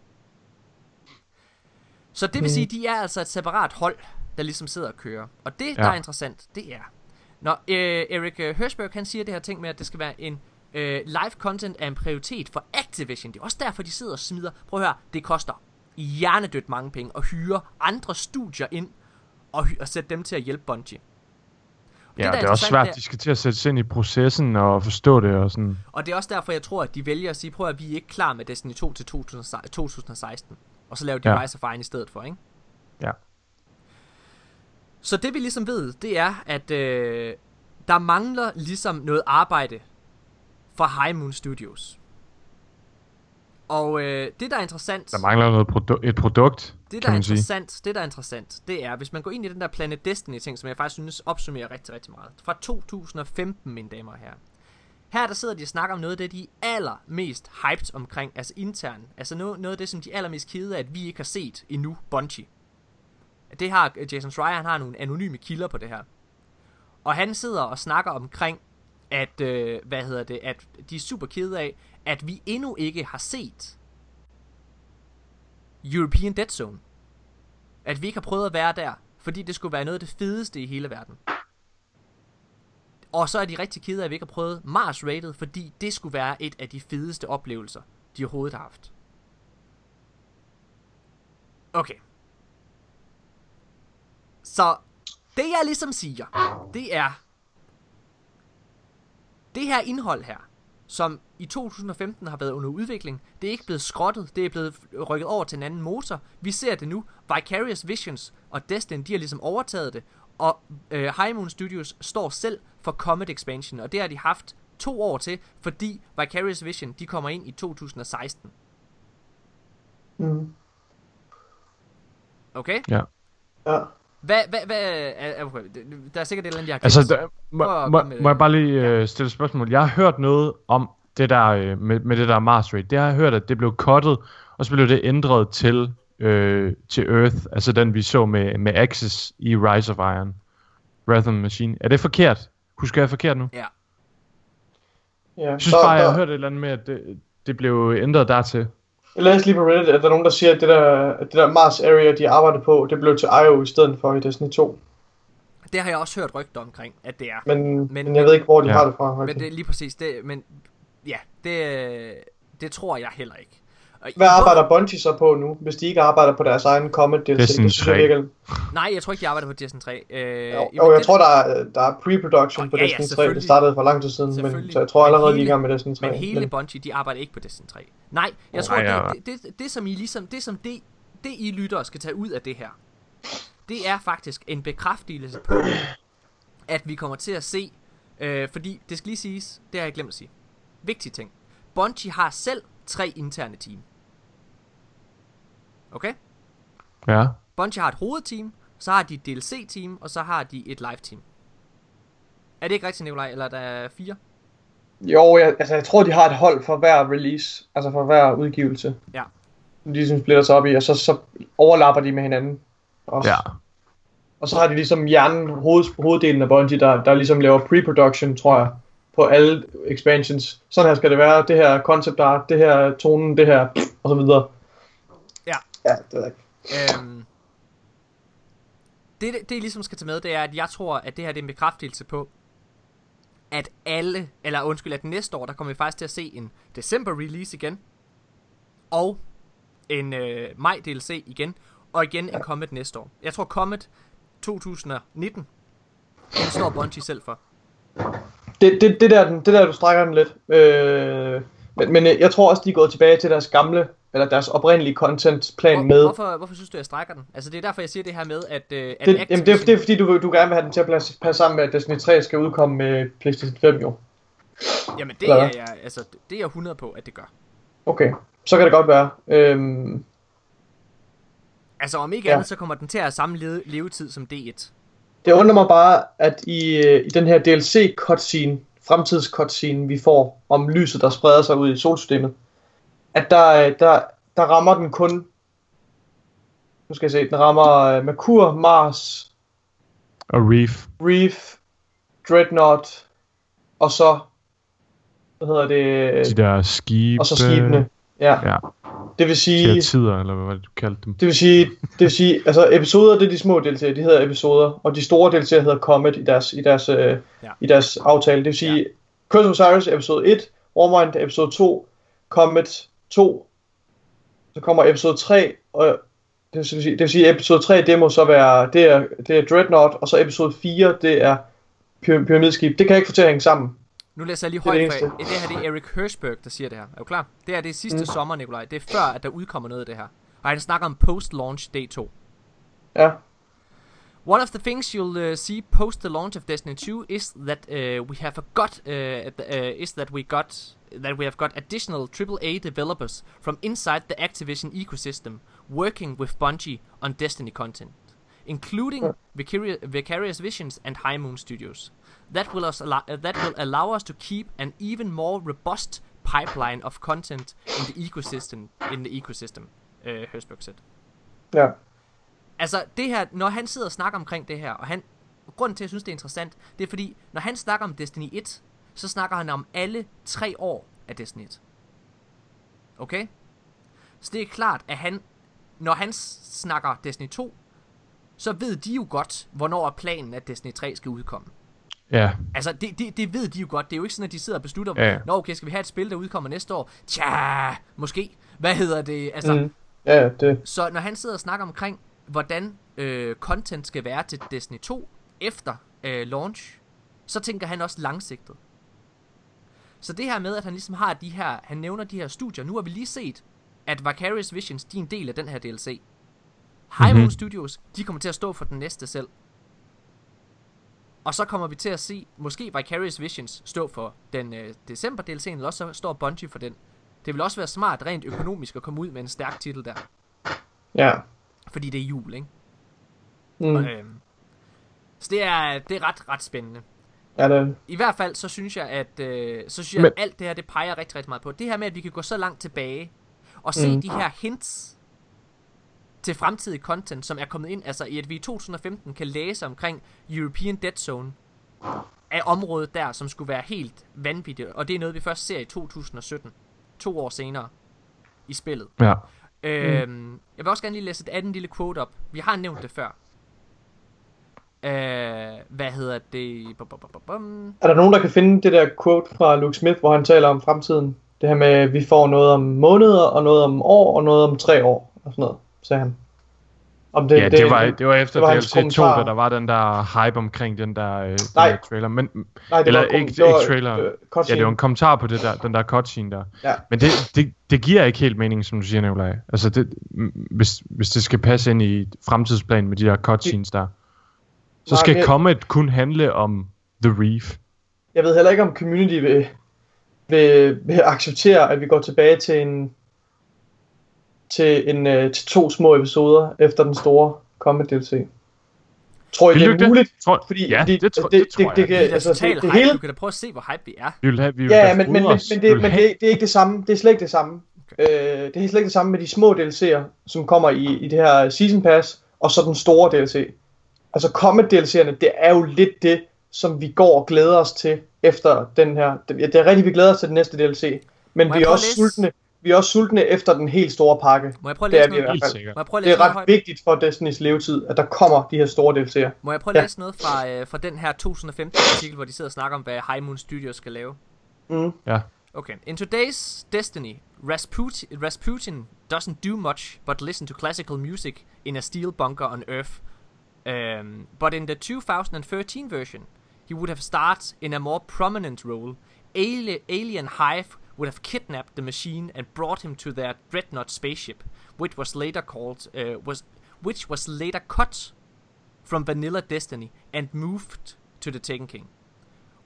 Så det vil sige, de er altså et separat hold, der ligesom sidder og kører. Og det, der Ja. er interessant, det er, når øh, Erik øh, Hirschberg, han siger det her ting med, at det skal være en øh, live content er en prioritet for Activision. Det er også derfor, de sidder og smider. Prøv at høre, det koster hjernedødt mange penge at hyre andre studier ind og, og sætte dem til at hjælpe Bungie. Ja, der er det er også svært, det er- de skal til at sætte sig ind i processen og forstå det og sådan. Og det er også derfor, jeg tror, at de vælger at sige, prøv at vi er ikke klar med Destiny 2 til 2016 2016. Og så laver de ja. Rise of Iron i stedet for, ikke? Ja. Så det vi ligesom ved, det er, at øh, der mangler ligesom noget arbejde fra High Moon Studios. Og øh, det, der er interessant... Der mangler noget produ- et produkt, Det, der er man sige. interessant, det der er interessant, det er, hvis man går ind i den der Planet Destiny ting, som jeg faktisk synes opsummerer rigtig, rigtig meget. Fra 2015, mine damer og herrer. Her der sidder de og snakker om noget af det, de er allermest hyped omkring, altså intern. Altså noget, noget af det, som de er allermest kede af, at vi ikke har set endnu, Bungie. Det har øh, Jason Schreier, han har nogle anonyme kilder på det her. Og han sidder og snakker omkring, at, øh, hvad hedder det, at de er super kede af, at vi endnu ikke har set European Dead Zone. At vi ikke har prøvet at være der, fordi det skulle være noget af det fedeste i hele verden. Og så er de rigtig kede af, at vi ikke har prøvet Mars Rated, fordi det skulle være et af de fedeste oplevelser, de overhovedet har haft. Okay. Så det jeg ligesom siger, det er, det her indhold her, som i 2015 har været under udvikling, det er ikke blevet skrottet, det er blevet rykket over til en anden motor. Vi ser det nu. Vicarious Visions og Destiny, de har ligesom overtaget det, og øh, High Moon Studios står selv for Comet Expansion, og det har de haft to år til, fordi Vicarious Vision, de kommer ind i 2016. Mm. Okay? Ja. Ja. Hvad, hvad, hvad, er- er- okay, der er sikkert et eller andet, jeg har Altså, der, må, må, må jeg bare lige øh, stille et spørgsmål? Jeg har hørt noget om det der øh, med, med det der Mars Rate. Det har jeg hørt, at det blev cuttet, og så blev det ændret til, øh, til Earth, altså den vi så med, med Axis i Rise of Iron. The Machine. Er det forkert? Husker jeg forkert nu? Ja. ja. Jeg synes bare, jeg har hørt et eller andet med, at det, det blev ændret dertil. Jeg læste lige på Reddit, at der er nogen, der siger, at det der, at det der Mars Area, de arbejder på, det blev til IO i stedet for i Destiny 2. Det har jeg også hørt rygter omkring, at det er. Men, Men- men, men jeg ved ikke, hvor de Ja. har det fra. Men rigtigt. det er lige præcis det, men ja, det, det tror jeg heller ikke. Og Hvad arbejder Bungie så på nu, hvis de ikke arbejder på deres egen Comet DLC? Destiny Det synes jeg 3. virker- Nej, jeg tror ikke, de arbejder på Destiny 3. Øh, Jo, jamen, jo, jeg det- tror, der er, der er pre-production Nå, på ja, ja, Destiny 3. Det startede for lang tid siden, men, så jeg tror Men allerede, de er i hele- gang med Destiny 3. Men hele Bungie, de arbejder ikke på Destiny 3. Nej, jeg tror, Nej, ja. det, det, det, det, som I ligesom, det som det, det I lyttere skal tage ud af det her, det er faktisk en bekræftelse på, at vi kommer til at se, øh, fordi det skal lige siges, det har jeg glemt at sige. Vigtig ting. Bungie har selv tre interne team. Okay? Ja. Bungie har et hovedteam, så har de et DLC-team, og så har de et live-team. Er det ikke rigtigt, Nikolaj? Eller er der fire? Jo, jeg, altså jeg tror, de har et hold for hver release, altså for hver udgivelse. Ja. De ligesom splitter sig op i, og så, så overlapper de med hinanden. Også. Ja. Og så har de ligesom hjernen, hoved, hoveddelen af Bungie, der, der ligesom laver pre-production, tror jeg, på alle expansions. Sådan her skal det være, det her concept art, det her tonen, det her, og så videre. Ja. Ja, det er ikke. Øhm, det, det, det, jeg ligesom skal tage med, det er, at jeg tror, at det her det er en bekræftelse på, at alle, eller undskyld, at næste år, der kommer vi faktisk til at se en december release igen, og en øh, maj DLC igen, og igen en Comet næste år. Jeg tror Comet 2019, den står Bungie selv for. Det, det, det, der, det der, du strækker den lidt. Øh, men, men øh, jeg tror også, de er gået tilbage til deres gamle, eller deres oprindelige contentplan Hvor, med. hvorfor, hvorfor synes du, jeg strækker den? Altså, det er derfor, jeg siger det her med, at, øh, at Det, jamen, det, er, Activision- det er fordi, du, du gerne vil have den til at passe, passe sammen med, at Destiny 3 skal udkomme med PlayStation 5 jo. Jamen, det Eller er, jeg, altså, det er jeg 100 på, at det gør. Okay, så kan det godt være. Øhm, Altså, om ikke Ja. andet, så kommer den til at have samme leve, levetid som D1. Det undrer mig bare, at i, øh, i den her DLC cutscene, fremtids cutscene, vi får om lyset, der spreder sig ud i solsystemet, at der, øh, der, der rammer den kun, nu skal jeg se, den rammer øh, Merkur, Mars, Og Reef. Reef, Dreadnought, og så, hvad hedder det, De der skibe. og så skibene. Ja, Ja, det vil sige, tider, eller hvad var det, du kaldte dem? det vil sige, det vil sige, altså episoder, det er de små DLC'er, de hedder episoder, og de store DLC'er hedder Comet i deres, i deres, øh, Ja. i deres aftale. Det vil sige, ja. Curse of Osiris episode 1, Warmind episode 2, Comet 2, så kommer episode 3, og det vil sige, det vil sige episode 3, det må så være, det er, det er Dreadnought, og så episode 4, det er pyra- pyramideskib. Det kan jeg ikke få til at hænge sammen. Nu læser jeg lige Det højt det for det her det er Erik Hirschberg, der siger det her. Er du klar? Det er det er sidste mm. sommer, Nikolaj. Det er før, at der udkommer noget af det her. Og han snakker om post-launch day 2. Ja, One of the things you'll uh, see post the launch of Destiny 2 is that uh, we have got uh, uh, is that we got that we have got additional AAA developers from inside the Activision ecosystem working with Bungie on Destiny content, including Vicari- Vicarious Visions and High Moon Studios. That will us allow, uh, that will allow us to keep an even more robust pipeline of content in the ecosystem in the ecosystem. Uh, Hersberg said. ja. Altså, det her, når han sidder og snakker omkring det her, og han, grunden til, at jeg synes, det er interessant, det er fordi, når han snakker om Destiny 1, så snakker han om alle tre år af Destiny 1. Okay? Så det er klart, at han, når han snakker Destiny 2, så ved de jo godt, hvornår er planen, at Destiny 3 skal udkomme. Ja, Altså, det, det, det ved de jo godt. Det er jo ikke sådan, at de sidder og beslutter, Ja. Nå, okay, skal vi have et spil, der udkommer næste år? Tja, måske. Hvad hedder det? Altså, Mm. Ja, ja, det, så når han sidder og snakker omkring, hvordan øh, content skal være til Destiny 2 efter øh, launch, så tænker han også langsigtet. Så det her med, at han ligesom har de her, han nævner de her studier, nu har vi lige set, at Vicarious Visions, de er en del af den her DLC. High Moon Mhm. Studios, de kommer til at stå for den næste selv. Og så kommer vi til at se, måske Vicarious Visions stå for den øh, december DLC'en, eller også så står Bungie for den. Det vil også være smart rent økonomisk at komme ud med en stærk titel der. ja. Fordi det er jul, ikke? Mm. Mm. Øhm, så det er, det er ret, ret spændende. Ja, det, I hvert fald, så synes jeg, at, øh, så synes jeg, Men- at alt det her, det peger rigtig, rigtig meget på. Det her med, at vi kan gå så langt tilbage, og se. Mm. de her hints til fremtidig content, som er kommet ind, altså i at vi i 2015 kan læse omkring European Dead Zone, af området der, som skulle være helt vanvittigt, og det er noget, vi først ser i 2017, to år senere i spillet. ja. Øhm, jeg vil også gerne lige læse et andet lille quote op. Vi har nævnt det før. Øh, hvad hedder det? Bum, bum, bum, bum, bum. Er der nogen, der kan finde det der quote fra Luke Smith, hvor han taler om fremtiden? Det her med, at vi får noget om måneder, og noget om år, og noget om tre år, og sådan noget, sagde han. Om Det, ja, det, var, det var efter det var DLC 2, kommentar. da der var den der hype omkring den der, øh, den Nej. der trailer. Men, Nej, det eller var, ikke- det var, ikke trailer. øh, ja, det var en kommentar på det der, den der cutscene der. Ja. Men det, det, det giver ikke helt mening, som du siger, Nikolaj. Altså, det, hvis, hvis det skal passe ind i fremtidsplan med de der cutscenes der, så Nej, skal men- Comet kun handle om The Reef. Jeg ved heller ikke, om community vil, vil, vil acceptere, at vi går tilbage til en til, en, øh, til to små episoder efter den store Comet DLC. Tror I, Vil det er det? muligt? Tror, Fordi, ja, fordi det, tror, det, det, tror det, det, jeg. Det altså, det, det hype. hele, Du kan da prøve at se, hvor hype vi er. Vi vil have, vi vil Ja, men, men, men, men, det, men det, det er ikke det samme. Det er slet ikke det samme. Øh, det er slet ikke det samme med de små DLC'er, som kommer i, i det her Season Pass, og så den store DLC. Altså Comet DLC'erne, det er jo lidt det, som vi går og glæder os til efter den her. Det, ja, det er rigtigt, vi glæder os til den næste DLC. Men Må vi er også læse? sultne. Vi er også sultne efter den helt store pakke. Må jeg prøve at Det er læse vi i noget? hvert Helt fald. sikkert. Må jeg prøve at Det læse er noget ret højt? vigtigt for Destinys levetid, at der kommer de her store DLC'er. Må jeg prøve at Ja. læse noget fra, øh, fra den her 2015 artikel, hvor de sidder og snakker om, hvad High Moon Studios skal lave? Mm. Ja. Okay. In today's Destiny, Rasputin, Rasputin doesn't do much but listen to classical music in a steel bunker on Earth. Um, but in the 2013 version, he would have started in a more prominent role. Ali- Alien Hive would have kidnapped the machine and brought him to their dreadnought spaceship, which was later called uh, was which was later cut from vanilla Destiny and moved to the Taken King.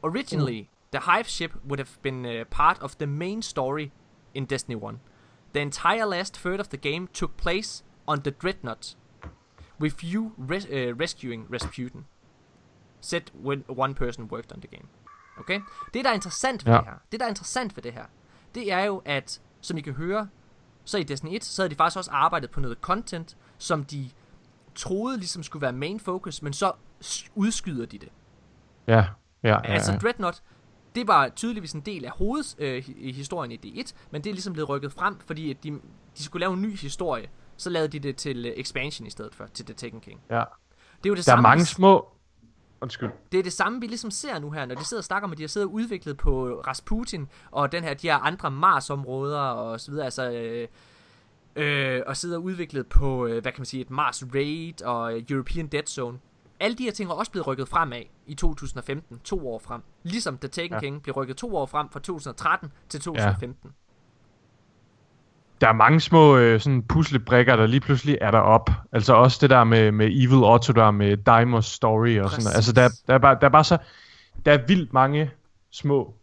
Originally, the Hive ship would have been uh, part of the main story in Destiny 1. The entire last third of the game took place on the Dreadnought, with you res- uh, rescuing Rasputin. Said when one person worked on the game. Okay? Det, der er interessant ved Ja. det her, det, der er interessant ved det her, det er jo, at, som I kan høre, så i Destiny 1, så havde de faktisk også arbejdet på noget content, som de troede ligesom skulle være main focus, men så udskyder de det. Ja, ja, ja. Altså ja. Dreadnought, det var tydeligvis en del af hovedhistorien øh, i D1, men det er ligesom blevet rykket frem, fordi at de, de skulle lave en ny historie. Så lavede de det til øh, expansion i stedet for, til The Taken King. ja. Det er jo det Der er samme, mange vi- små... Undskyld. det er det samme, vi ligesom ser nu her, når de sidder og snakker om, at de har siddet og udviklet på Rasputin, og den her, de her andre Mars-områder, og så videre, altså, øh, øh, og sidder og udviklet på, øh, hvad kan man sige, et Mars Raid, og European Dead Zone. Alle de her ting er også blevet rykket fremad i 2015, to år frem. Ligesom The Taken Ja. ja. King blev rykket to år frem fra 2013 til 2015. Der er mange små øh, sådan puslebrikker, der lige pludselig er der op. Altså også det der med, med Evil Otto, der med Daimos Story og sådan noget. Altså der, der, er bare, der er bare så... Der er vildt mange små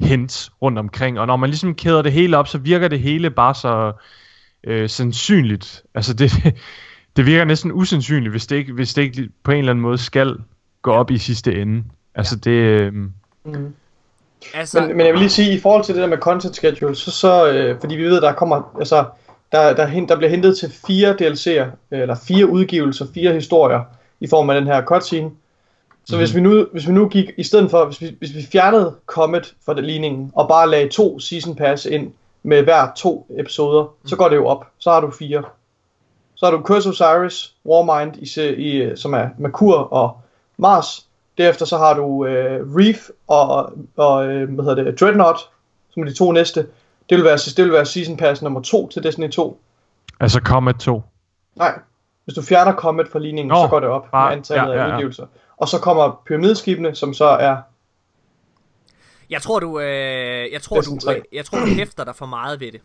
hints rundt omkring. Og når man ligesom kæder det hele op, så virker det hele bare så øh, sandsynligt. Altså det, det virker næsten usandsynligt, hvis det, ikke, hvis det ikke på en eller anden måde skal gå op i sidste ende. Altså det... Øh, Mm. Altså, Men, men jeg vil lige sige, i forhold til det der med content schedule, så, så øh, fordi vi ved, der kommer, altså, der, der, der bliver hentet til fire DLC'er, eller fire udgivelser, fire historier, i form af den her cutscene. Så mm. hvis, vi nu, hvis vi nu gik, i stedet for, hvis vi, hvis vi fjernede Comet fra den ligningen, og bare lagde to season pass ind, med hver to episoder, mm. så går det jo op. Så har du fire. Så har du Curse of Osiris, Warmind, i, i, som er Merkur og Mars. Derefter så har du øh, Reef og, og øh, hvad hedder det, Dreadnought, som er de to næste. Det vil være, det vil være Season Pass nummer 2 til Destiny 2. altså Comet 2. Nej, hvis du fjerner Comet fra ligningen, Nå, så går det op bare- med antallet ja, ja, af ja. udgivelser. Og så kommer pyramideskibene, som så er... jeg tror du, øh, jeg tror du, Destiny 3. øh, jeg tror du hæfter dig for meget ved det.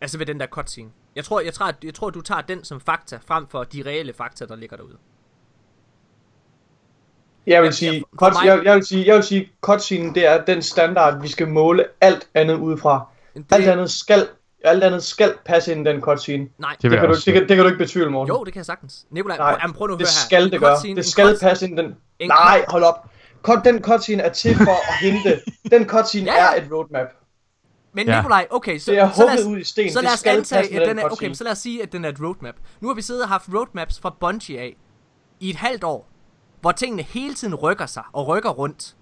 Altså ved den der cutscene. Jeg tror, jeg, tror, jeg, jeg tror, du tager den som fakta, frem for de reelle fakta, der ligger derude. Jeg vil Ja, sige, cut, jeg, jeg vil sige, jeg vil sige, cutscenen, det er den standard, vi skal måle alt andet ud fra. Det, Alt andet skal, alt andet skal passe ind i den cutscene. Nej, Det Det kan, du, det, kan, det kan du ikke betvivle, Morten. jo, det kan jeg sagtens. Nikolaj, Nej, prøv, jamen, prøv nu at det høre her. skal En det gøre. cutscene- Det skal passe ind i den. en Nej, hold op. Den cutscene er til for at hente. Den cutscene Ja, er et roadmap. Men Ja. Nikolaj, okay, så, Det er så, lad os, ud i sten. så lad os skal antage, at den den er, okay, cutscene. så lad os sige, at den er et roadmap. Nu har vi siddet og haft roadmaps fra Bungie af i et halvt år, hvor tingene hele tiden rykker sig og rykker rundt.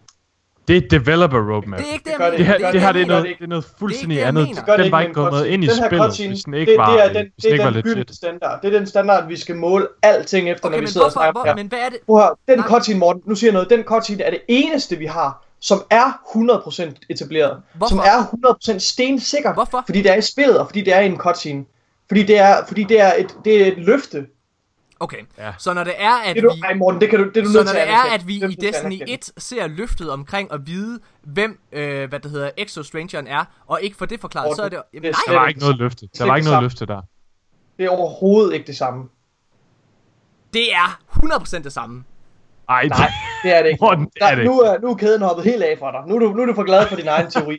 Det er et developer roadmap. Det er ikke det, Det jeg mener. det Det her, det her det er noget, det er noget fuldstændig det, andet. det Den ikke var med ikke gået noget cutscene. ind i her spillet, hvis den ikke det, var, det er den, det er den gyldne standard. Det er den standard, vi skal måle alting efter, Okay, når vi sidder og hvorfor, snakker hvor, her. men hvad er det? Prøv høre, den cutscene, Morten, nu siger jeg noget, den cutscene er det eneste, vi har, som er 100% etableret. Hvorfor? Som er 100% stensikker. Hvorfor? Fordi det er i spillet, og fordi det er i en cutscene. Fordi det er, fordi det er, et, det er et løfte. Okay, Ja. så når det er, at Det er du, vi... ej Morten, det kan du, det er du Så når det at er, at vi Det i Destiny anerkende. 1 ser løftet omkring at vide, hvem, øh, hvad det hedder, Exo Strangeren er, og ikke får det forklaret, så er det... Det Jamen, er nej, Der var ikke noget løfte. Der var ikke noget løfte der. Det er overhovedet ikke det samme. det er 100% det samme. Ej, det, Nej, det er det ikke. Morten, det er Der, det nu, er, nu er kæden hoppet helt af fra dig. Nu er du, nu er du for glad for din egen teori.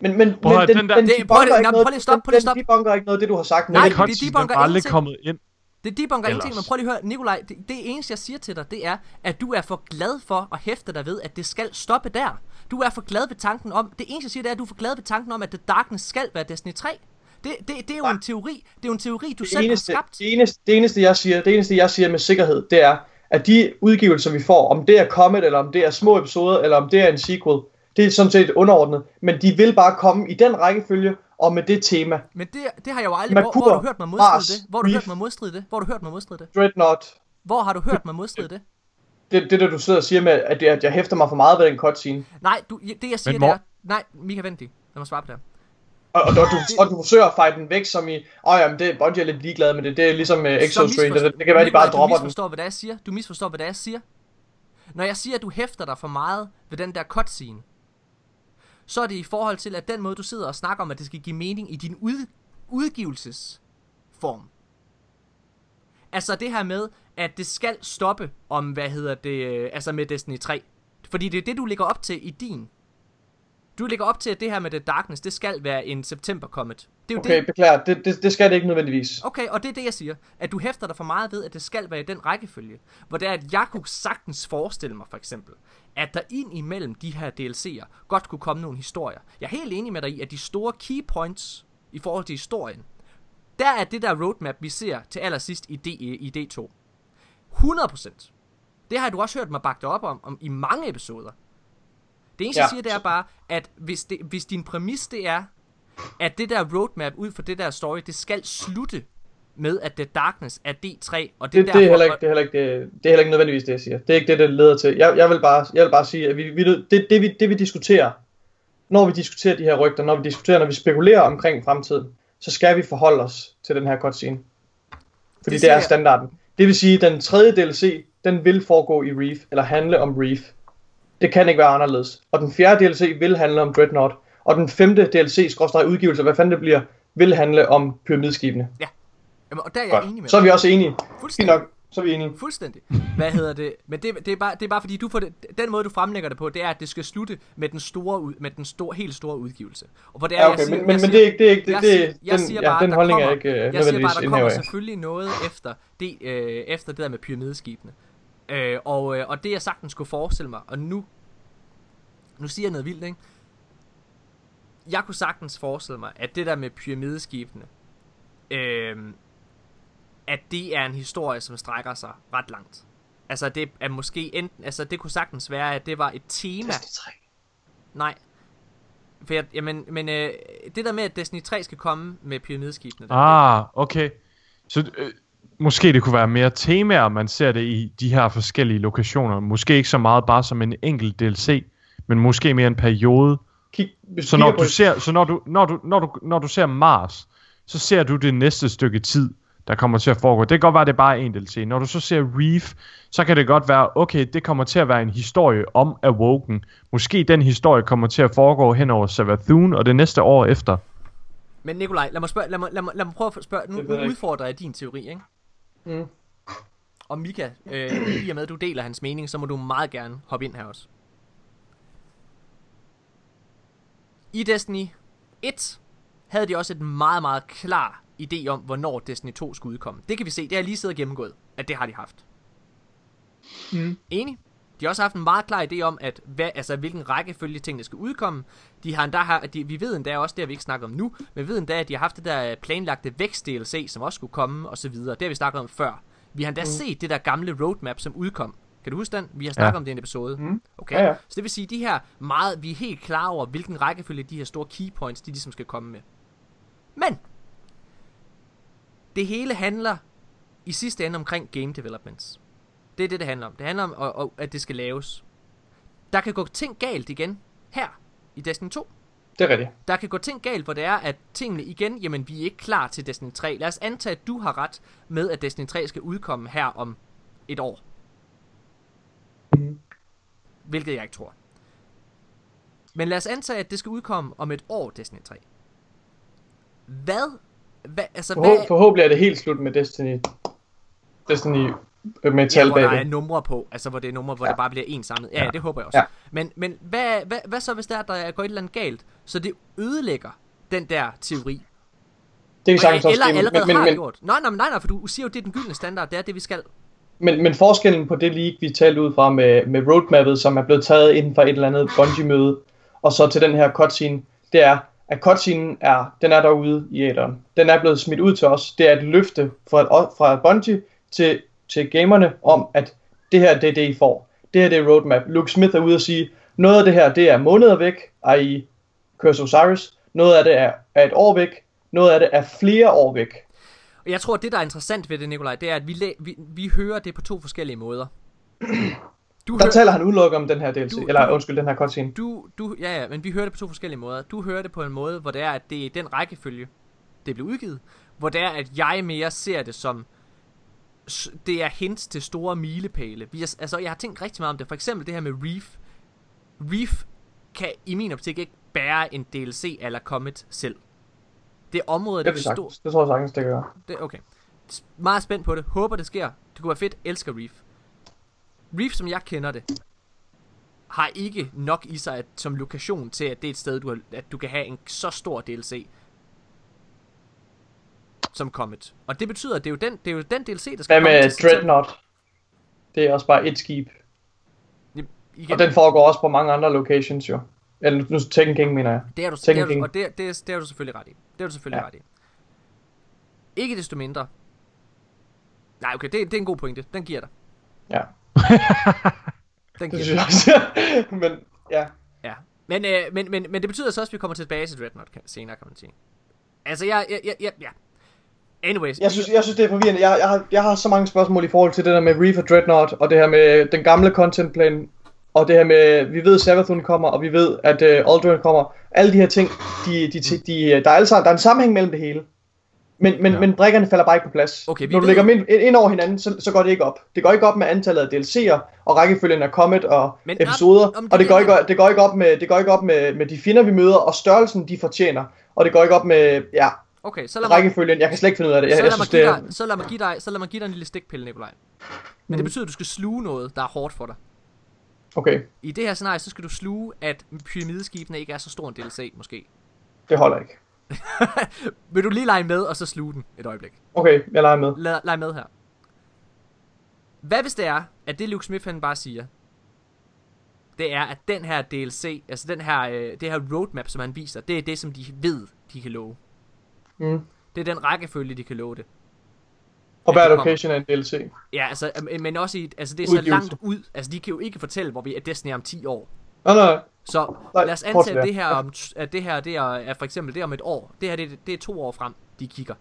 Men, men, Prøv men den, den der- den, Det- lige stop, prøv lige den stop. debunker ikke noget af det, du har sagt. Nej, men det den de cutscene debunker er aldrig ingenting. kommet ind. Det debunker ingenting, Ellers. men prøv lige at høre, Nikolaj, det, det eneste jeg siger til dig, det er, at du er for glad for at hæfte dig ved, at det skal stoppe der. Du er for glad ved tanken om, det eneste jeg siger, det er, at du er for glad ved tanken om, at The Darkness skal være Destiny 3. Det, det, det er jo en teori, det er jo en teori, du det selv eneste, har skabt. det, eneste, det, eneste, jeg siger, det eneste, jeg siger med sikkerhed, det er, at de udgivelser, vi får, om det er Comet, eller om det er små episoder, eller om det er en sequel, det er sådan set underordnet. Men de vil bare komme i den rækkefølge, og med det tema. Men det, det har jeg jo aldrig... Hvor, hvor har du hørt mig modstride Mars, det? Hvor har du hørt mig modstride det? Hvor har du hørt mig modstride det? Dreadnought, Hvor har du hørt mig modstride det? det, det der du sidder og siger med, at, det, at jeg hæfter mig for meget ved den cutscene. Nej, du, det jeg siger, Men det er... Nej, Mika, vent lige. Lad mig svare på det. Og, og, du, og du forsøger at fight den væk, som i, åh oh, jamen, det, Bungie er lidt ligeglad med det, det er ligesom uh, Så Exo Strain, misforstår- det, det kan være, de bare dropper Du den. misforstår, hvad det er, jeg siger. Du misforstår, hvad det er, jeg siger. Når jeg siger, at du hæfter dig for meget ved den der cutscene, så er det i forhold til, at den måde, du sidder og snakker om, at det skal give mening i din ud, udgivelsesform. Altså det her med, at det skal stoppe om, hvad hedder det, øh, altså med Destiny 3. Fordi det er det, du ligger op til i din. Du lægger op til, at det her med The Darkness, det skal være en september comet. Det er jo Okay, det, beklager, det, det, det skal det ikke nødvendigvis. Okay, og det er det, jeg siger. At du hæfter dig for meget ved, at det skal være i den rækkefølge. Hvor det er, at jeg kunne sagtens forestille mig, for eksempel, at der ind imellem de her DLC'er godt kunne komme nogle historier. Jeg er helt enig med dig i, at de store key points i forhold til historien, der er det der roadmap, vi ser til allersidst i, D, i D2. 100%. Det har du også hørt mig bakke op om, om i mange episoder. Det eneste, ja. jeg siger, det er bare, at hvis, det, hvis din præmis det er, at det der roadmap ud for det der story, det skal slutte med, at The Darkness er D3, og det, Det, det, er heller ikke, det, er heller ikke, det, det er heller ikke nødvendigvis det, jeg siger. Det er ikke det, det leder til. Jeg, jeg, vil, bare, jeg vil bare sige, at vi, vi, det, det, vi, det vi diskuterer, når vi diskuterer de her rygter, når vi diskuterer, når vi spekulerer omkring fremtiden, så skal vi forholde os til den her cutscene. Fordi Det det, er standarden. Det vil sige, at den tredje DLC, den vil foregå i Reef, eller handle om Reef. Det kan ikke være anderledes. Og den fjerde DLC vil handle om Dreadnought. Og den femte DLC, skråstrej udgivelse, hvad fanden det bliver, vil handle om pyramideskibene. Jamen, og der er jeg Godt. enig med Så er vi også enige. Fuldstændig. nok, så er vi enige. Fuldstændig. Hvad hedder det? Men det, det, er bare, det er bare fordi, du får det, den måde, du fremlægger det på, det er, at det skal slutte med den store, ud- med den store, helt store udgivelse. Og hvor det er, Ja, okay, jeg siger, men, men, jeg men siger, det er ikke, det er ikke, det, jeg siger, jeg den, siger ja, bare, den der holdning kommer, er ikke øh, Jeg siger bare, der kommer selvfølgelig noget efter det, øh, efter det der med pyramideskibene. Øh, og, øh, og det jeg sagtens skulle forestille mig, og nu, nu siger jeg noget vildt, ikke? Jeg kunne sagtens forestille mig, at det der med pyramideskibene, øh, at det er en historie, som strækker sig ret langt. Altså det er måske enten, altså det kunne sagtens være, at det var et tema. Nej. For jeg, jamen, men øh, det der med, at Destiny 3 skal komme med pyramideskibene. Der, Ah, okay. Så øh, måske det kunne være mere temaer, man ser det i de her forskellige lokationer. Måske ikke så meget bare som en enkelt DLC, men måske mere en periode. Kig, Så når du ser, så når du, når du, når du, når du ser Mars, så ser du det næste stykke tid, der kommer til at foregå. Det kan godt være, det er bare en DLC. Når du så ser Reef, så kan det godt være, okay, det kommer til at være en historie om Awoken. Måske den historie kommer til at foregå hen over Savathun, og det næste år efter. Men Nikolaj, lad mig, spørge, lad mig, lad mig, lad mig prøve at spørge. Nu, nu udfordrer jeg din teori, ikke? Mm. Og Mika, øh, i og med at du deler hans mening, så må du meget gerne hoppe ind her også. I Destiny 1 havde de også et meget, meget klar idé om, hvornår Destiny 2 skulle udkomme. Det kan vi se, det har jeg lige siddet og gennemgået, at det har de haft. Mm. Enig? De har også haft en meget klar idé om, at hvad, altså, hvilken rækkefølge tingene skal udkomme. De har endda, har, de, vi ved endda også, det har vi ikke snakket om nu, men vi ved endda, at de har haft det der planlagte vækst DLC, som også skulle komme, og så videre. Det har vi snakket om før. Vi har endda mm. set det der gamle roadmap, som udkom. Kan du huske den? Vi har snakket Ja. om det i en episode. Mm. Okay? Ja, ja. Så det vil sige, de her meget, vi er helt klar over, hvilken rækkefølge de her store key points, de ligesom skal komme med. Men, det hele handler i sidste ende omkring game developments. Det er det, det handler om. Det handler om, at, at- at det skal laves. Der kan gå ting galt igen her i Destiny 2. Det er rigtigt. Der kan gå ting galt, hvor det er, at tingene igen, jamen vi er ikke klar til Destiny 3. Lad os antage, at du har ret med, at Destiny 3 skal udkomme her om et år. Mhm. Hvilket jeg ikke tror. Men lad os antage, at det skal udkomme om et år, Destiny 3. Hvad? hvad altså, hvad, Forhå- forhåbentlig er det helt slut med Destiny. Destiny øh, med Ja, hvor der er numre på, altså hvor det er numre, hvor ja. Det bare bliver en samlet. Ja, ja, det håber jeg også. Ja. Men, men hvad, hvad, hvad så, hvis der, er, der går et eller andet galt, så det ødelægger den der teori? Det kan sagtens også eller allerede men, har men, gjort. Nej, nej, nej, nej, for du siger jo, det er den gyldne standard, det er det, vi skal. men, men forskellen på det leak, vi talte ud fra med, med roadmappet, som er blevet taget inden for et eller andet Bungie-møde, og så til den her cutscene, det er, at cutscenen er, den er derude i æderen. Den er blevet smidt ud til os. Det er et løfte fra, fra Bungie til, til gamerne om, at det her det er det, I får. Det her det er roadmap. Luke Smith er ude og sige, noget af det her, det er måneder væk, i Curse Osiris. Noget af det er, er et år væk. Noget af det er flere år væk. Og jeg tror, at det, der er interessant ved det, Nikolaj, det er, at vi, læ- vi, vi hører det på to forskellige måder. Du, Der hører, taler han udelukkende om den her DLC. Du- eller undskyld, den her cutscene. du, du, ja, ja, men vi hører det på to forskellige måder. Du hører det på en måde, hvor det er, at det er den rækkefølge, det bliver udgivet. Hvor det er, at jeg mere ser det som, det er hints til store milepæle. Vi er, altså, jeg har tænkt rigtig meget om det. For eksempel det her med Reef. Reef kan i min optik ikke bære en DLC eller Comet selv. Det område, Det, det er vil det, tror jeg sagtens, det gøre. Det, okay. Meget spændt på det. Håber det sker. Det kunne være fedt. Elsker Reef. Reef, som jeg kender det, har ikke nok i sig at, som lokation til, at det er et sted, du, har, at du kan have en så stor DLC som Comet. Og det betyder, at det er jo den, det er jo den DLC, der skal Hvad komme med Dreadnought? Det er også bare et skib. Igen, Og den foregår også på mange andre locations jo. Eller nu Tekken King, mener jeg. det er du, det er du, og det, det, er, det er du selvfølgelig ret i. Det er du selvfølgelig Ja. ja. ret i. Ikke desto mindre. Nej, okay, det, det er en god pointe. Den giver dig. Ja, Den det giver synes jeg også. Men ja, Ja. Men, øh, men, men, men det betyder så også, at vi kommer tilbage til Dreadnought senere, kan man sige. Altså, jeg, jeg, jeg, jeg ja. Anyways. jeg synes, jeg synes det er forvirrende. Jeg, jeg, har, jeg har så mange spørgsmål i forhold til det der med Reef og Dreadnought, og det her med den gamle content plan, og det her med, vi ved Savathun kommer, og vi ved, at uh, Aldrin kommer. Alle de her ting, de, de, de, de, der, er alle sammen, der er en sammenhæng mellem det hele. Men, men, ja. men brikkerne falder bare ikke på plads. Okay, Når du ved- lægger dem ind, ind over hinanden, så, så går det ikke op. Det går ikke op med antallet af DLC'er, og rækkefølgen af Comet og Men- episoder. om det og det går, ikke, det går ikke op, med, det går ikke op med, med de fjender, vi møder, og størrelsen, de fortjener. Og det går ikke op med, ja, Okay, så lad mig, rækkefølgen. Jeg kan slet ikke finde ud af det. Jeg, så jeg lad mig, synes, det dig, så lad mig give dig, så lad mig give dig en lille stikpille, Nikolaj. Men det betyder, at du skal sluge noget, der er hårdt for dig. Okay, I det her scenarie, så skal du sluge, at pyramideskibene ikke er så stor en DLC, måske. det holder ikke. Vil du lige lege med, og så sluge den et øjeblik? Okay, jeg leger med. Lad, leg med her. Hvad hvis det er, at det Luke Smith han bare siger, det er, at den her DLC, altså den her, øh, det her roadmap, som han viser, det er det, som de ved, de kan love. Mm. Det er den rækkefølge, de kan love det. Og hver location er en DLC. Ja, altså, men også i, altså det er så Udgivelse. langt ud, altså de kan jo ikke fortælle, hvor vi er Destiny om 10 år. Nej, nej. Så Nej, lad os antage, at ja. det her, om, at det her det er, er for eksempel det om et år. Det her det, er- det er to år frem, de kigger.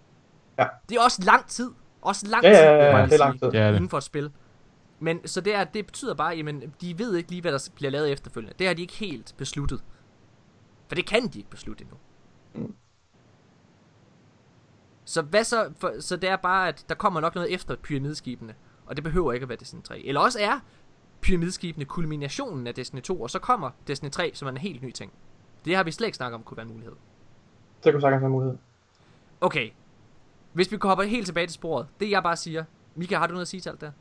Ja. Det er også lang tid. Også lang Ja, ja, tid, ja, jeg ja, bare det er lang tid. Ja, det. inden for et spil. Men så det, er, det betyder bare, jamen, de ved ikke lige, hvad der bliver lavet efterfølgende. Det har de ikke helt besluttet. For det kan de ikke beslutte endnu. Mm. Så hvad så, for, så det er bare, at der kommer nok noget efter pyramideskibene. Og det behøver ikke at være Destiny 3. Eller også er pyramideskibene kulminationen af Destiny 2, og så kommer Destiny 3 som er en helt ny ting. Det har vi slet ikke snakket om kunne være en mulighed. Det kunne sagtens være en mulighed. Okay. Hvis vi hopper helt tilbage til sporet. Det jeg bare siger. Mika, har du noget at sige til alt det?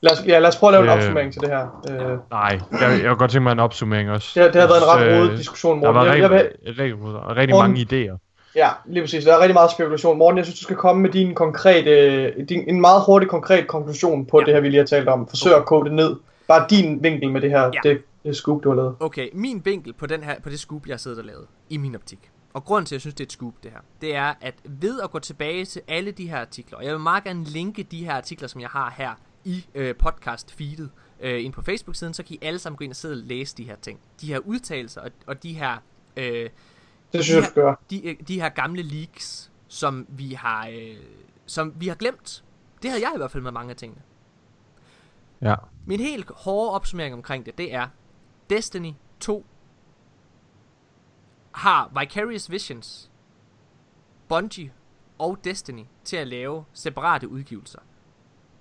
Lad os, ja, lad os prøve at lave en Øh. opsummering til det her. Øh, Nej, jeg, jeg kunne godt tænke mig en opsummering også. det, har- det har været en ret rodet øh, diskussion, Der var Morten. Jeg, jeg, rigtig, vil, rigtig, rigtig, rigtig Morten. mange idéer. Ja, lige præcis. Der er rigtig meget spekulation. Morten, jeg synes, du skal komme med din konkrete, din, en meget hurtig konkret konklusion på Ja. det her, vi lige har talt om. Forsøg at kode det ned. Bare din vinkel med det her, Ja. det, det scoop, du har lavet. Okay, min vinkel på, den her, på det scoop, jeg har siddet og lavet, i min optik, og grunden til, at jeg synes, det er et scoop, det her, det er, at ved at gå tilbage til alle de her artikler, og jeg vil meget gerne linke de her artikler, som jeg har her i øh, podcast-feedet, øh, ind på Facebook-siden, så kan I alle sammen gå ind og sidde og læse de her ting. De her udtalelser, og, og de her... Øh, Det synes jeg, du gøre. de, øh, de her gamle leaks, som vi har, øh, som vi har glemt. Det havde jeg i hvert fald med mange af tingene. Ja. Min helt hårde opsummering omkring det, det er, Destiny 2 har Vicarious Visions, Bungie og Destiny til at lave separate udgivelser.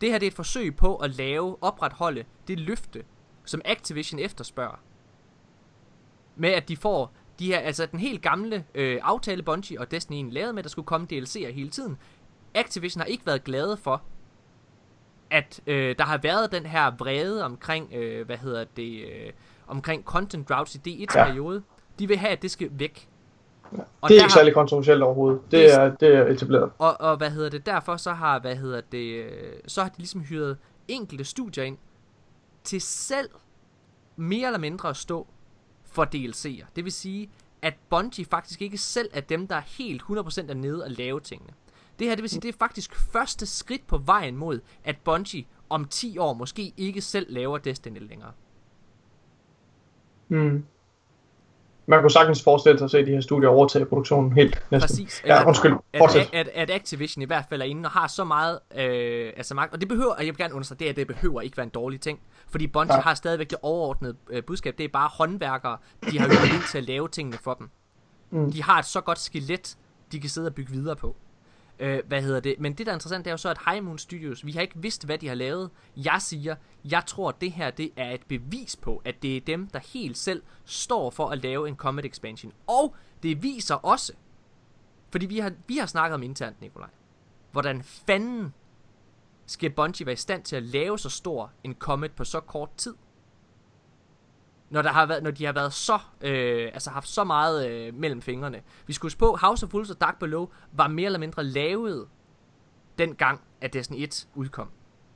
Det her det er et forsøg på at lave, opretholde det løfte, som Activision efterspørger. Med at de får de her, altså den helt gamle øh, aftale Bungie og Destiny egentlig lavede med, at der skulle komme DLC'er hele tiden. Activision har ikke været glade for, at øh, der har været den her vrede omkring, øh, hvad hedder det, øh, omkring content droughts i D1-periode. De vil have, at det skal væk. Og Det er ikke har- særlig kontroversielt overhovedet. Det Det er- er, det er etableret. og, og hvad hedder det, derfor så har, hvad hedder det, øh, så har de ligesom hyret enkelte studier ind til selv mere eller mindre at stå for DLC'er. Det vil sige, at Bungie faktisk ikke selv er dem, der er helt 100% er nede og lave tingene. Det her, det vil sige, det er faktisk første skridt på vejen mod, at Bungie om 10 år måske ikke selv laver Destiny længere. Mm. Man kunne sagtens forestille sig at se de her studier overtage produktionen helt næsten. Præcis. Ja, undskyld. At, Fortsæt. at, at Activision i hvert fald er inde og har så meget øh, altså magt. Og det behøver, og jeg vil gerne understrege, det, er, at det behøver ikke være en dårlig ting. Fordi Bungie Ja. har stadigvæk det overordnede øh, budskab. Det er bare håndværkere, de har jo ind til at lave tingene for dem. Mm. De har et så godt skelet, de kan sidde og bygge videre på. Øh, hvad hedder det? Men det, der er interessant, det er jo så, at High Moon Studios, vi har ikke vidst, hvad de har lavet. Jeg siger, jeg tror, at det her det er et bevis på, at det er dem, der helt selv står for at lave en Comet Expansion. Og det viser også, fordi vi har, vi har snakket om internt, Nikolaj, hvordan fanden skal Bungie være i stand til at lave så stor en Comet på så kort tid? Når, der har været, når de har været så, øh, altså haft så meget øh, mellem fingrene. Vi skulle huske på, House of Wolves og Dark Below var mere eller mindre lavet dengang, at Destiny 1 udkom.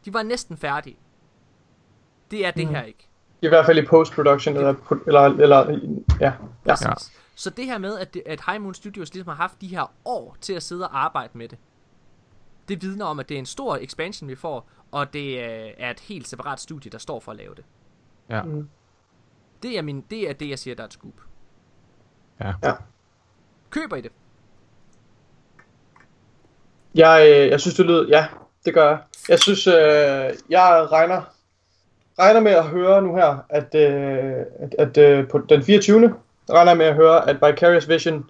De var næsten færdige. Det er det Mhm. her ikke. I hvert fald i post-production, eller, eller, eller ja. ja. Så det her med, at, at High Moon Studios ligesom har haft de her år til at sidde og arbejde med det, det vidner om, at det er en stor expansion, vi får, og det øh, er et helt separat studie, der står for at lave det. Ja. Mm. Det er, min, det er det, jeg siger, der er et scoop. Ja. Ja. Køber I det? Jeg, øh, jeg synes, det lyder... Ja, det gør jeg. Jeg synes, øh, jeg regner, regner med at høre nu her, at, øh, at, at øh, på den 24. regner jeg med at høre, at Vicarious Vision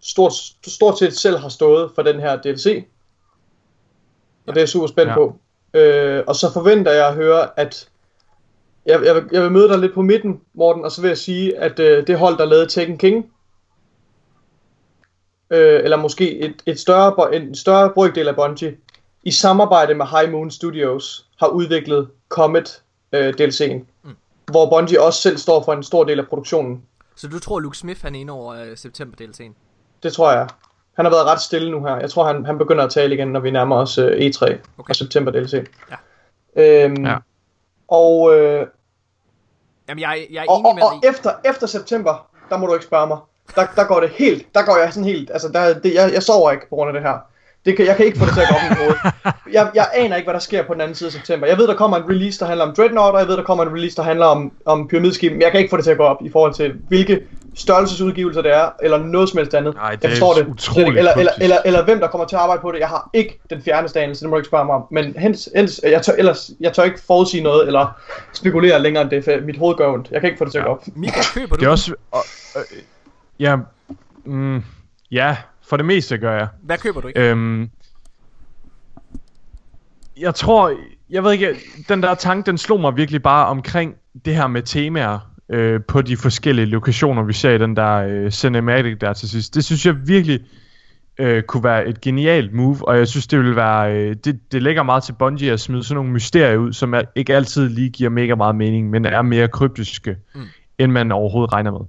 stort, stort set selv har stået for den her DLC. Og det er jeg super spændt Ja. på. Øh, og så forventer jeg at høre, at jeg, jeg, vil, jeg vil møde dig lidt på midten, Morten, og så vil jeg sige, at øh, det hold, der lavede Tekken King, øh, eller måske et, et større, en større brøkdel af Bungie, i samarbejde med High Moon Studios, har udviklet Comet øh, DLC'en. Mm. Hvor Bungie også selv står for en stor del af produktionen. Så du tror, Luke Smith han er inde over øh, september DLC'en? Det tror jeg. Han har været ret stille nu her. Jeg tror, han, han begynder at tale igen, når vi nærmer os øh, E3 okay. og september DLC. Ja. Øhm, Ja. Og, øh, Jamen, jeg, jeg er og, enig og, med og dig. efter, efter september, der må du ikke spørge mig. Der, der går det helt, der går jeg sådan helt, altså der, det, jeg, jeg sover ikke på grund af det her. Det kan, jeg kan ikke få det til at gå op i mit hoved. Jeg, jeg aner ikke, hvad der sker på den anden side af september. Jeg ved, der kommer en release, der handler om Dreadnought, og jeg ved, der kommer en release, der handler om, om pyramideskib, men jeg kan ikke få det til at gå op i forhold til, hvilke størrelsesudgivelser det er, eller noget som helst andet. Nej, det jeg er forstår det. utroligt. Eller, eller, kryptisk. eller, eller, hvem der kommer til at arbejde på det. Jeg har ikke den fjerneste anelse, det må du ikke spørge mig om. Men hens, hens, jeg, tør, ellers, jeg tør ikke forudsige noget, eller spekulere længere end det, for mit hoved gør ondt. Jeg kan ikke få det til at gå op. Mika, køber du Det er også... Og, øh, ja, mm, ja, for det meste gør jeg. Hvad køber du ikke? Øhm, jeg tror, jeg ved ikke, den der tanke, den slog mig virkelig bare omkring det her med temaer øh, på de forskellige lokationer, vi ser i den der øh, cinematic der til sidst. Det synes jeg virkelig øh, kunne være et genialt move, og jeg synes, det vil være, øh, det, det lægger meget til Bungie at smide sådan nogle mysterier ud, som er, ikke altid lige giver mega meget mening, men er mere kryptiske, mm. end man overhovedet regner med.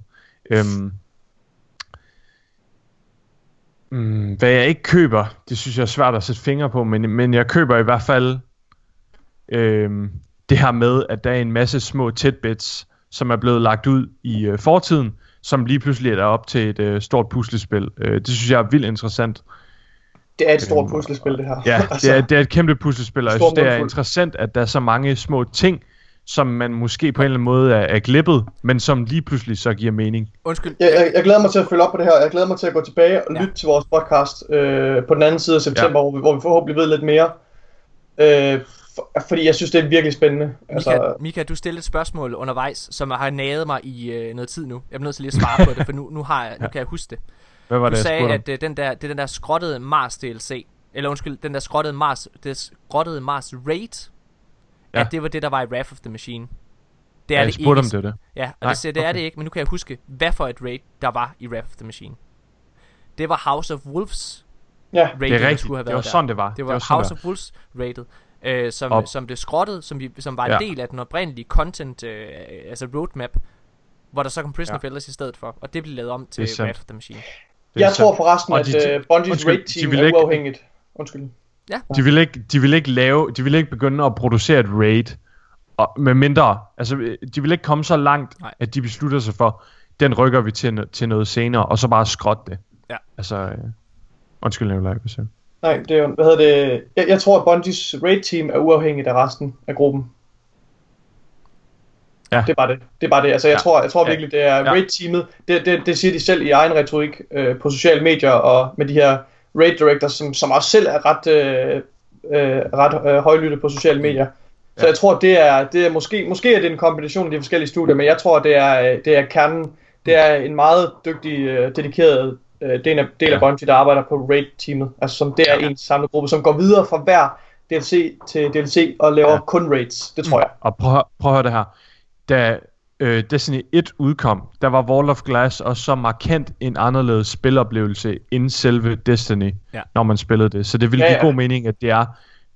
Øhm, Mm, hvad jeg ikke køber, det synes jeg er svært at sætte fingre på, men, men jeg køber i hvert fald øhm, det her med, at der er en masse små tidbits, som er blevet lagt ud i øh, fortiden, som lige pludselig er op til et øh, stort puslespil. Øh, det synes jeg er vildt interessant. Det er et stort puslespil, det her. Ja, det er, det er et kæmpe puslespil, og jeg synes, det er interessant, at der er så mange små ting, som man måske på en eller anden måde er, er glippet, men som lige pludselig så giver mening. Undskyld. Jeg, jeg, jeg glæder mig til at følge op på det her. Jeg glæder mig til at gå tilbage og Ja. lytte til vores podcast øh, på den anden side af september, ja. hvor, vi, hvor vi forhåbentlig ved lidt mere. Øh, for, fordi jeg synes, det er virkelig spændende. Mika, Altså, Mika, du stillede et spørgsmål undervejs, som har naget mig i øh, noget tid nu. Jeg er nødt til lige at svare på det, for nu, nu, har jeg, nu kan jeg huske det. Hvad var Du det, jeg sagde, at øh, den der, det er den der skrottede Mars DLC, eller undskyld, den der skrottede Mars, det skrottede Mars Raid, ja. At det var det, der var i Wrath of the Machine. Det er Ja, jeg det spurgte ikke. om det, var det. Ja, og Nej, det, siger, det er okay. det ikke, men nu kan jeg huske, hvad for et raid, der var i Wrath of the Machine. Det var House of Wolves ja. raid, Det er rigtigt, skulle have det var været sådan, der. det var. Det var, det var House det of Wolves raidet, øh, som, som blev skrottet, som, vi, som var en Ja. del af den oprindelige content, øh, altså roadmap, hvor der så kom Prison Ja. of Elders i stedet for, og det blev lavet om til Det er. Wrath of the Machine. Det er Jeg sandt. tror forresten, at uh, Bungies undskyld, Raid Team de er ikke- uafhængigt. Undskyld. De vil ikke, de vil ikke lave, de vil ikke begynde at producere et raid, og med mindre, altså de vil ikke komme så langt, Nej. At de beslutter sig for, den rykker vi til, til noget senere, og så bare skrotte det. Ja. Altså, øh, undskyld, jeg vil du? Nej, det er jo, hvad hedder det, jeg, jeg tror, at Bungies raid-team er uafhængigt af resten af gruppen. Ja. Det er bare det. Det er bare det. Altså, jeg Ja. tror, jeg tror Ja. virkelig, det er Ja. raid-teamet. Det, det, det siger de selv i egen retorik øh, på sociale medier og med de her raid directors, som, som også selv er ret, øh, øh, ret øh, højlytte på sociale medier. Så Ja. jeg tror, det er, det er måske, måske er det en kombination af de forskellige studier, men jeg tror, det er, det er kernen. Det er en meget dygtig, øh, dedikeret øh, del af, del af. Bungie, der arbejder på raid-teamet. Altså som det er Ja. en samlet gruppe, som går videre fra hver DLC til DLC og laver Ja. ja. kun raids. Det tror jeg. Og prøv, prøv at høre det her. Da øh, Destiny 1 udkom, der var Wall of Glass også så markant en anderledes spiloplevelse end selve Destiny, Ja. når man spillede det. Så det ville Ja, give ja. god mening, at det er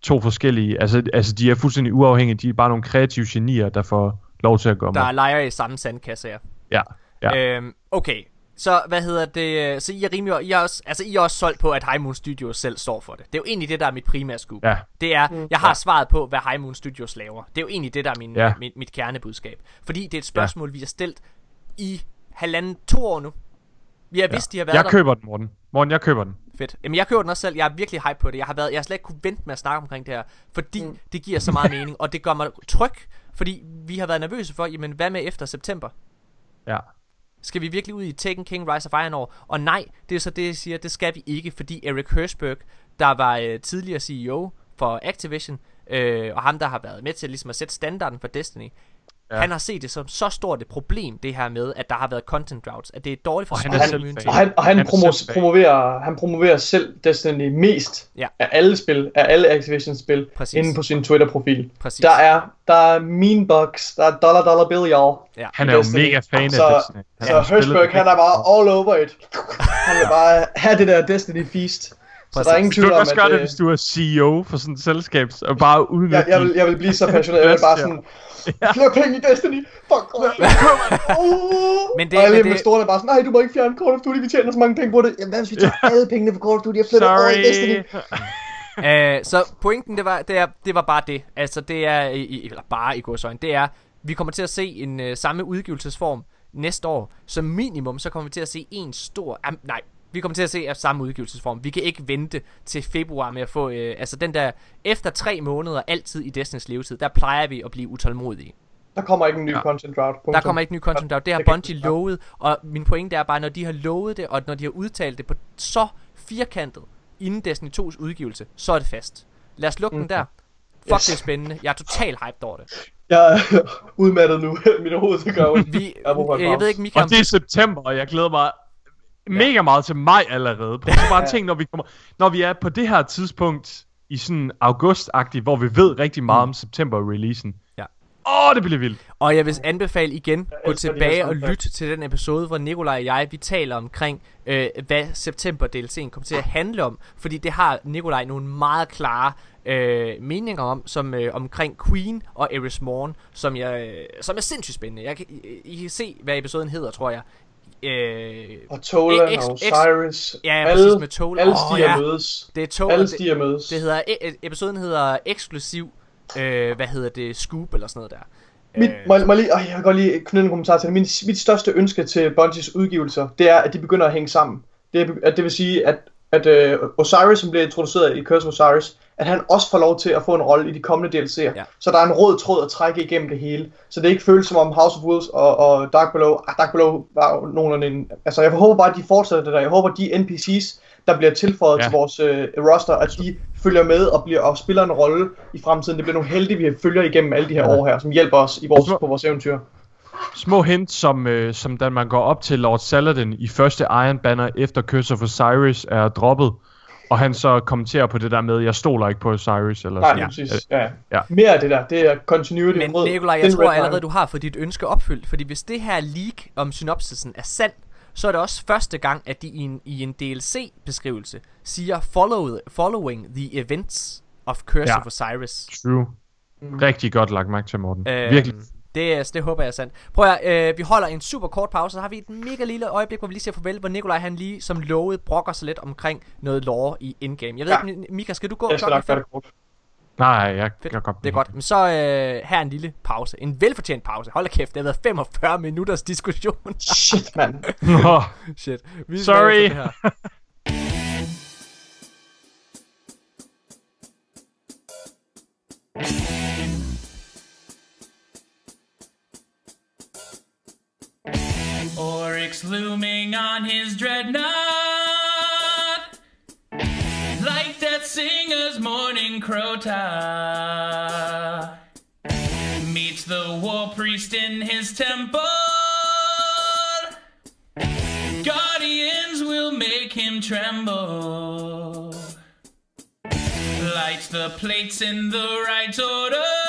to forskellige, altså, altså de er fuldstændig uafhængige, de er bare nogle kreative genier, der får lov til at gå Der er lejer i samme sandkasse, ja. Ja, ja. Øhm, okay, så hvad hedder det? Så I er rimelig, I er også, altså I er også solgt på, at High Moon Studios selv står for det. Det er jo egentlig det, der er mit primære scoop. Ja. Det er, Mm. jeg har Ja. svaret på, hvad High Moon Studios laver. Det er jo egentlig det, der er min, Ja. ja. mit, mit kernebudskab. Fordi det er et spørgsmål, ja. vi har stillet i halvanden, to år nu. Vi har vidst, de har været Jeg der. køber den, Morten. Morten, jeg køber den. Fedt. Jamen, jeg køber den også selv. Jeg er virkelig hype på det. Jeg har, været, jeg har slet ikke kunne vente med at snakke omkring det her, fordi mm. det giver så meget mening, og det gør mig tryg, fordi vi har været nervøse for, jamen, hvad med efter september? Ja. Skal vi virkelig ud i Taken King Rise of Iron Ore? Og nej, det er så det, jeg siger, det skal vi ikke, fordi Eric Hirschberg, der var øh, tidligere CEO for Activision, øh, og ham, der har været med til ligesom at sætte standarden for Destiny, Ja. han har set det som så stort et problem, det her med, at der har været content droughts, at det er dårligt for Og han community. Og han, og han, Han promo- promoverer, han promoverer selv Destiny mest Ja. af alle spil, af alle Activision-spil, inde på sin Twitter-profil. Præcis. Der er, der er meme bucks, der er dollar dollar bill, y'all. Ja. Han er jo Destiny. mega fan af Så- Destiny. Så har spillet Hirschberg, han er bare all over it. Han vil bare have det der Destiny feast. Så der er ingen Du tvivl kan om, også gøre at det, hvis du er CEO for sådan et selskab, og bare udnytte jeg, jeg, vil, jeg vil blive så passioneret. Jeg vil bare sådan, flere penge i Destiny. Fuck, oh. Men det- og alle men det- investorerne er bare sådan, nej, du må ikke fjerne Call of Duty, vi tjener så mange penge på det. Jamen, hvad hvis vi tager alle pengene for Call of Duty og flytter over i Destiny? Øh, så pointen, det var, det, er, det var bare det. Altså, det er, i, eller bare i godsøjne, det er, vi kommer til at se en øh, samme udgivelsesform næste år. Som minimum, så kommer vi til at se en stor, am, nej, vi kommer til at se af samme udgivelsesform. Vi kan ikke vente til februar med at få, øh, altså den der, efter tre måneder altid i Destiny's levetid, der plejer vi at blive utålmodige. Der kommer ikke en ny Ja. content drought. Der punktum. kommer ikke ny content out. Det har Det Bungie lovet, og min pointe er bare, når de har lovet det, og når de har udtalt det på så firkantet inden Destiny 2's udgivelse, så er det fast. Lad os lukke mm. den der. Fuck, Yes. det er spændende. Jeg er totalt hyped over det. Jeg er udmattet nu. Mit hoved til gør. Vi, Jeg en jeg ved ikke, Mika, Og det er september, og jeg glæder mig mega meget til maj allerede. Prøv bare at tænke, når vi, kommer, når vi er på det her tidspunkt i sådan august hvor vi ved rigtig meget om september-releasen. Ja. Åh, det bliver vildt. Og jeg vil anbefale igen, gå tilbage og lytte til den episode, hvor Nikolaj og jeg, vi taler omkring, øh, hvad september DLC'en kommer til at handle om. Fordi det har Nikolaj nogle meget klare øh, meninger om, som øh, omkring Queen og Eris Morn, som, jeg, øh, som er sindssygt spændende. Jeg kan, I, I kan se, hvad episoden hedder, tror jeg. Øh, Og Tola Ex- og ex- Osiris. ja, alle, præcis med Tola. Alle Åh, stier ja. mødes. det er to, Alle det, stier mødes. det hedder, e- episoden hedder eksklusiv, øh, hvad hedder det, scoop eller sådan noget der. Mit, Øh, må, jeg- må lige, øh, jeg kan godt lige knytte en kommentar til det. Min, mit største ønske til Bungies udgivelser, det er, at de begynder at hænge sammen. Det, er, at det vil sige, at, at uh, Osiris, som bliver introduceret i Curse of Osiris, at han også får lov til at få en rolle i de kommende DLC'er. Ja. Så der er en rød tråd at trække igennem det hele. Så det ikke føles som om House of Wolves og, og Dark Below, ah, Dark Below var jo nogenlunde en... Altså jeg håber bare, at de fortsætter det der. Jeg håber, at de NPC's, der bliver tilføjet Ja. til vores øh, roster, at de følger med og, bliver, og spiller en rolle i fremtiden. Det bliver nogle heldige, vi følger igennem alle de her Ja. år her, som hjælper os i vores, på vores eventyr. Små hint, som, øh, som da man går op til Lord Saladin i første Iron Banner efter Curse of Osiris er droppet, og han så kommenterer på det der med, jeg stoler ikke på Osiris, eller Nej, sådan ja. præcis. Ja. Ja. Mere af det der, det er continuity. Men en rød, Nikolaj, jeg tror allerede, du har fået dit ønske opfyldt. Fordi hvis det her leak om synopsisen er sandt, så er det også første gang, at de i en, i en DLC-beskrivelse siger Follow, Following the events of Curse Ja. of Osiris. True. Rigtig godt lagt mærke til, Morten. Øhm, Virkelig. Det, øh, det håber jeg er sandt. Prøv at øh, vi holder en super kort pause, så har vi et mega lille øjeblik, hvor vi lige siger farvel, hvor Nikolaj han lige som lovet brokker sig lidt omkring noget lore i endgame. Jeg ved ja. ikke, Mika, skal du gå? Jeg skal nok det kort. Nej, jeg jeg kan godt Det er godt. Men så øh, her en lille pause. En velfortjent pause. Hold da kæft, det har været 45 minutters diskussion. Shit, mand. Nå. Shit. Vi Sorry. her. you Rex looming on his dreadnought. Like that singer's morning crota. Meets the war priest in his temple. Guardians will make him tremble. Light the plates in the right order.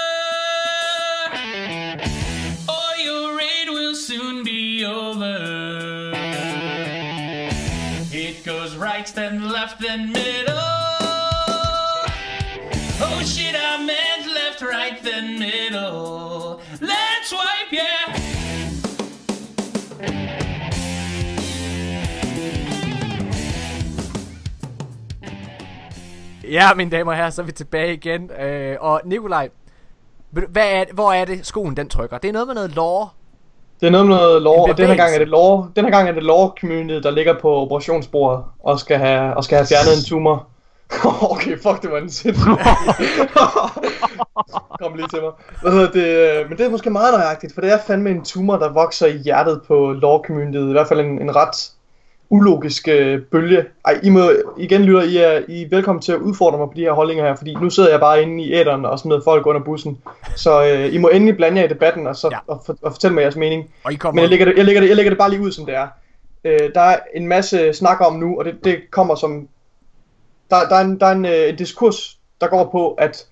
Right, then left, then middle. Oh shit, I meant left, right, then middle. Let's swipe, yeah. Ja, mine damer og herrer, så er vi tilbage igen. Øh, og Nikolaj, hvad er, hvor er det skoen den trykker? Det er noget med noget lore. Det er noget med noget lore, og den her gang er det lore, den her gang er det lore community, der ligger på operationsbordet og skal have, og skal have fjernet en tumor. okay, fuck, det var en sind. Kom lige til mig. Hvad hedder det? øh, Men det er måske meget nøjagtigt, for det er fandme en tumor, der vokser i hjertet på lore community. I hvert fald en, en ret ulogisk øh, bølge. Ej, I må igen lytter, I er, I er velkommen til at udfordre mig på de her holdninger her, fordi nu sidder jeg bare inde i æderen og smider folk under bussen. Så øh, I må endelig blande jer i debatten og, så, ja. og, for, og fortælle mig jeres mening. Og I kommer... Men jeg lægger, det, jeg, lægger det, jeg lægger det bare lige ud, som det er. Øh, der er en masse snak om nu, og det, det kommer som... Der, der er, en, der er en, øh, en diskurs, der går på, at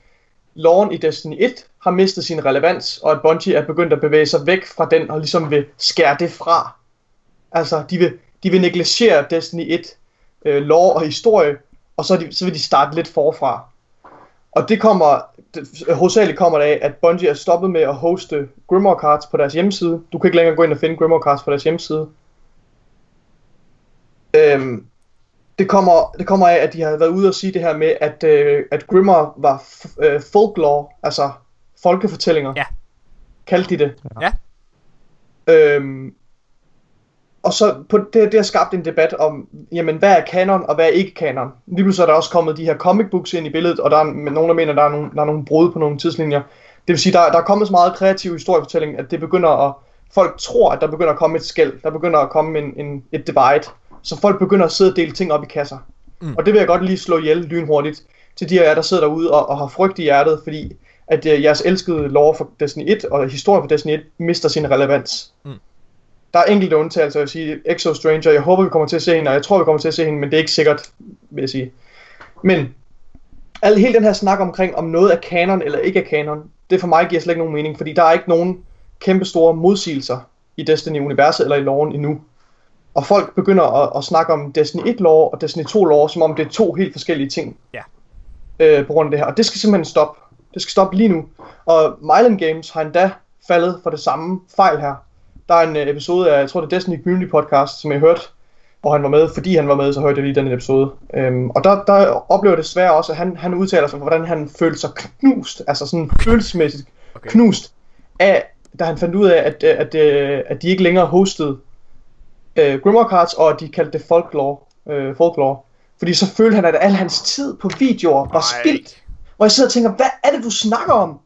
loven i Destiny 1 har mistet sin relevans, og at Bungie er begyndt at bevæge sig væk fra den, og ligesom vil skære det fra. Altså, de vil, de vil negligere Destiny 1 øh, lore og historie, og så, de, så vil de starte lidt forfra. Og det kommer, det, hovedsageligt kommer det af, at Bungie er stoppet med at hoste Grimoire Cards på deres hjemmeside. Du kan ikke længere gå ind og finde Grimoire Cards på deres hjemmeside. Øhm, det, kommer, det kommer af, at de har været ude og sige det her med, at, øh, at Grimoire var f- øh, folklore, altså folkefortællinger. Ja. Kaldte de det. Ja. Øhm, og så på det, det har skabt en debat om, jamen hvad er kanon og hvad er ikke kanon. Lige pludselig er der også kommet de her comic books ind i billedet, og der er nogen, der mener, der er nogle, der er nogle brud på nogle tidslinjer. Det vil sige, der, der er kommet så meget kreativ historiefortælling, at det begynder at, folk tror, at der begynder at komme et skæld, der begynder at komme en, en, et divide, så folk begynder at sidde og dele ting op i kasser. Mm. Og det vil jeg godt lige slå ihjel lynhurtigt til de af jer, der sidder derude og, og har frygt i hjertet, fordi at øh, jeres elskede lore for Destiny 1 og historien for Destiny 1 mister sin relevans. Mm. Der er enkelte undtagelser, jeg vil sige, Exo Stranger, jeg håber vi kommer til at se hende, og jeg tror vi kommer til at se hende, men det er ikke sikkert, vil jeg sige. Men, al, hele den her snak omkring, om noget er kanon eller ikke er kanon, det for mig giver slet ikke nogen mening, fordi der er ikke nogen kæmpe store modsigelser i Destiny-universet eller i loven endnu. Og folk begynder at, at snakke om Destiny 1 lore og Destiny 2 lore, som om det er to helt forskellige ting. Ja. Øh, på grund af det her. Og det skal simpelthen stoppe. Det skal stoppe lige nu. Og Myland Games har endda faldet for det samme fejl her. Der er en øh, episode af, jeg tror det er Destiny Community Podcast, som jeg hørte, hvor han var med, fordi han var med, så hørte jeg lige den episode. Øhm, og der, der oplever jeg desværre også, at han, han udtaler sig for, hvordan han følte sig knust, altså sådan følelsesmæssigt Okay. knust, af, da han fandt ud af, at, at, at, at de ikke længere hostede øh, Grimoire Cards, og at de kaldte det folklore. Øh, folklore. Fordi så følte han, at al hans tid på videoer var spildt. Hvor jeg sidder og tænker, hvad er det, du snakker om?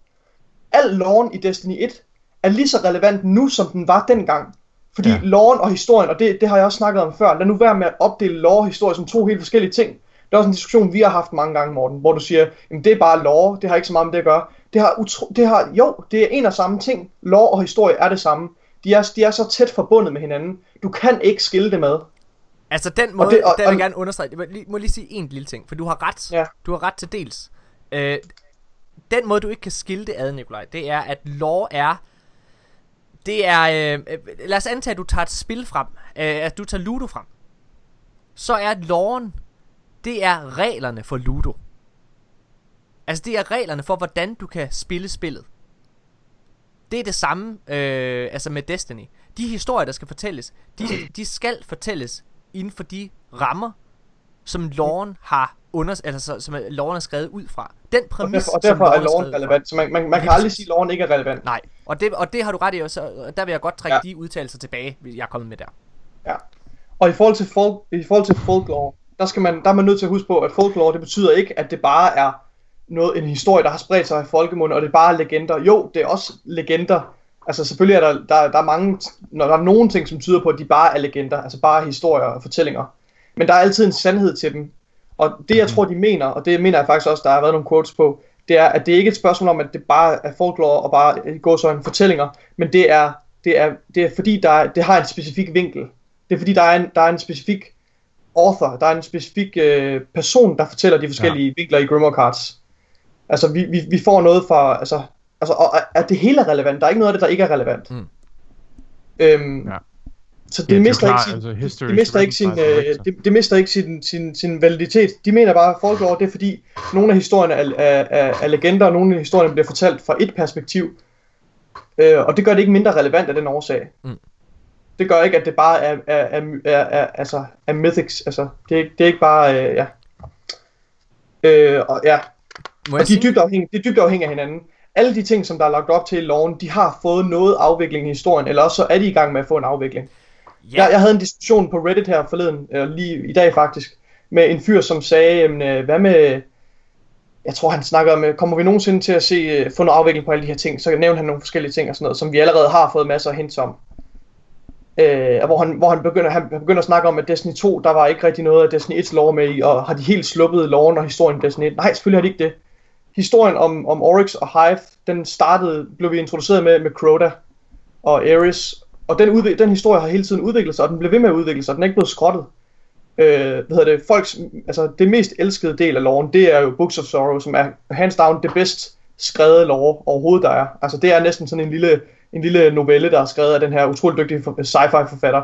Al loven i Destiny 1 er lige så relevant nu, som den var dengang. Fordi Ja. loven og historien, og det, det har jeg også snakket om før, lad nu være med at opdele lore og historie som to helt forskellige ting. Det er også en diskussion, vi har haft mange gange, Morten, hvor du siger, jamen det er bare lore, det har ikke så meget med det at gøre. Det har, utro, det har jo, det er en og samme ting. Lore og historie er det samme. De er, de er så tæt forbundet med hinanden. Du kan ikke skille det med. Altså den måde, det- det, og- og, der vil og- jeg gerne understrege, jeg må lige, må lige sige en lille ting, for du har ret. Ja. Du har ret til dels. Øh, den måde, du ikke kan skille det ad, Nikolaj, det er, at lore er... Det er... Øh, øh, lad os antage, at du tager et spil frem. Øh, at du tager Ludo frem. Så er loven... Det er reglerne for Ludo. Altså, det er reglerne for, hvordan du kan spille spillet. Det er det samme, øh, altså med Destiny. De historier, der skal fortælles, de, de skal fortælles inden for de rammer, som loven har under, altså, så- som loven er skrevet ud fra. Den Og præmis, derfor, og derfor som er loven loven skrevet ud fra. relevant. Så man, man, man kan aldrig sige, at loven ikke er relevant. Nej, og det, og det har du ret i, og så, og der vil jeg godt trække ja. De udtalelser tilbage, jeg er kommet med der. Ja. Og i forhold til, folk, i forhold til folklore, der, skal man, der er man nødt til at huske på, at folklore, det betyder ikke, at det bare er noget, en historie, der har spredt sig i folkemunde, og det er bare legender. Jo, det er også legender, Altså selvfølgelig er der, der, der er mange, når der er nogle ting, som tyder på, at de bare er legender, altså bare historier og fortællinger. Men der er altid en sandhed til dem. Og det jeg tror, de mener, og det mener jeg faktisk også, der har været nogle quotes på, det er, at det ikke er et spørgsmål om, at det bare er folklore og bare går så en fortællinger, men det er, det er, det er fordi, der er, det har en specifik vinkel. Det er fordi, der er en, der er en specifik author, der er en specifik øh, person, der fortæller de forskellige ja. vinkler i Grimoire Cards. Altså, vi, vi, vi får noget fra, altså, altså og, og- at det hele er relevant. Der er ikke noget af det, der ikke er relevant. Mm. Øhm, Ja. Så Ja, det, er jo mister klart, ikke sin, altså, det, history det mister is ikke sin, øh, victor. det, det mister ikke sin, sin, sin validitet. De mener bare, at folklore, det er fordi, nogle af historierne er, er, er, er legender, og nogle af historierne bliver fortalt fra et perspektiv. Øh, og det gør det ikke mindre relevant af den årsag. Mm. Det gør ikke, at det bare er, er, er, er, er, altså, er mythics. Altså, det, er, ikke- det er ikke bare, øh, ja. Øh, og ja, Må og de er dybt afhængige, de er dybt afhængige af hinanden. Alle de ting, som der er lagt op til i loven, de har fået noget afvikling i historien, eller også så er de i gang med at få en afvikling. Ja. Jeg, jeg havde en diskussion på Reddit her forleden, øh, lige i dag faktisk, med en fyr, som sagde, jamen, øh, hvad med, jeg tror han snakker om, øh, kommer vi nogensinde til at se, øh, få noget afvikling på alle de her ting, så nævnte han nogle forskellige ting og sådan noget, som vi allerede har fået masser af hints om. Øh, og hvor han, hvor han, begynder, han begynder at snakke om, at Destiny 2, der var ikke rigtig noget af Destiny 1's lore med i, og har de helt sluppet loven og historien i Destiny 1? Nej, selvfølgelig har de ikke det. Historien om, om Oryx og Hive, den startede, blev vi introduceret med, med Crota og Ares, og den, udvik- den historie har hele tiden udviklet sig, og den bliver ved med at udvikle sig, og den er ikke blevet skrottet. Øh, hvad hedder det, folks, altså det mest elskede del af loven, det er jo Books of Sorrow, som er hands down det bedst skrevet lore overhovedet der er. Altså det er næsten sådan en lille, en lille novelle, der er skrevet af den her utrolig dygtige sci-fi forfatter,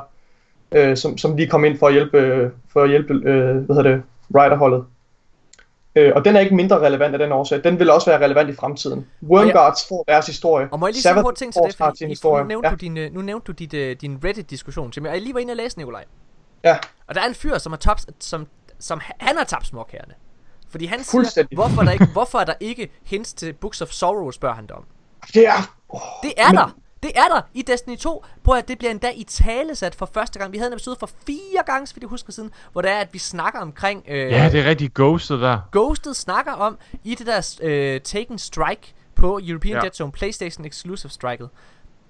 øh, som, som lige kom ind for at hjælpe, øh, for at hjælpe øh, hvad hedder det, writerholdet. Øh, og den er ikke mindre relevant af den årsag. Den vil også være relevant i fremtiden. Wormguards får deres historie. Og må jeg lige sige en ting til det, fordi nu historie. nævnte, Ja. du din, øh, nu nævnte du dit, øh, din Reddit-diskussion til mig, jeg lige var inde og læse, Nikolaj. Ja. Og der er en fyr, som har tabt, som, som han har tabt småkærne. Fordi han siger, hvorfor er, der ikke, hvorfor er der ikke hints til Books of Sorrow, spørger han dig om. Det er... Oh, Det er der! Det er der i Destiny 2. Prøv at det bliver endda i talesat for første gang. Vi havde en episode for fire gange, vidt jeg husker siden, hvor det er, at vi snakker omkring... Øh, Ja, det er rigtig ghostet der. Ghosted snakker om i det der øh, Taken Strike på European Ja. ja. Dead Zone PlayStation Exclusive Striket.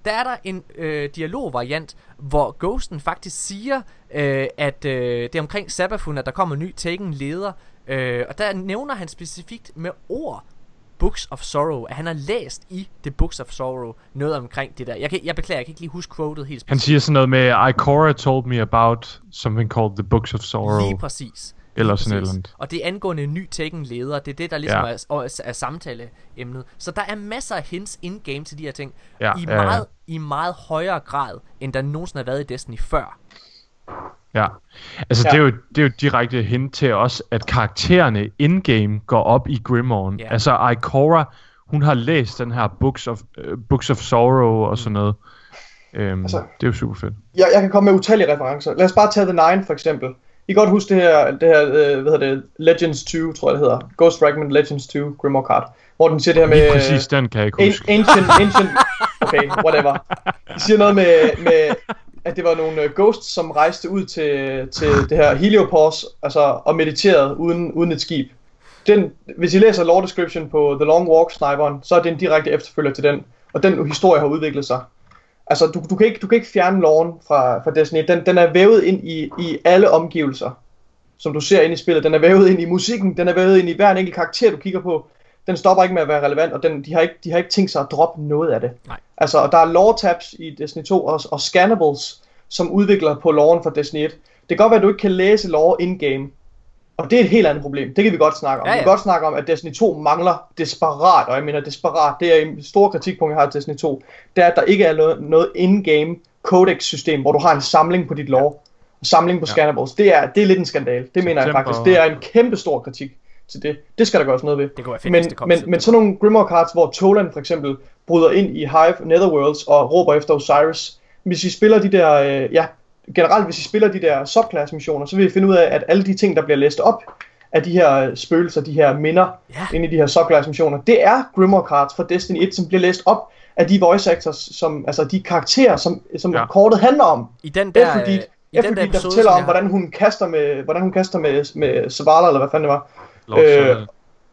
Der er der en øh, dialogvariant, hvor Ghosten faktisk siger, øh, at øh, det er omkring Sabafun, at der kommer en ny Taken leder. Øh, og der nævner han specifikt med ord Books of Sorrow, at han har læst i The Books of Sorrow noget omkring det der. Jeg, kan, jeg beklager, jeg kan ikke lige huske quotet helt Han specifikt. siger sådan noget med, Ikora told me about something called the Books of Sorrow. Lige præcis. Eller sådan et præcis. eller andet. Og det er angående en ny Taken leder. Det er det, der ligesom Ja. er, er, er samtaleemnet. Så der er masser af hints in-game til de her ting. Ja, I, ja, ja. meget, I meget højere grad, end der nogensinde har været i Destiny før. Ja. Altså, Ja. Det, er jo, det er jo direkte hint til os, at karaktererne in-game går op i Grimorn. Ja. Altså, Ikora, hun har læst den her Books of, uh, Books of Sorrow og sådan noget. Øhm, Altså- det er jo super fedt. jeg, jeg kan komme med utallige referencer. Lad os bare tage The Nine for eksempel. I kan godt huske det her, det her øh, hvad hedder det, Legends 2, tror jeg det hedder. Ghost Fragment Legends 2, Grimoire Card. Hvor den siger det her med... Lige præcis den kan jeg ikke An- huske. ancient, ancient, okay, whatever. De siger noget med, med at det var nogle øh, ghosts, som rejste ud til, til det her Heliopause, altså, og mediterede uden, uden et skib. Den, hvis I læser lore description på The Long Walk Sniperen, så er det en direkte efterfølger til den, og den historie har udviklet sig. Altså, du, du, kan, ikke, du kan ikke fjerne loven fra, fra Destiny. Den, den er vævet ind i, i alle omgivelser, som du ser ind i spillet. Den er vævet ind i musikken, den er vævet ind i hver en enkelt karakter, du kigger på. Den stopper ikke med at være relevant, og den, de, har ikke, de har ikke tænkt sig at droppe noget af det. Nej. Altså, og der er lore tabs i Destiny 2 og, og scannables, som udvikler på loven for Destiny 1. Det kan godt være, at du ikke kan læse lore in-game, og det er et helt andet problem. Det kan vi godt snakke om. Ja, Ja, ja. Vi kan godt snakke om, at Destiny 2 mangler desperat, og jeg mener desperat, det er en stor kritikpunkt, jeg har til Destiny 2, det er, at der ikke er noget, noget in-game codex-system, hvor du har en samling på dit lore, og samling på Ja. scannables. Det er, det er lidt en skandal. Det mener jeg September- faktisk. Det er en kæmpe stor kritik til det. Det skal der gøres noget ved. Det kunne være fedt, Men, hvis det kom men, til men sådan nogle Grimoire cards, hvor Toland for eksempel bryder ind i Hive Netherworlds og råber efter Osiris. Hvis I spiller de der, øh, ja, generelt hvis I spiller de der subclass missioner, så vil I finde ud af, at alle de ting, der bliver læst op af de her øh, spøgelser, de her minder Ja. inde i de her subclass missioner, det er Grimoire cards fra Destiny 1, som bliver læst op af de voice actors, som, altså de karakterer, som, som Ja. kortet handler om. I den der, Efterdyt, øh, i den der Efterdyt, der episode, fortæller om, hvordan hun kaster med, hvordan hun kaster med, med Zavala, eller hvad fanden det var. Lord Øh, Shadow.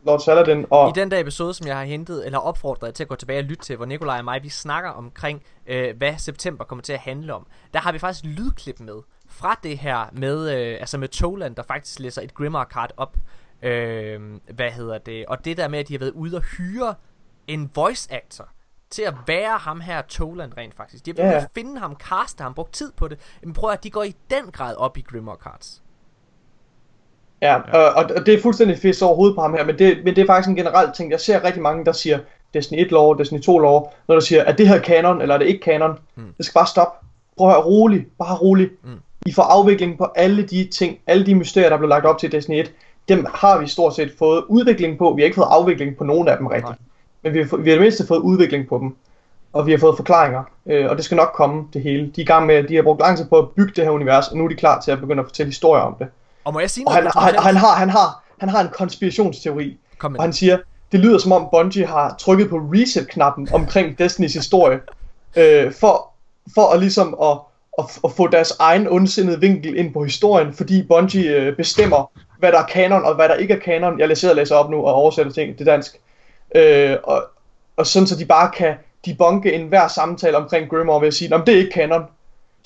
Lord Saladin, og I den der episode, som jeg har hentet, eller opfordret jer til at gå tilbage og lytte til, hvor Nikolaj og mig, vi snakker omkring, øh, hvad september kommer til at handle om. Der har vi faktisk lydklip med, fra det her med, øh, altså med Toland, der faktisk læser et Grimmer card op. Øh, hvad hedder det? Og det der med, at de har været ude og hyre en voice actor til at være ham her Toland rent faktisk. De har yeah. finde ham, caste ham, brugt tid på det. Men prøv at de går i den grad op i Grimmer cards. Ja, og, og og det er fuldstændig fisk overhovedet på ham her, men det, men det er faktisk en generel ting. Jeg ser rigtig mange, der siger Destiny 1 lov, Destiny 2 lov, når der siger, er det her kanon, eller er det ikke kanon? Mm. Det skal bare stoppe. Prøv at høre, rolig, bare rolig. Mm. I får afvikling på alle de ting, alle de mysterier, der blev lagt op til Destiny 1. Dem har vi stort set fået udvikling på. Vi har ikke fået afvikling på nogen af dem rigtigt. Nej. Men vi har, vi har i det mindste fået udvikling på dem. Og vi har fået forklaringer. Øh, og det skal nok komme, det hele. De er i gang med, de har brugt lang tid på at bygge det her univers, og nu er de klar til at begynde at fortælle historier om det. Og må jeg sige Og han, noget og han, kontroversielt? han, har, han, har, han har en konspirationsteori, Kom med og han siger, det lyder som om Bungie har trykket på reset-knappen omkring Destinys historie, øh, for, for at ligesom at, at, at få deres egen ondsindede vinkel ind på historien, fordi Bungie øh, bestemmer, hvad der er kanon og hvad der ikke er kanon. Jeg læser og læser op nu og oversætter ting til dansk. Øh, og, og sådan så de bare kan debunke enhver samtale omkring Grimoire ved at sige, at det er ikke kanon.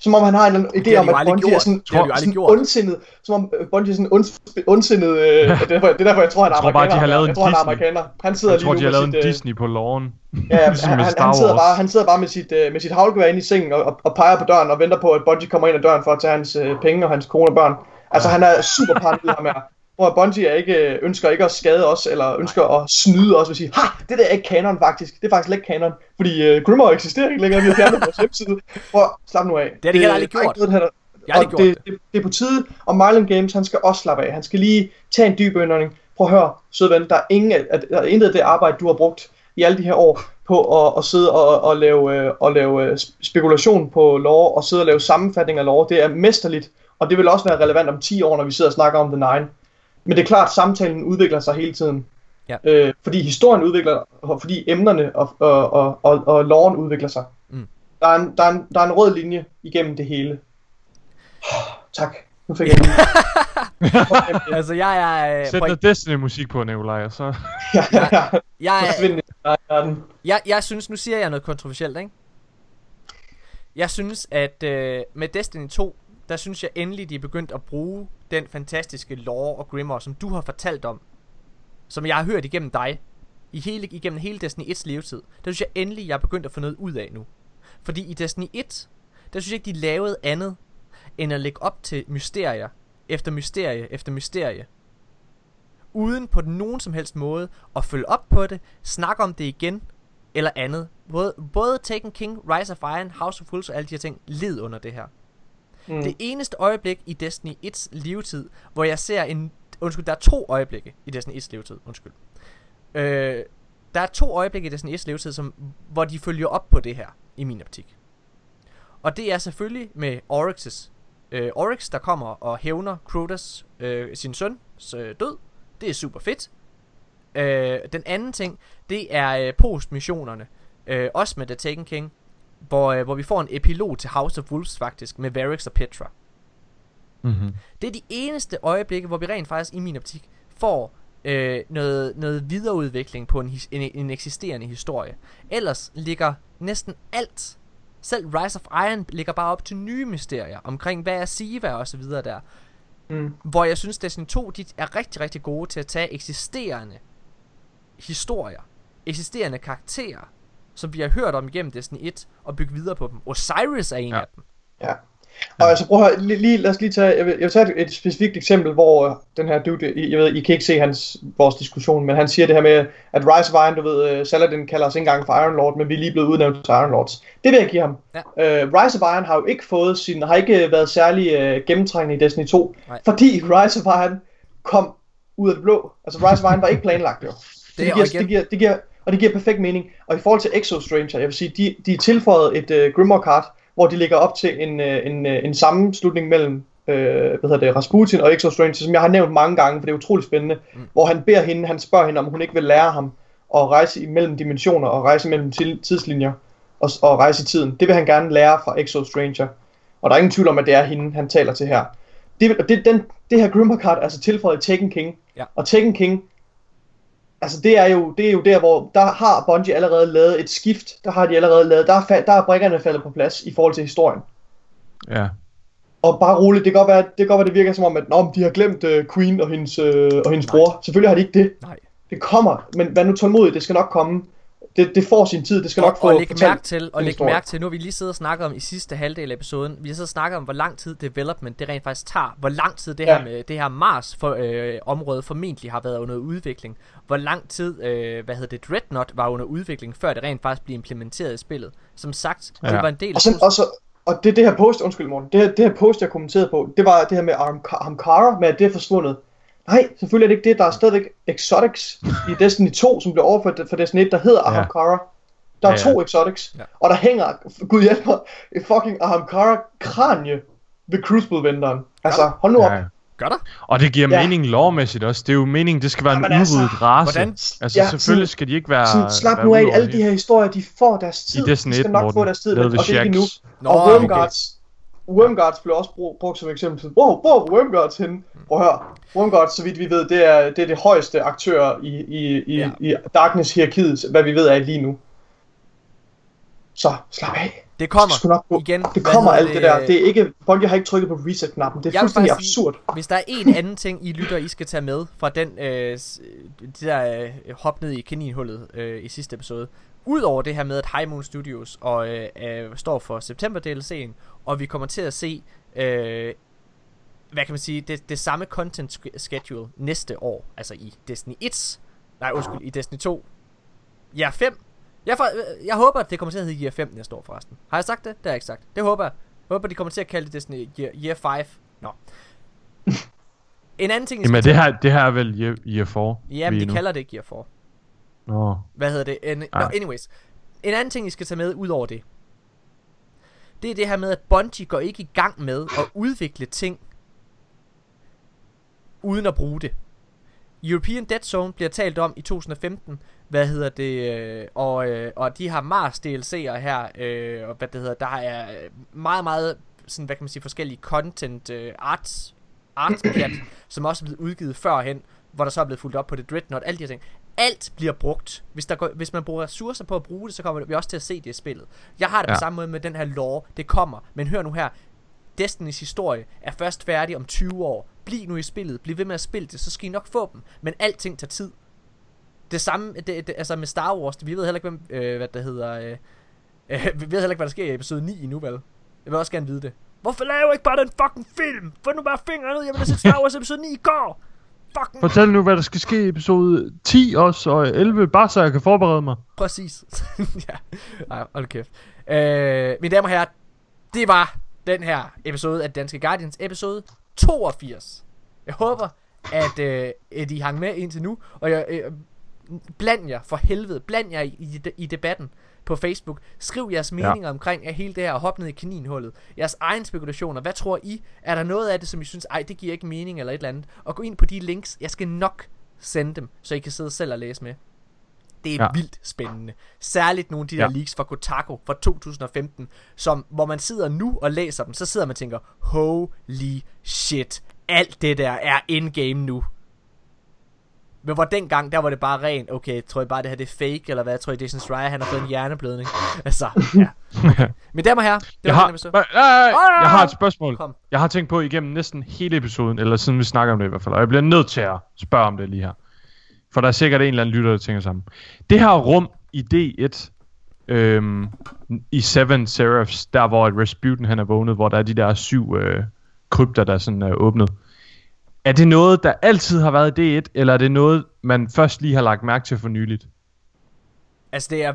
Som om han har en idé de om, at Bungie er gjort. sådan, Det har de jo aldrig sådan gjort. ondsindet, som om øh, Bungie er sådan ond, ondsindet, øh, det, er derfor, det er derfor, jeg tror, han er Jeg tror bare, de har amerikaner. lavet jeg en tror, han er Disney. amerikaner. Han sidder Jeg tror, lige de nu har lavet med en sit, øh, Disney på loven. Ja, ja, ligesom han, han, han, sidder bare, han sidder bare med sit, øh, med sit havlgevær inde i sengen og, og, og peger på døren og venter på, at Bungie kommer ind ad døren for at tage hans øh, penge og hans kone og børn. Altså, han er super paranoid ham her. Hvor Bungie er ikke, øh, ønsker ikke at skade os, eller ønsker at snyde os at sige, ha, det der er ikke kanon faktisk. Det er faktisk ikke kanon, fordi øh, Grimmer eksisterer ikke længere, vi har fjernet vores hjemmeside. Prøv at slappe nu af. Det har de heller aldrig der er gjort. ikke noget, der- Jeg har aldrig og gjort det, det, det er på tide, og Mylan Games, han skal også slappe af. Han skal lige tage en dyb indånding. Prøv at høre, søde ven, der er, ingen, der er intet af det arbejde, du har brugt i alle de her år på at, at sidde og, og lave, øh, og lave øh, spekulation på lore, og sidde og lave sammenfatning af lore. Det er mesterligt, og det vil også være relevant om 10 år, når vi sidder og snakker om The Nine. Men det er klart, at samtalen udvikler sig hele tiden. Ja. Øh, fordi historien udvikler, og fordi emnerne og, og, og, og, og loven udvikler sig. Mm. Der, er en, der, er en, der er en rød linje igennem det hele. Tak. Nu fik jeg den. Altså, jeg er... Øh, Sæt noget Destiny-musik på, Nikolaj, og så... ja, ja, ja. jeg, er, verden. jeg, jeg synes, nu siger jeg noget kontroversielt, ikke? Jeg synes, at øh, med Destiny 2, der synes jeg endelig, de er begyndt at bruge den fantastiske lore og Grimoire, som du har fortalt om, som jeg har hørt igennem dig, i hele, igennem hele Destiny 1's levetid. Der synes jeg endelig, jeg er begyndt at få noget ud af nu. Fordi i Destiny 1, der synes jeg ikke, de lavede andet, end at lægge op til mysterier, efter mysterie, efter mysterie. Uden på nogen som helst måde at følge op på det, snakke om det igen, eller andet. Både, både Taken King, Rise of Iron, House of Fools og alle de her ting led under det her. Mm. Det eneste øjeblik i Destiny 1's levetid, hvor jeg ser en... Undskyld, der er to øjeblikke i Destiny 1's levetid. Undskyld. Øh, der er to øjeblikke i Destiny 1's levetid, som, hvor de følger op på det her, i min optik. Og det er selvfølgelig med Oryx's. Øh, Oryx, der kommer og hævner Crotas, øh, sin søns øh, død. Det er super fedt. Øh, den anden ting, det er øh, postmissionerne. Øh, også med The Taken King. Hvor, øh, hvor vi får en epilog til House of Wolves faktisk, med Varys og Petra. Mm-hmm. Det er de eneste øjeblikke, hvor vi rent faktisk i min optik får øh, noget, noget videreudvikling på en, his, en, en eksisterende historie. Ellers ligger næsten alt, selv Rise of Iron ligger bare op til nye mysterier omkring, hvad er Siva og så videre der. Mm. Hvor jeg synes, Destiny 2 de er rigtig, rigtig gode til at tage eksisterende historier, eksisterende karakterer, som vi har hørt om igennem Destiny 1, og bygge videre på dem. Osiris er en Ja. af dem. Ja. Og altså prøv at høre, lige, lige, lad os lige tage, jeg vil, jeg vil tage et, et specifikt eksempel, hvor øh, den her dude, I- jeg ved, I kan ikke se hans, vores diskussion, men han siger det her med, at Rise of Iron, du ved, øh, Saladin kalder os ikke engang for Iron Lord, men vi er lige blevet udnævnt til Iron Lords. Det vil jeg give ham. Ja. Øh, Rise of Iron har jo ikke fået sin, har ikke været særlig øh, gennemtrængende i Destiny 2, Nej. fordi Rise of Iron kom ud af det blå. Altså Rise of Iron var ikke planlagt jo. Det det, er- giver, igen- det, giver, det giver, og det giver perfekt mening. Og i forhold til Exo Stranger, jeg vil sige, de, de tilføjede et uh, Grimoire card, hvor de lægger op til en, uh, en, uh, en sammenslutning mellem uh, hvad hedder det, Rasputin og Exo Stranger, som jeg har nævnt mange gange, for det er utroligt spændende, mm. hvor han beder hende, han spørger hende, om hun ikke vil lære ham at rejse imellem dimensioner og rejse mellem tidslinjer og, og rejse i tiden. Det vil han gerne lære fra Exo Stranger. Og der er ingen tvivl om, at det er hende, han taler til her. Det, det, den, det her Grimoire card er altså tilføjet i Taken King. Ja. Og Taken King altså det er jo det er jo der hvor der har Bungie allerede lavet et skift. Der har de allerede lavet der er, der er brikkerne faldet på plads i forhold til historien. Ja. Og bare roligt, det kan godt være, det kan godt være, det virker som om, at Nå, de har glemt uh, Queen og hendes, uh, og hendes bror. Selvfølgelig har de ikke det. Nej. Det kommer, men vær nu tålmodig, det skal nok komme. Det, det får sin tid, det skal nok og, få og læg fortalt mærke til, og en læg historie. mærke til, nu har vi lige siddet og snakket om i sidste halvdel af episoden, vi har siddet og snakket om, hvor lang tid development det rent faktisk tager, hvor lang tid det Ja. her med det her Mars for, øh, område formentlig har været under udvikling, hvor lang tid, øh, hvad hedder det, Dreadnought var under udvikling, før det rent faktisk blev implementeret i spillet. Som sagt, det Ja. var en del Og, så, og, så, og det, det her post, undskyld morgen, det, her, det her post, jeg kommenterede på, det var det her med Arm- Hamkara, med at det er forsvundet. Nej, selvfølgelig er det ikke det. Der er stadigvæk exotics i Destiny 2, som blev overført for Destiny 1, der hedder Ja. Ahamkara. Der er Ja, ja. to exotics, Ja. og der hænger, gud hjælp mig, et fucking Ahamkara kranje ved Crucible-venteren. Altså, hold nu op. ja. Gør der? Og det giver Ja. mening lovmæssigt også. Det er jo meningen, det skal være en Jamen altså, udryddet race. hvordan- Altså, Ja, selvfølgelig sådan- skal de ikke være... Sådan, slap være nu af, alle de her historier, de får deres tid. I Destiny de 1, skal nok Morten, få deres tid, og det er ikke nu. Nå, og okay. Wormguards, blev også brug, brugt som eksempel. Wow, hvor er Wormguards henne? Prøv at høre. Wormguards, så vidt vi ved, det er det, er det højeste aktør i, i, i, Ja. i Darkness-hierarkiet, hvad vi ved er lige nu. Så slap af. Det kommer Det nok igen. Det kommer alt det der. Det er ikke, Bungie har ikke trykket på reset-knappen. Det er Jeg fuldstændig sige- absurd. Hvis der er en anden ting, I lytter, I skal tage med fra den, øh, det der øh, hop ned i kaninhullet øh, i sidste episode. Udover det her med, at High Moon Studios og, øh, øh, står for September DLC'en, og vi kommer til at se, øh, hvad kan man sige, det, det samme content sch- schedule næste år, altså i Destiny 1, nej undskyld, i Destiny 2, ja 5. Jeg, for, jeg håber, at det kommer til at hedde Year 5 næste år forresten. Har jeg sagt det? Det har jeg ikke sagt. Det håber jeg. Jeg håber, de kommer til at kalde det Destiny Year, year 5. Nå. En anden ting, I Jamen, det her, det her er vel year, year 4? Jamen, de nu. kalder det ikke Gear 4. Nå. Hvad hedder det? En, no, Ah. anyways. En anden ting, I skal tage med ud over det. Det er det her med, at Bungie går ikke i gang med at udvikle ting, uden at bruge det. European Dead Zone bliver talt om i 2015, hvad hedder det, øh, og, øh, og de har Mars DLC'er her, øh, og hvad det hedder, der er øh, meget, meget, sådan, hvad kan man sige, forskellige content, øh, arts, arts som også er blevet udgivet førhen, hvor der så er blevet fuldt op på det Dreadnought, alle de her ting. Alt bliver brugt. Hvis, der går, hvis man bruger ressourcer på at bruge det, så kommer vi også til at se det i spillet. Jeg har det ja. På samme måde med den her lore. Det kommer. Men hør nu her. Destiny's historie er først færdig om 20 år. Bliv nu i spillet. Bliv ved med at spille det, så skal I nok få dem. Men alting tager tid. Det samme, det, det, altså med Star Wars, vi ved heller ikke, hvem, øh, hvad det hedder, øh, øh, vi ved heller ikke, hvad der sker i episode 9 endnu, vel? Jeg vil også gerne vide det. Hvorfor laver I ikke bare den fucking film? Få nu bare fingeren ud, jeg vil set Star Wars episode 9 i går! Fucking Fortæl nu, hvad der skal ske i episode 10 også, og 11, bare så jeg kan forberede mig. Præcis. ja. Ej, hold kæft. Øh, mine damer og herrer, det var den her episode af Danske Guardians, episode 82. Jeg håber, at, øh, I hang med indtil nu, og jeg, øh, bland jer for helvede, bland jer i, i, i debatten på Facebook. Skriv jeres meninger ja. omkring at hele det her hop ned i kaninhullet. Jeres egen spekulationer. Hvad tror I? Er der noget af det, som I synes, ej, det giver ikke mening eller et eller andet? Og gå ind på de links. Jeg skal nok sende dem, så I kan sidde selv og læse med. Det er ja. Vildt spændende. Særligt nogle af de der Ja. leaks fra Kotaku fra 2015, som, hvor man sidder nu og læser dem, så sidder man og tænker, holy shit, alt det der er in-game nu. Men hvor dengang, der var det bare rent, okay, tror jeg bare det her det er fake, eller hvad, tror jeg Jason Schreier, han har fået en hjerneblødning. Altså, ja. Men damer og herrer, det Jeg var har, den nej, nej, nej, jeg har et spørgsmål. Kom. Jeg har tænkt på igennem næsten hele episoden, eller siden vi snakker om det i hvert fald, og jeg bliver nødt til at spørge om det lige her. For der er sikkert en eller anden lytter, der tænker sammen. Det her rum i D1, øhm, i Seven Seraphs, der hvor Rasputin han er vågnet, hvor der er de der syv øh, krypter, der sådan er åbnet. Er det noget, der altid har været i D1, eller er det noget, man først lige har lagt mærke til for nyligt? Altså, det er,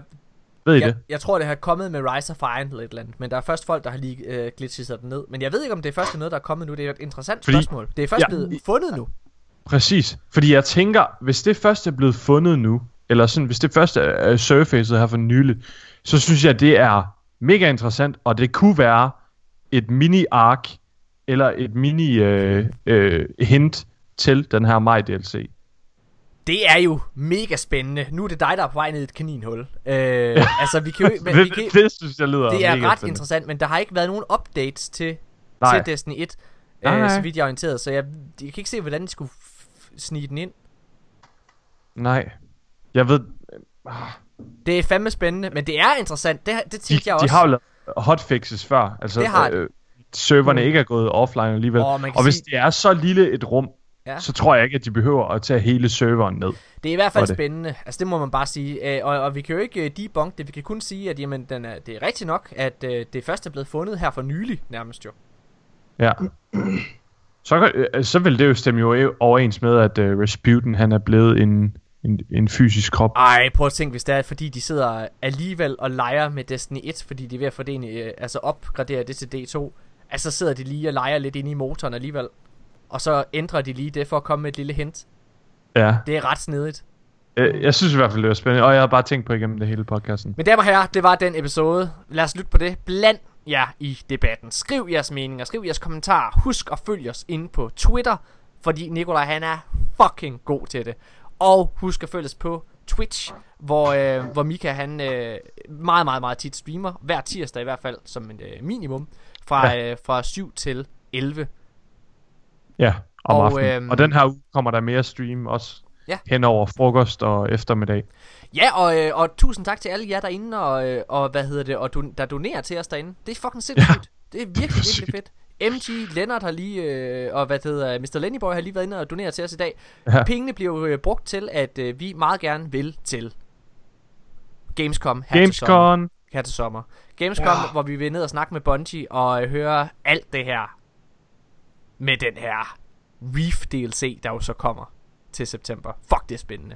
Ved I jeg, det? jeg tror, det har kommet med Rise of Iron eller et eller andet, men der er først folk, der har lige øh, glitchet den ned. Men jeg ved ikke, om det er først noget, der er kommet nu. Det er et interessant Fordi- spørgsmål. Det er først Ja. blevet fundet nu. Præcis. Fordi jeg tænker, hvis det først er blevet fundet nu, eller sådan, hvis det først er, er surfacet her for nyligt, så synes jeg, det er mega interessant, og det kunne være et mini-ark, eller et mini-hint øh, øh, hint til den her Maj DLC. Det er jo mega spændende. Nu er det dig, der er på vej ned i et kaninhul. Øh, altså, vi kan jo. Men vi det, kan, det, synes jeg lyder det er ret spændende. interessant, men der har ikke været nogen updates til, Nej. til Destiny 1, Nej, øh, nej. så vidt jeg er orienteret. Så jeg, jeg kan ikke se, hvordan de skulle snige den ind. Nej. Jeg ved, Det er fandme spændende, men det er interessant. Det, det de, tænkte jeg de også. har jo lavet hotfixes før. Altså, Det har de. øh, serverne ikke er gået offline alligevel. Kan og hvis sige- det er så lille et rum, Ja. så tror jeg ikke, at de behøver at tage hele serveren ned. Det er i hvert fald det. spændende. Altså, det må man bare sige. Øh, og, og vi kan jo ikke øh, debunk det. Vi kan kun sige, at jamen, den er, det er rigtigt nok, at øh, det først er blevet fundet her for nylig, nærmest jo. Ja. Så, kan- øh, så vil det jo stemme jo overens med, at uh, Rasputin han er blevet en, en, en fysisk krop. Ej, prøv at tænke, hvis det er, fordi de sidder alligevel og leger med Destiny 1, fordi de er ved at i, øh, altså opgradere det til D2. Altså så sidder de lige og leger lidt inde i motoren alligevel. Og så ændrer de lige det for at komme med et lille hint. Ja. Det er ret snedigt. Øh, Jeg synes i hvert fald, det var spændende, og jeg har bare tænkt på igennem det hele podcasten. Men damer og herrer, det var den episode. Lad os lytte på det. Bland jer i debatten. Skriv jeres meninger, skriv jeres kommentarer. Husk at følge os inde på Twitter, fordi Nikolaj han er fucking god til det. Og husk at følge os på Twitch, hvor, øh, hvor Mika han øh, meget, meget, meget tit streamer. Hver tirsdag i hvert fald, som en øh, minimum. Fra, Ja. øh, fra 7 til 11. Ja, om Og, aftenen. øhm, Og den her uge kommer der mere stream også. Ja. Hen over frokost og eftermiddag. Ja, og, øh, og tusind tak til alle jer derinde, og, øh, og hvad hedder det, og don- der donerer til os derinde. Det er fucking sindssygt. Det er virkelig, virkelig fedt. MG, Lennart har lige, øh, og hvad det hedder, Mr. Lennyboy har lige været inde og donere til os i dag. Ja. Pengene bliver jo øh, brugt til, at øh, vi meget gerne vil til Gamescom her. Gamescom. Her til sommer. Gamescom, Ja. hvor vi vil ned og snakke med Bungie og øh, høre alt det her med den her Reef DLC, der jo så kommer til september. Fuck, det er spændende.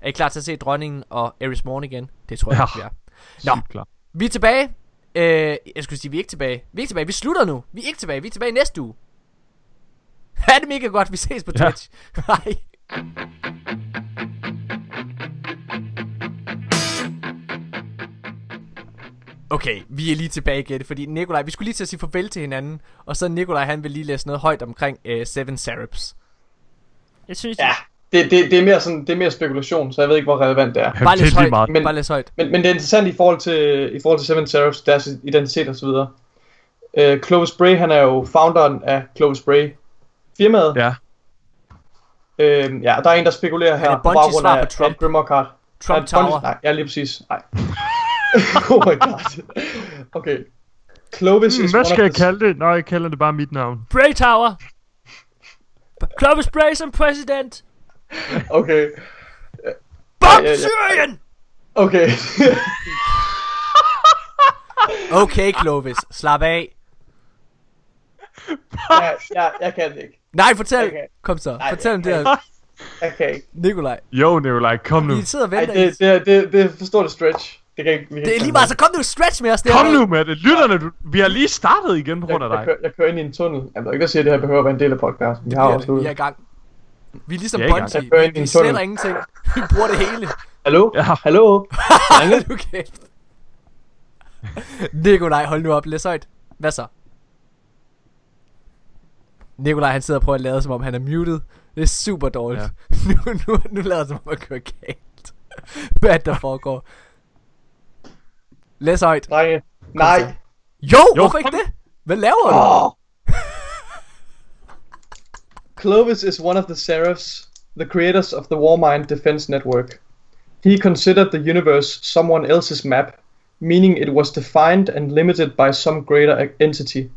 Er I klar til at se dronningen og Eris Morn igen? Det tror jeg Ja. ikke, vi er. Nå. Klar. Vi er tilbage. Øh, jeg skulle sige, vi er ikke tilbage. Vi er ikke tilbage. Vi slutter nu. Vi er ikke tilbage. Vi er tilbage næste uge. Ha' det mega godt. Vi ses på Ja. Twitch. Hej. Okay, vi er lige tilbage igen, fordi Nikolaj, vi skulle lige til at sige farvel til hinanden, og så Nikolaj, han vil lige læse noget højt omkring uh, Seven Syrups. Jeg synes, Ja, det, det, det, er mere sådan, det er mere spekulation, så jeg ved ikke, hvor relevant det er. Bare læs lige højt. meget. Men- Bare læs højt. Men, men det er interessant i forhold til, i forhold til Seven Seraphs, deres identitet og så videre. Uh, Clovis Bray, han er jo founderen af Clovis Bray firmaet. Ja. Uh, ja, der er en, der spekulerer her Er på baggrund af, på Trump? af Card. Trump Nej, Bungie- Tower. Nej, ja, lige præcis. Nej. oh my god. Okay. Clovis Hmm, is hvad skal jeg kalde det? Nå, jeg kalder det bare mit navn. Bray Tower. Clovis Bray som præsident. Okay. Bomb ja, ja. Syrien! Okay. Okay, Clovis. Slap af. ja, ja, jeg kan det ikke. Nej, fortæl. Okay. Kom så. Nej, Fortæl om det jeg her. Jeg ikke. Nikolaj. Jo, Nikolaj, kom nu. Vi sidder og Ej, venter. det, det, det, det er for stort stretch. Det kan ikke, vi kan det er lige meget, så kom nu stretch med os. Det Kom nu med det. Lytterne, du, vi har lige startet igen på jeg, grund af jeg, dig. kører, jeg kører ind i en tunnel. Jeg ved ikke, der siger, at det her behøver at være en del af podcasten. Vi har Vi også er, vi er i gang. Vi er ligesom Vi. Bungie. Jeg kører ind i Vi, vi en tunnel. sletter ingenting. Vi bruger det hele. Hallo? Ja. Hallo? Drenge? du kæft. Nikolaj, hold nu op. Læs højt. Hvad så? Nikolaj, han sidder og prøver at lade, som om han er muted. Det er super dårligt. Ja. nu, nu, nu lader det, som om han kører galt. Hvad er der foregår? Læs højt. Drenge? Nej. Jo, Jo, hvorfor ikke kom. det? Hvad laver du? Oh. Clovis is one of the Seraphs, the creators of the Warmind Defense Network. He considered the universe someone else's map, meaning it was defined and limited by some greater entity.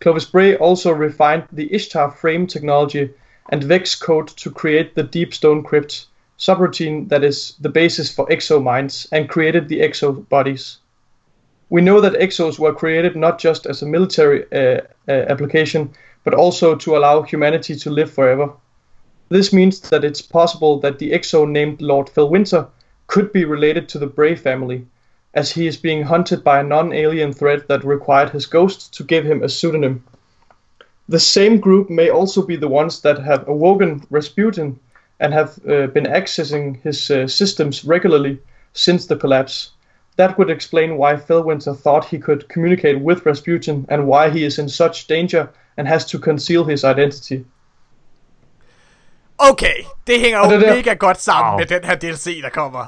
Clovis Bray also refined the Ishtar frame technology and Vex code to create the Deep Stone Crypt, subroutine that is the basis for exo minds, and created the exo bodies. We know that exos were created not just as a military uh, uh, application, but also to allow humanity to live forever. This means that it's possible that the exo named Lord Felwinter could be related to the Bray family, as he is being hunted by a non alien threat that required his ghost to give him a pseudonym. The same group may also be the ones that have awoken Rasputin and have uh, been accessing his uh, systems regularly since the collapse. That would explain why Felwinter thought he could communicate with Rasputin and why he is in such danger and has to conceal his identity. Okay, det hænger Og jo det der- mega godt sammen Wow. med den her DLC, der kommer.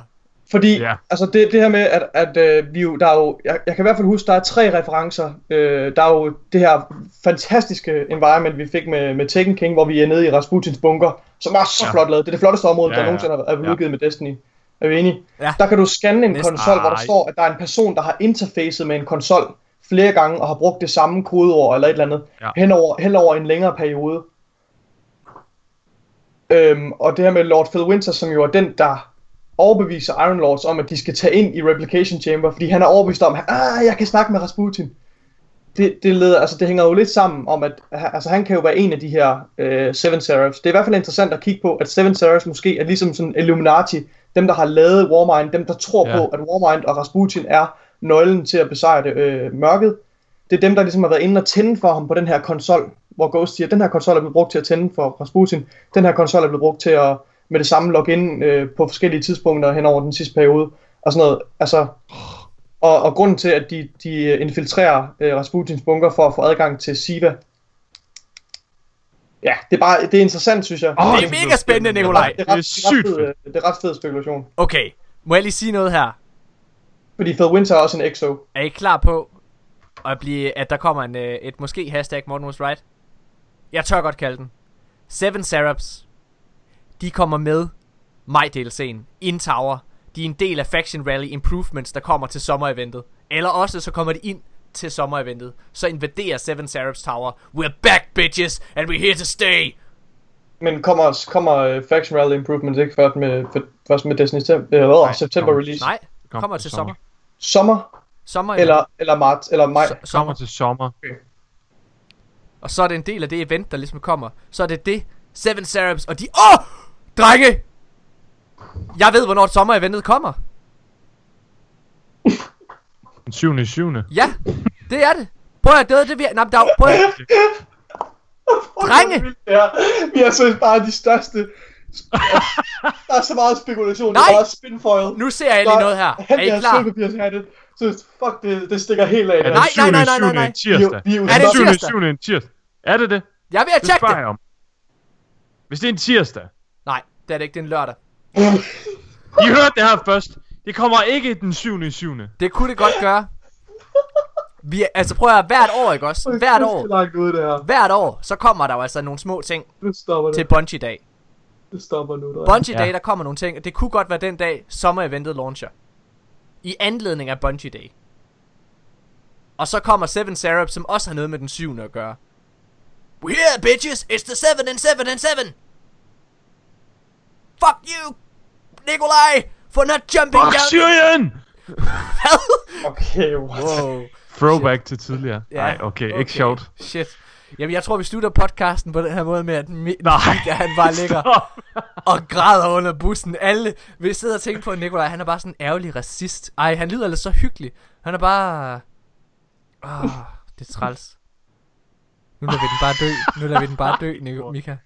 Fordi, Ja. altså det, det her med, at, at øh, vi jo, der er jo, jeg, jeg kan i hvert fald huske, der er tre referencer. Øh, der er jo det her fantastiske environment, vi fik med, med Tekken King, hvor vi er nede i Rasputins bunker, som var så Ja. flot lavet. Det er det flotteste område, Ja, ja, der ja. nogensinde har er Ja. udgivet med Destiny. Er vi enige? Ja. Der kan du scanne en Næsten. konsol, hvor der står, at der er en person, der har interfacet med en konsol flere gange, og har brugt det samme kodeord eller et eller andet, Ja. hen, over, hen over en længere periode. Øhm, og det her med Lord Phil Winter, som jo er den, der overbeviser Iron Lords om, at de skal tage ind i Replication Chamber, fordi han er overbevist om, at ah, jeg kan snakke med Rasputin. Det, det, leder, altså, det hænger jo lidt sammen om, at altså, han kan jo være en af de her øh, Seven Seraphs. Det er i hvert fald interessant at kigge på, at Seven Seraphs måske er ligesom sådan Illuminati, dem der har lavet Warmind, dem der tror ja. på, at Warmind og Rasputin er nøglen til at besejre det, øh, mørket. Det er dem, der ligesom har været inde og tænde for ham på den her konsol, hvor Ghost siger, den her konsol er blevet brugt til at tænde for Rasputin, den her konsol er blevet brugt til at med det samme logge ind øh, på forskellige tidspunkter hen over den sidste periode, og sådan noget. Altså, og, og grunden til, at de, de øh, infiltrerer øh, Rasputins bunker for at få adgang til Siva. Ja, det er bare, det er interessant, synes jeg. Åh, Det er mega spændende. Nikolaj. det er, ret, det er det, er ret sygt fed, øh, det er ret fed spekulation. Okay, må jeg lige sige noget her? Fordi Phil Winter er også en EXO. Er I klar på, at, blive, at der kommer en, øh, et måske hashtag Morten was right? Jeg tør godt kalde den. Seven Seraphs. De kommer med maj DLC'en. In Tower. De er en del af Faction Rally Improvements, der kommer til sommereventet. Eller også så kommer de ind til sommereventet. Så invaderer Seven Seraphs Tower. We're back, bitches, and we're here to stay. Men kommer, kommer uh, Faction Rally Improvements ikke først med, først med Destiny Tem- eller, Nej, September kommer- release? Nej, Kom kommer til sommer. sommer. Sommer? Sommer Eller, eller marts? Eller maj? so- Kommer sommer. til sommer. Og så er det en del af det event, der ligesom kommer. Så er det det. Seven Seraphs, og de... Åh! Oh! Drenge! Jeg ved, hvornår sommer-eventet kommer. Den 7. i 7. Ja, det er det. Prøv at det, det vi... Nej, der er, prøv at... Drenge! Ja, vi er så bare de største. der er så meget spekulation. Nej! Det er bare spinfoil. Nu ser jeg lige noget her. Er I klar? Sølvpapirshattet. Så fuck, det, det stikker helt af. det her. Nej, nej, nej, nej, nej, nej. tirsdag. Vi er vi er Er det Den 7. i tirsdag? 7. en tirsdag. Er det det? Jeg er ved at tjekke det. jeg om. Hvis det er en tirsdag. Det er det ikke. Det er en lørdag. I hørte det her først. Det kommer ikke den 7. i 7. Det kunne det godt gøre. Vi altså prøv at høre, hvert år, ikke også? Hvert Det er år. langt det. Hvert år, så kommer der jo altså nogle små ting Det stopper til det. Bungie Day. Det stopper nu. Der. Bungie Ja. Day, der kommer nogle ting, og det kunne godt være den dag, sommer-eventet launcher. I anledning af Bungie Day. Og så kommer Seven Seraph, som også har noget med den syvende at gøre. We're here, bitches! It's the 7 and 7 and 7! Fuck you, Nikolaj, for not jumping Fuck down... Syrien! Okay, what? Wow. Throwback til tidligere. Ja, Nej, okay, ikke sjovt. Shit. Jamen, jeg tror, vi slutter podcasten på den her måde med, at Mi- Nej. Mika, han bare ligger og græder under bussen. Alle vil sidde og tænke på, at Nikolaj, han er bare sådan en ærgerlig racist. Ej, han lyder lidt så hyggelig. Han er bare... Oh, det er træls. Nu lader vi den bare dø. Nu lader vi den bare dø, Nico, Mika.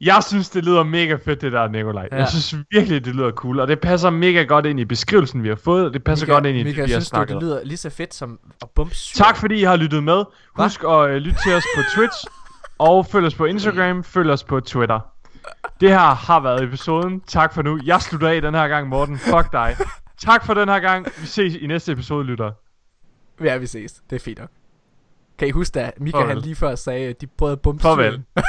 Jeg synes, det lyder mega fedt, det der, Nikolaj. Ja. Jeg synes virkelig, det lyder cool, og det passer mega godt ind i beskrivelsen, vi har fået, og det passer Mika, godt ind i Mika, det, vi har synes du, snakket det lyder lige så fedt som at bumpe syr? Tak fordi I har lyttet med. Husk at uh, lytte til os på Twitch, og følg os på Instagram, følg os på Twitter. Det her har været episoden. Tak for nu. Jeg slutter af den her gang, Morten. Fuck dig. Tak for den her gang. Vi ses i næste episode, lytter. Ja, vi ses. Det er fint nok. Kan I huske, at Mika Farvel. han lige før sagde, at de prøvede at bumpe Farvel.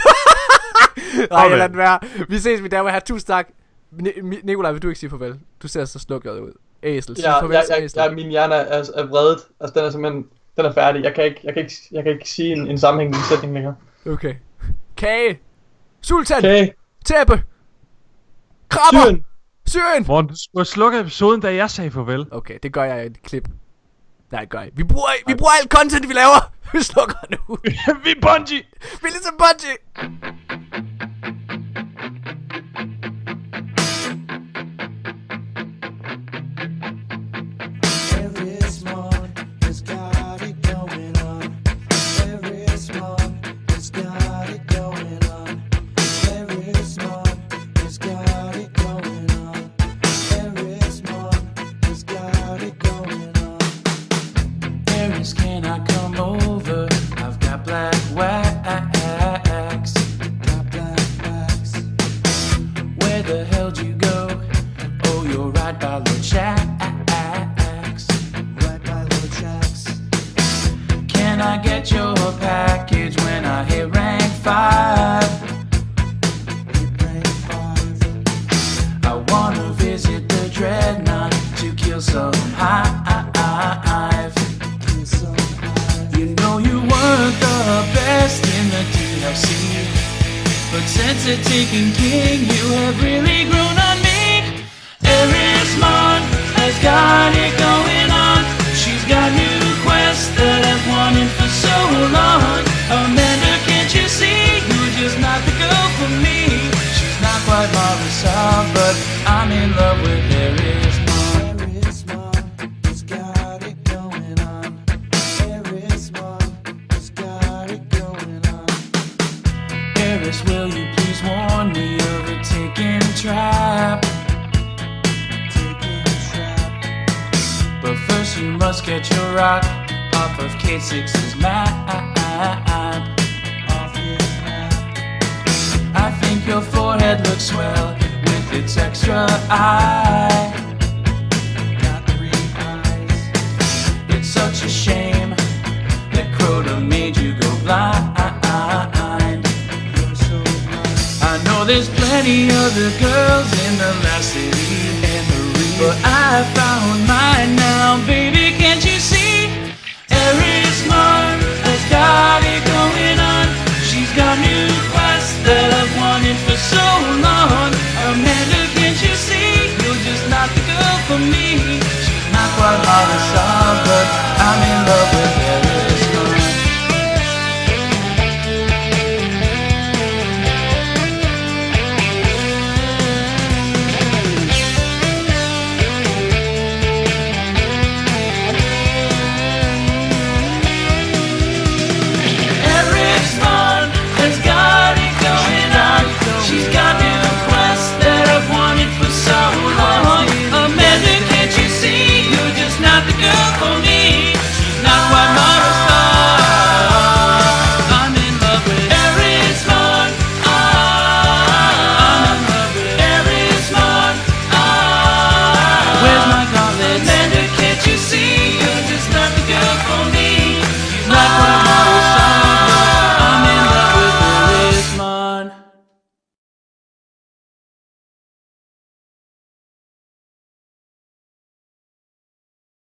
Nej, lad den være. Vi ses, vi der vil have tusind tak. Ni- Nikolaj, vil du ikke sige farvel? Du ser så slukket ud. Æsel, sig Ja, farvel jeg, jeg, æsel. jeg, min hjerne er, er vredet. Altså, den er simpelthen... Den er færdig. Jeg kan ikke, jeg kan ikke, jeg kan ikke sige en, en sammenhængende sætning længere. Okay. Kage. Sultan. Okay. Tæppe. Krabber. Syren. Syrien. Morten, du skulle have slukket episoden, da jeg sagde farvel. Okay, det gør jeg i et klip. Nej, det gør jeg. Vi bruger, vi bruger alt content, vi laver. Vi slukker nu. vi Bungie! Vi er ligesom Bungie.